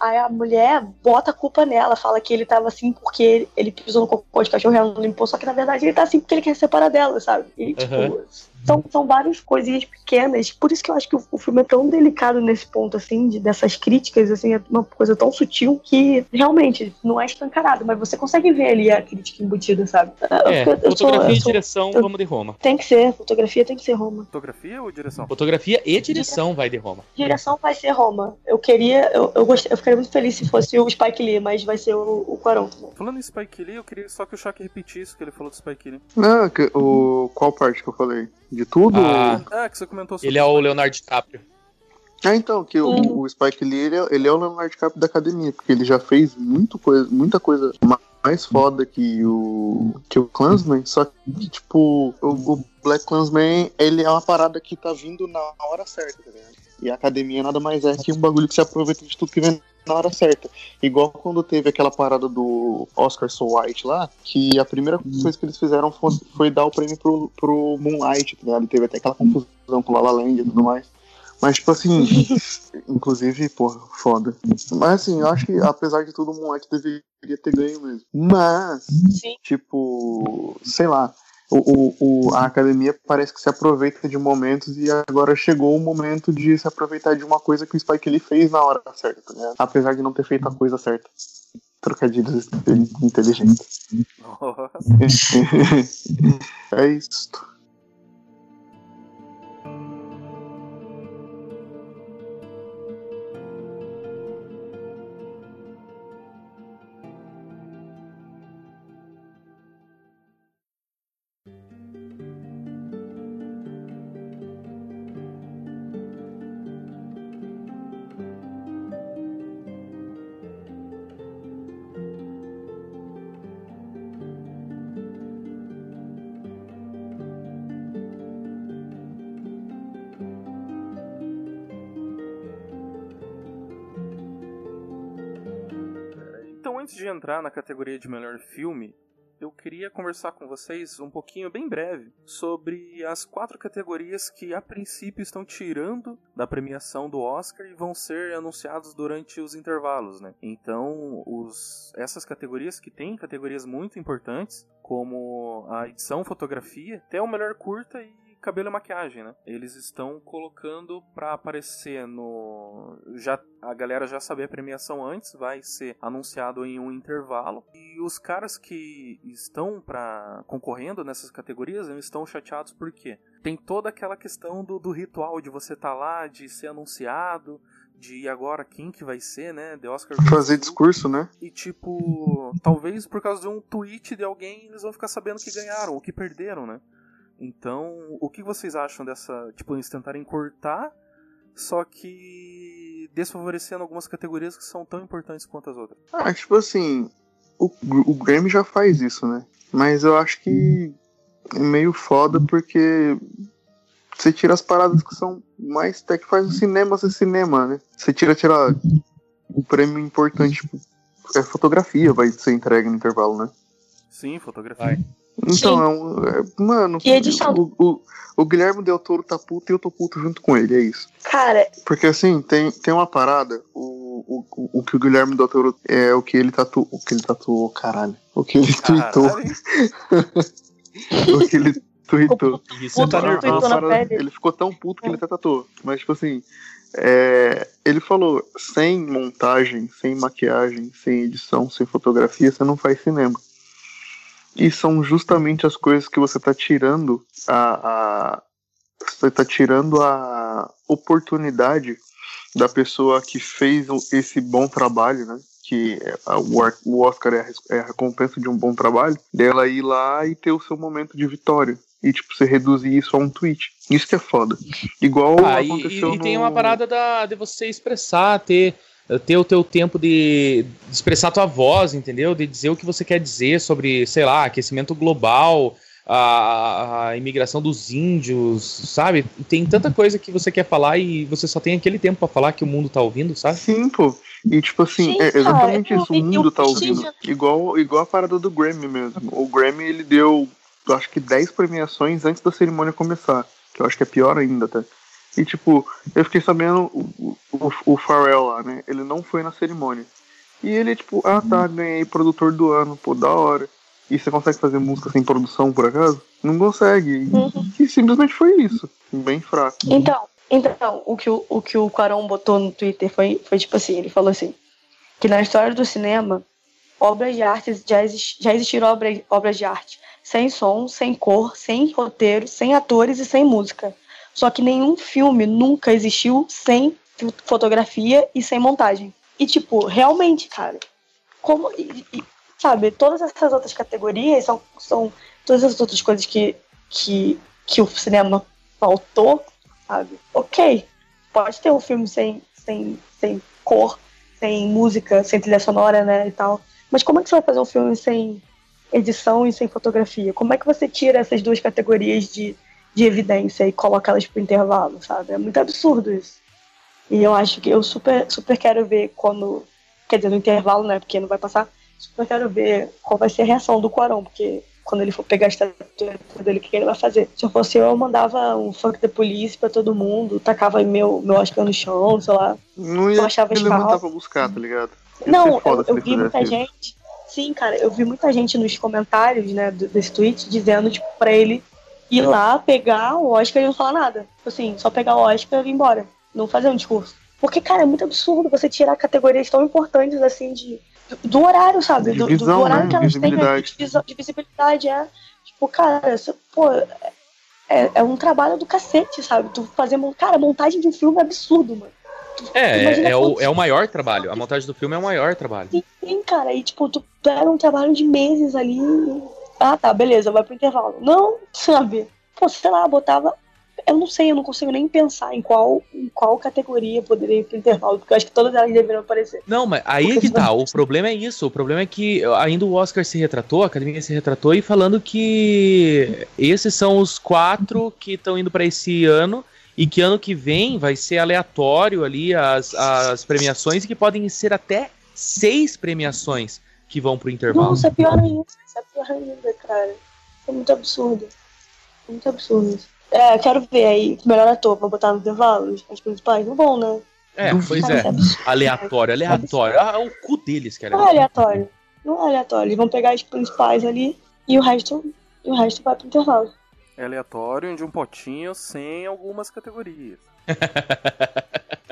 Aí a mulher bota a culpa nela, fala que ele tava assim porque ele, ele pisou no cocô de cachorro e ela não limpou, só que na verdade ele tá assim porque ele quer se separar dela, sabe? E, tipo. São, são várias coisinhas pequenas. Por isso que eu acho que o, o filme é tão delicado nesse ponto, assim, de, dessas críticas, assim, é uma coisa tão sutil que realmente não é escancarado, mas você consegue ver ali a crítica embutida, sabe? É, eu, eu fotografia sou, e direção, eu, vamos de Roma. Tem que ser, fotografia tem que ser Roma. Fotografia ou direção? Fotografia e direção vai de Roma. Direção vai ser Roma. Eu queria, eu, eu, gostei, eu ficaria muito feliz se fosse o Spike Lee, mas vai ser o, o Quaron. Falando em Spike Lee, eu queria só que o Shaq repetisse o que ele falou do Spike Lee. Não, o, qual parte que eu falei? De tudo? Ah, ou... é, que você comentou sobre Ele é o Leonardo DiCaprio. Ah, então, que o, hum. o, Spike Lee, ele é, ele é o Leonardo DiCaprio da academia, porque ele já fez muito coisa, muita coisa mais foda que o, que o Clansman, só que, tipo, o, o Black Clansman, ele é uma parada que tá vindo na hora certa, tá ligado? E a academia nada mais é que um bagulho que se aproveita de tudo que vem na hora certa. Igual quando teve aquela parada do Oscar So White lá, que a primeira coisa que eles fizeram foi, foi dar o prêmio pro, pro Moonlight, tá ligado? teve até aquela confusão com La La Land e tudo mais. Mas, tipo assim, (laughs) inclusive, porra, foda. Mas, assim, eu acho que, apesar de tudo, o Moonlight deveria ter ganho mesmo. Mas, Sim. tipo, sei lá, o, o, a academia parece que se aproveita de momentos e agora chegou o momento de se aproveitar de uma coisa que o Spike Lee fez na hora certa, né? apesar de não ter feito a coisa certa. Trocadilhos inteligentes. (laughs) é isso. Antes de entrar na categoria de melhor filme, eu queria conversar com vocês um pouquinho, bem breve, sobre as quatro categorias que a princípio estão tirando da premiação do Oscar e vão ser anunciados durante os intervalos, né? Então, os, essas categorias que têm categorias muito importantes, como a edição, fotografia, até o melhor curta e cabelo e maquiagem, né? Eles estão colocando para aparecer no já a galera já sabia a premiação antes, vai ser anunciado em um intervalo e os caras que estão para concorrendo nessas categorias, estão chateados porque tem toda aquela questão do, do ritual de você estar tá lá, de ser anunciado, de agora quem que vai ser, né? The Oscar fazer discurso, né? E tipo, talvez por causa de um tweet de alguém eles vão ficar sabendo que ganharam ou que perderam, né? Então, o que vocês acham dessa. Tipo, eles tentarem cortar, só que desfavorecendo algumas categorias que são tão importantes quanto as outras? Ah, tipo assim. O, o Grammy já faz isso, né? Mas eu acho que é meio foda porque você tira as paradas que são mais. Até que faz o cinema ser cinema, né? Você tira, tira o prêmio importante, tipo, é fotografia, vai ser entregue no intervalo, né? Sim, fotografia. Vai. Então, é um, é, mano, o, o, o, Guilherme Del Toro tá puto e eu tô puto junto com ele, é isso. Cara. Porque assim, tem, tem uma parada, o, o, o que o Guilherme Del Toro é o que ele tatuou. O que ele tatuou, caralho. O que ele tweetou. (laughs) o que ele tweetou. Isso tá parada, ele ficou tão puto que ele até tatuou. Mas, tipo assim, é, ele falou: sem montagem, sem maquiagem, sem edição, sem fotografia, você não faz cinema. E são justamente as coisas que você está tirando a, a você está tirando a oportunidade da pessoa que fez esse bom trabalho, né? Que é o Oscar é, é a recompensa de um bom trabalho, dela ir lá e ter o seu momento de vitória. E, tipo, você reduzir isso a um tweet. Isso que é foda. Igual ah, aconteceu e, e, tem uma parada da, de você expressar, ter ter o teu tempo de, de expressar tua voz, entendeu? De dizer o que você quer dizer sobre, sei lá, aquecimento global, a, a, imigração dos índios, sabe? Tem tanta coisa que você quer falar e você só tem aquele tempo para falar que o mundo tá ouvindo, sabe? Sim, pô. E tipo assim, Sim, é exatamente cara, isso, o mundo tá ouvindo. Igual, igual a parada do Grammy mesmo. O Grammy ele deu, acho que 10 premiações antes da cerimônia começar. Que eu acho que é pior ainda, até. E tipo, eu fiquei sabendo o, o, o Pharrell lá, né? Ele não foi na cerimônia. E ele, tipo, ah tá, ganhei produtor do ano, pô, da hora. E você consegue fazer música sem produção, por acaso? Não consegue. Uhum. E simplesmente foi isso. Bem fraco. Então, então o, que o, o que o Quaron botou no Twitter foi, foi tipo assim, ele falou assim, que na história do cinema, obras de arte já, exist, já existiram obras, obras de arte sem som, sem cor, sem roteiro, sem atores e sem música. Só que nenhum filme nunca existiu sem fotografia e sem montagem. E, tipo, realmente, cara, como. E, e, sabe, todas essas outras categorias são, são todas as outras coisas que, que, que o cinema faltou, sabe? Ok, pode ter um filme sem, sem, sem cor, sem música, sem trilha sonora, né, e tal. Mas como é que você vai fazer um filme sem edição e sem fotografia? Como é que você tira essas duas categorias de, de evidência e coloca elas pro intervalo, sabe? É muito absurdo isso. E eu acho que eu super, super quero ver quando. Quer dizer, no intervalo, né? Porque não vai passar. Super quero ver qual vai ser a reação do Quarão, porque quando ele for pegar a estatueta dele, o que ele vai fazer? Se eu fosse eu, eu mandava um funk da polícia pra todo mundo, tacava meu, meu Oscar no chão, sei lá. Não ia achava levantar pra buscar, tá ligado? Ia não, eu, eu vi muita isso. gente. Sim, cara, eu vi muita gente nos comentários, né, desse tweet, dizendo, tipo, pra ele ir lá, pegar o Oscar e não falar nada. Tipo assim, só pegar o Oscar e ir embora não fazer um discurso. Porque, cara, é muito absurdo você tirar categorias tão importantes assim de. Do horário, sabe? Do, visão, do, horário né? que elas têm de, de visibilidade. É. Tipo, cara, isso, pô, é, é um trabalho do cacete, sabe? Tu fazer. Cara, a montagem de um filme é absurdo, mano. É, é, é, o, é o maior trabalho. A montagem do filme é o maior trabalho. Sim, sim, cara. E, tipo, tu pega um trabalho de meses ali. Ah, tá, beleza, vai pro intervalo. Não, sabe? Pô, sei lá, botava eu não sei, eu não consigo nem pensar em qual, em qual categoria poderia ir pro intervalo, porque eu acho que todas elas deveriam aparecer. Não, mas aí é que tá. O problema é isso. O problema é que ainda o Oscar se retratou, a academia se retratou e falando que esses são os quatro que estão indo para esse ano e que ano que vem vai ser aleatório ali as, as premiações e que podem ser até seis premiações que vão pro intervalo. Nossa, é pior ainda. Isso é pior ainda, cara. É muito absurdo. É muito absurdo isso. É, quero ver aí. Melhor ator, pra botar no intervalo, as principais. Não vão, né? É, pois é. Aleatório, aleatório. Ah, o cu deles, cara. Não é aleatório. Não é aleatório. Eles vão pegar as principais ali e o resto, e o resto vai pro intervalo. É aleatório de um potinho sem algumas categorias. (laughs)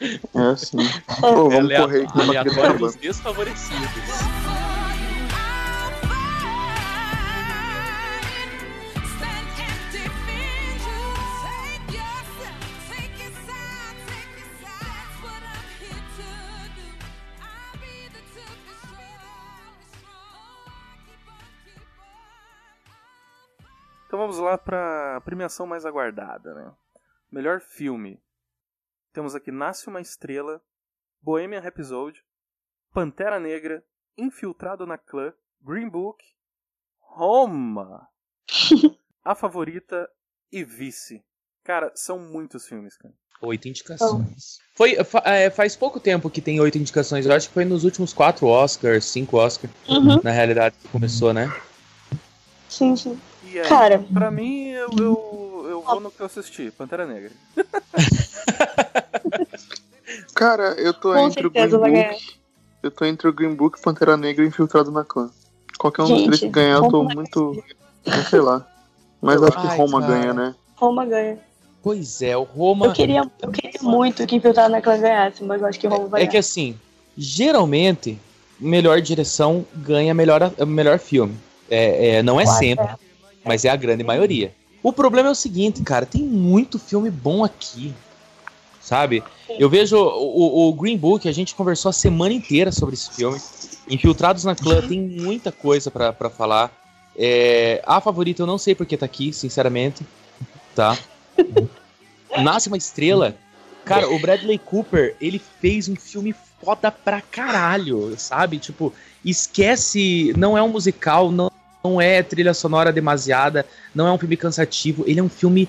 é assim. Pô, vamos é correr aqui aleatório dos desfavorecidos. Então vamos lá para a premiação mais aguardada, né? Melhor filme. Temos aqui Nasce uma Estrela, Bohemian Rhapsody, Pantera Negra, Infiltrado na Clã, Green Book, Roma, (laughs) A Favorita e Vice. Cara, são muitos filmes, cara. Oito indicações. Foi, é, faz pouco tempo que tem oito indicações. Eu acho que foi nos últimos quatro Oscars, cinco Oscars, uhum. na realidade, que começou, né? Sim, sim. E aí, Cara, pra mim, eu, eu, eu vou no que eu assisti, Pantera Negra. (laughs) Cara, eu tô Com entre o Green Book. Eu tô entre o Green Book, Pantera Negra e Infiltrado na Clã. Qualquer um dos três que ganhar, eu tô muito. Não sei lá. Mas acho que Ai, Roma cara. ganha, né? Roma ganha. Pois é, o Roma. Eu queria, eu queria muito que Infiltrado na Clã ganhasse, mas eu acho que Roma vai É ganhar. que assim, geralmente, melhor direção ganha melhor, melhor filme. É, é não é sempre. É mas é a grande maioria. O problema é o seguinte, cara, tem muito filme bom aqui, sabe? Eu vejo o, o, Green Book, a gente conversou a semana inteira sobre esse filme. Infiltrados na Clã tem muita coisa para falar. É, a favorita eu não sei porque tá aqui, sinceramente, tá? Nasce uma estrela. Cara, o Bradley Cooper, ele fez um filme foda pra caralho, sabe? Tipo, esquece, não é um musical, não não é trilha sonora demasiada, não é um filme cansativo, ele é um filme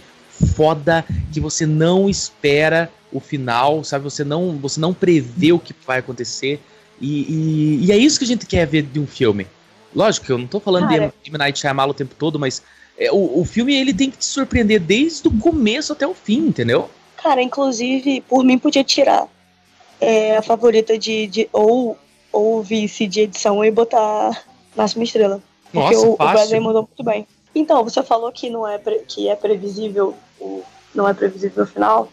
foda que você não espera o final, sabe? Você não, você não prevê o que vai acontecer. E, e, e é isso que a gente quer ver de um filme. Lógico que eu não tô falando Cara. de M. Night Shyamalan o tempo todo, mas é, o, o filme ele tem que te surpreender desde o começo até o fim, entendeu? Cara, inclusive, por mim podia tirar é, a favorita de, de ou, ou vice de edição e botar uma Estrela. Porque Nossa, o, o fácil. Bradley mandou muito bem. Então, você falou que não é, que é previsível o, não é previsível o final.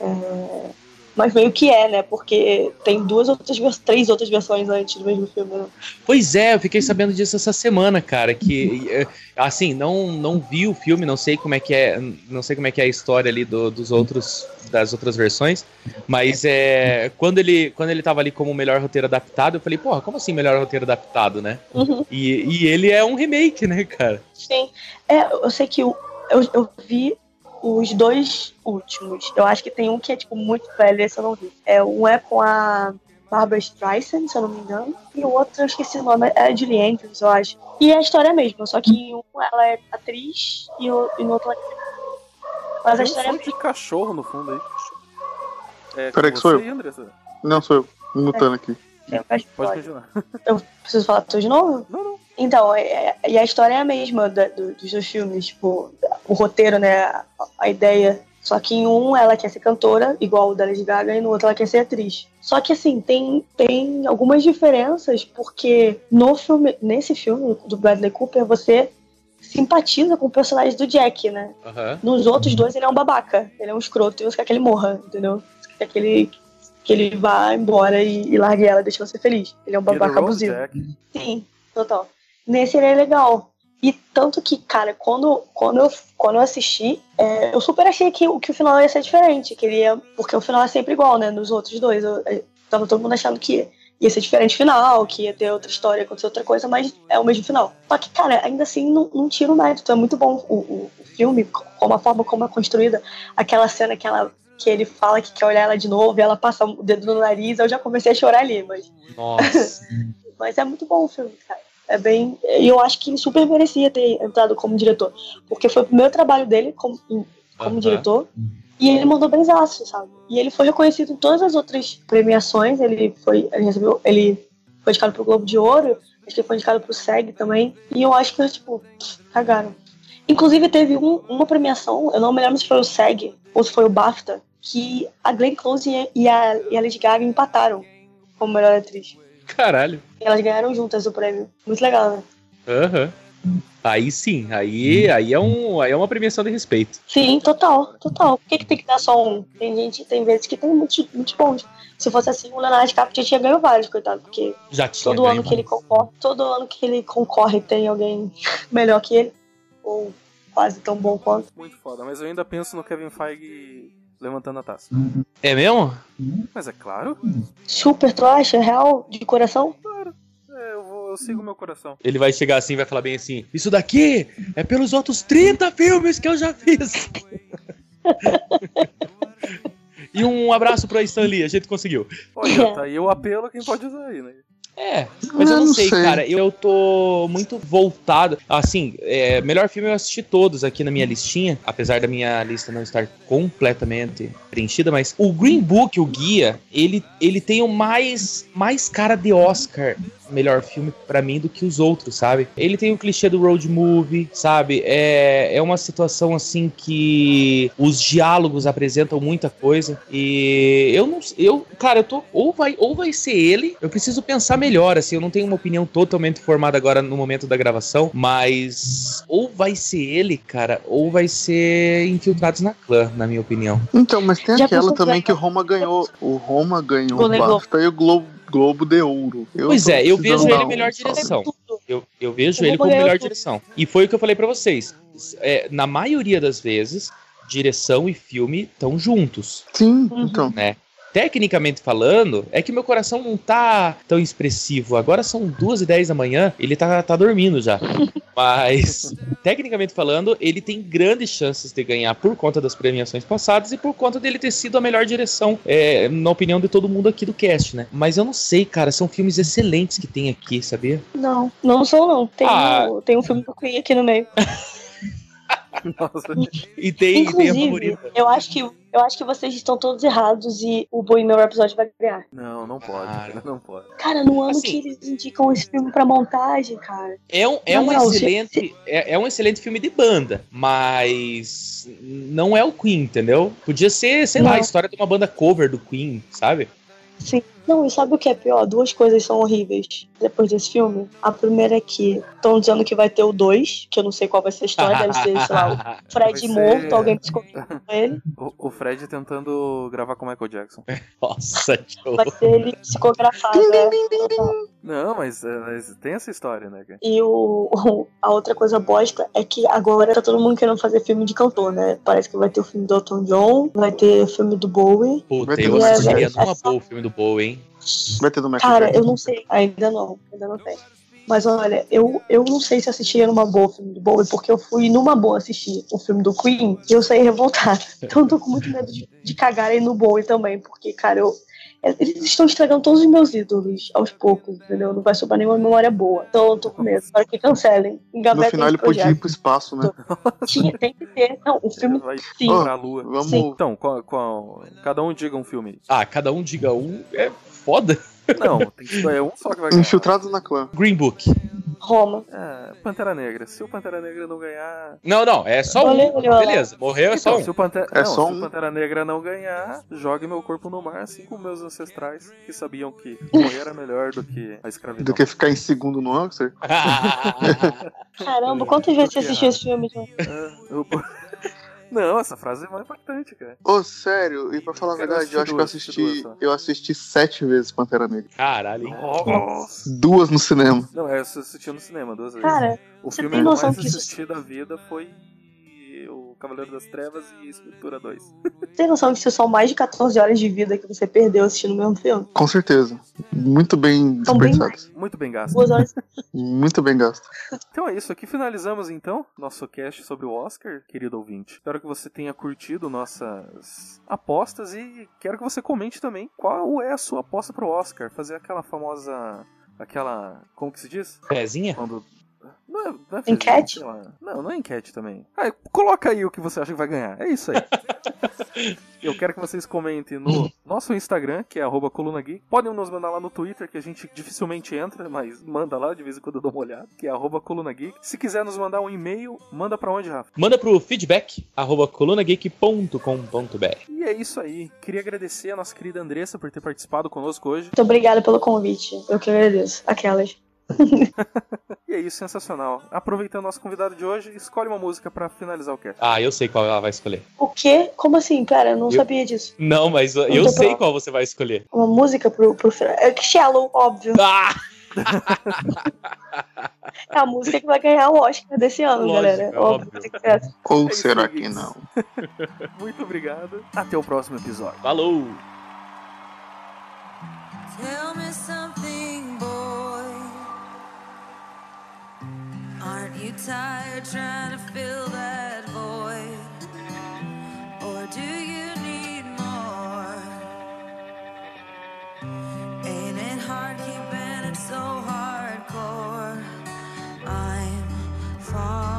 É, mas meio que é, né? Porque tem duas outras três outras versões antes do mesmo filme, né? Pois é, eu fiquei sabendo disso essa semana, cara, que eh, assim, não não vi o filme, não sei como é que é, não sei como é que é a história ali do- dos outros das outras versões, mas é quando ele quando ele tava ali como melhor roteiro adaptado, eu falei, porra, como assim melhor roteiro adaptado, né? Uhum. E, e ele é um remake, né, cara? Sim. É, eu sei que o- eu, eu vi os dois últimos. Eu acho que tem um que é, tipo, muito velho, esse eu não vi. É, um é com a Barbara Streisand, se eu não me engano. E o outro, eu esqueci o nome, é a Julie Andrews, eu acho. E é a história mesma, só que em um ela é atriz e, o, e no outro ela é... Mas a Tem um história é som de cachorro no fundo aí. É, Peraí que sou eu. Andressa? Não, sou eu. Mutando aqui. é mais Pode continuar. Eu preciso falar tudo de novo? Não, não. Então, é- é- e a história é a mesma da- do- dos dois filmes, tipo, o roteiro, né, a, a ideia. Só que em um ela quer ser cantora, igual o da Lady Gaga, e no outro ela quer ser atriz. Só que assim, tem, tem algumas diferenças, porque no filme, nesse filme do Bradley Cooper, você simpatiza com o personagem do Jack, né? Aham. Nos outros dois ele é um babaca, ele é um escroto, e você quer que ele morra, entendeu? Você quer que ele, que ele vá embora e, e largue ela, deixe você feliz. Ele é um babaca abusivo. Jack. Sim, total. Nesse ele é legal. E tanto que, cara, quando, quando, eu, quando eu assisti, é, eu super achei que, o- que o final ia ser diferente. Que ia, porque o final é sempre igual, né? Nos outros dois. Eu, eu- tava todo mundo achando que ia ser diferente o final, que ia ter outra história, acontecer outra coisa, mas é o mesmo final. Só que, cara, ainda assim não, não tira o mérito. É muito bom o, o, o filme, como a forma como é construída. Aquela cena que, ela, que ele fala que quer olhar ela de novo e ela passa o dedo no nariz, eu já comecei a chorar ali, mas Nossa. (laughs) mas é muito bom o filme, cara. É bem. E eu acho que ele super merecia ter entrado como diretor. Porque foi o primeiro trabalho dele como, como Aham. diretor. E ele mandou benzaço, sabe? E ele foi reconhecido em todas as outras premiações. Ele foi. Ele recebeu. Ele foi indicado pro Globo de Ouro. Acho que ele foi indicado pro SEG também. E eu acho que eles, tipo, cagaram. Inclusive, teve um- uma premiação, eu não me lembro se foi o SEG ou se foi o BAFTA, que a Glenn Close e a, e a, e a Lady Gaga empataram como melhor atriz. Caralho. Elas ganharam juntas o prêmio. Muito legal, né? Aham. Aí sim, aí, aí, é um, aí é uma premiação de respeito. Sim, total, total. Por que, que tem que dar só um? Tem gente, tem vezes que tem muitos, muitos bons. Se fosse assim, o Leonardo DiCaprio já tinha ganho vários, coitado, porque Já tinha todo ano que ele concorre, todo ano que ele concorre tem alguém (laughs) melhor que ele, ou quase tão bom quanto. Muito foda. Mas eu ainda penso no Kevin Feige levantando a taça. É mesmo? Mas é claro. Super, tu acha? Real, de coração? É, eu, vou, eu sigo meu coração. Ele vai chegar assim e vai falar bem assim: Isso daqui é pelos outros 30 filmes que eu já fiz. (laughs) e um abraço pra Stan Lee, a gente conseguiu. Olha, tá aí o apelo, quem pode usar aí, né? É, mas eu Eu não sei, sei. cara. Eu tô muito voltado. Assim, é, melhor filme eu assisti todos aqui na minha listinha, apesar da minha lista não estar completamente preenchida, mas o Green Book, o guia, ele, ele tem o mais, mais cara de Oscar melhor filme pra mim do que os outros, sabe? Ele tem o clichê do road movie, sabe? É, é uma situação assim que os diálogos apresentam muita coisa e eu não eu, cara, eu tô ou vai ou vai ser ele, eu preciso pensar melhor assim, eu não tenho uma opinião totalmente formada agora no momento da gravação, mas ou vai ser ele, cara, ou vai ser Infiltrados na Clã, na minha opinião. Então, mas tem Já aquela também que o Roma ganhou. O Roma ganhou o. BAFTA e o Globo, Globo de Ouro. Eu Pois é, eu vejo ele um melhor direção. Eu, eu vejo Eu ele como ganhar melhor tudo. direção. E foi o que eu falei pra vocês. É, na maioria das vezes, direção e filme estão juntos. Sim, Uhum. então. Tecnicamente falando, é que meu coração não tá tão expressivo. Agora são duas e dez da manhã, ele tá, tá dormindo já. (laughs) Mas, tecnicamente falando, ele tem grandes chances de ganhar por conta das premiações passadas e por conta dele ter sido a melhor direção, é, na opinião de todo mundo aqui do cast, né? Mas eu não sei, cara, são filmes excelentes que tem aqui, sabia? Não, não sou não. Tem, Ah. o- tem um filme do Queen aqui no meio. (laughs) (laughs) Nossa. E tem, tem a Inclusive, favorita. eu acho, que, eu acho que vocês estão todos errados e o Bohemian Rhapsody vai ganhar. Não, não pode, Cara. cara, não pode. Cara, no ano Assim- que eles indicam esse filme pra montagem, cara. É um, é Na um se- excelente é, é um excelente filme de banda, mas não é o Queen, entendeu? Podia ser, sei lá, Não. a história de uma banda cover do Queen, sabe? Sim. Não, e sabe o que é pior? Duas coisas são horríveis depois desse filme. A primeira é que estão dizendo que vai ter o 2, que eu não sei qual vai ser a história, deve ser, sei lá, o (laughs) Fred Vai morto, ser- alguém psicografando (laughs) ele. O, o Fred tentando gravar com o Michael Jackson. (laughs) Nossa, que Vai ser ele psicografado. né? Não, mas, é, mas tem essa história, né, cara? E o, o- a outra coisa bosta é que agora tá todo mundo querendo fazer filme de cantor, né? Parece que vai ter o filme do Elton John, vai ter filme do Bowie. Puta, Vai ter eu assistiria é numa boa o filme do Bowie, hein? Vai ter do Michael Cara, Jackson. eu não sei. Ainda não, ainda não tem. Mas olha, eu, eu não sei se assistiria numa boa o filme do Bowie, porque eu fui numa boa assistir o filme do Queen e eu saí revoltada. (laughs) Então eu tô com muito medo de, de cagarem no Bowie também, porque, cara, eu. Eles estão estragando todos os meus ídolos aos poucos, entendeu? Não vai sobrar nenhuma memória boa. Então eu tô com medo. Para que cancelem. No final ele podia ir pro espaço, né? Tinha, tem que ter. Não, o filme. Vai Sim. Pra lua. Vamos. Sim. Então, qual, qual- cada um diga um filme. Ah, cada um diga um. É foda. Não, tem que escolher um só que vai (laughs) ganhar. Infiltrados na clã. Green Book. Roma. É, Pantera Negra. Se o Pantera Negra não ganhar. Não, não, é só um. Beleza, morreu é só Então, um. se o Pantera, É não, só se um. o Pantera Negra não ganhar, jogue meu corpo no mar, assim como meus ancestrais, que sabiam que (laughs) morrer era melhor do que a escravidão. Do que ficar em segundo no Oscar. (laughs) Caramba, quantas vezes você assistiu esse filme, João? É, eu- Não, essa frase é mais impactante, cara. Ô, sério, e pra falar a Cara, verdade, eu acho que eu assisti duas, duas só. Eu assisti sete vezes Pantera Negra. Caralho. Nossa. Duas no cinema. Não, é, eu assisti no cinema duas vezes. Cara, o filme mais assisti da vida foi Cavaleiro das Trevas e Escultura 2. tem noção que isso são mais de 14 horas de vida que você perdeu assistindo o mesmo filme? Com certeza. Muito bem São bem desperdiçados. Muito bem gasto. Duas horas. Muito bem gasto. Então é isso, aqui finalizamos então nosso cast sobre o Oscar, querido ouvinte. Espero que você tenha curtido nossas apostas e quero que você comente também qual é a sua aposta pro Oscar. Fazer aquela famosa. aquela. como que se diz? Pezinha? Quando. Não é, não é Enquete? sei lá. Não, não é enquete também. Ah, coloca aí o que você acha que vai ganhar. É isso aí. (laughs) Eu quero que vocês comentem no nosso Instagram, que é arroba Coluna Geek. Podem nos mandar lá no Twitter, que a gente dificilmente entra, mas manda lá, de vez em quando eu dou uma olhada, que é arroba Coluna Geek. Se quiser nos mandar um e-mail, manda pra onde, Rafa? Manda pro feedback, arroba colunageek.com.br. E é isso aí. Queria agradecer a nossa querida Andressa por ter participado conosco hoje. Muito obrigada pelo convite. Eu que agradeço. Aquelas. (laughs) E é isso, sensacional. Aproveitando o nosso convidado de hoje, escolhe uma música pra finalizar o cast. Ah, eu sei qual ela vai escolher. O quê? Como assim? Pera, eu não Eu- sabia disso. Não, mas eu, Eu sei pronto. qual você vai escolher. Uma música pro, pro final. É que Shallow, óbvio. Ah! (laughs) (laughs) É a música que vai ganhar o Oscar desse ano, Lógico, galera. é Óbvio. essa. Ou É será que não? Muito obrigado. Até o próximo episódio. Falou! Tell me something, Aren't you tired trying to fill that void? Or do you need more? Ain't it hard keeping it so hardcore? I'm far.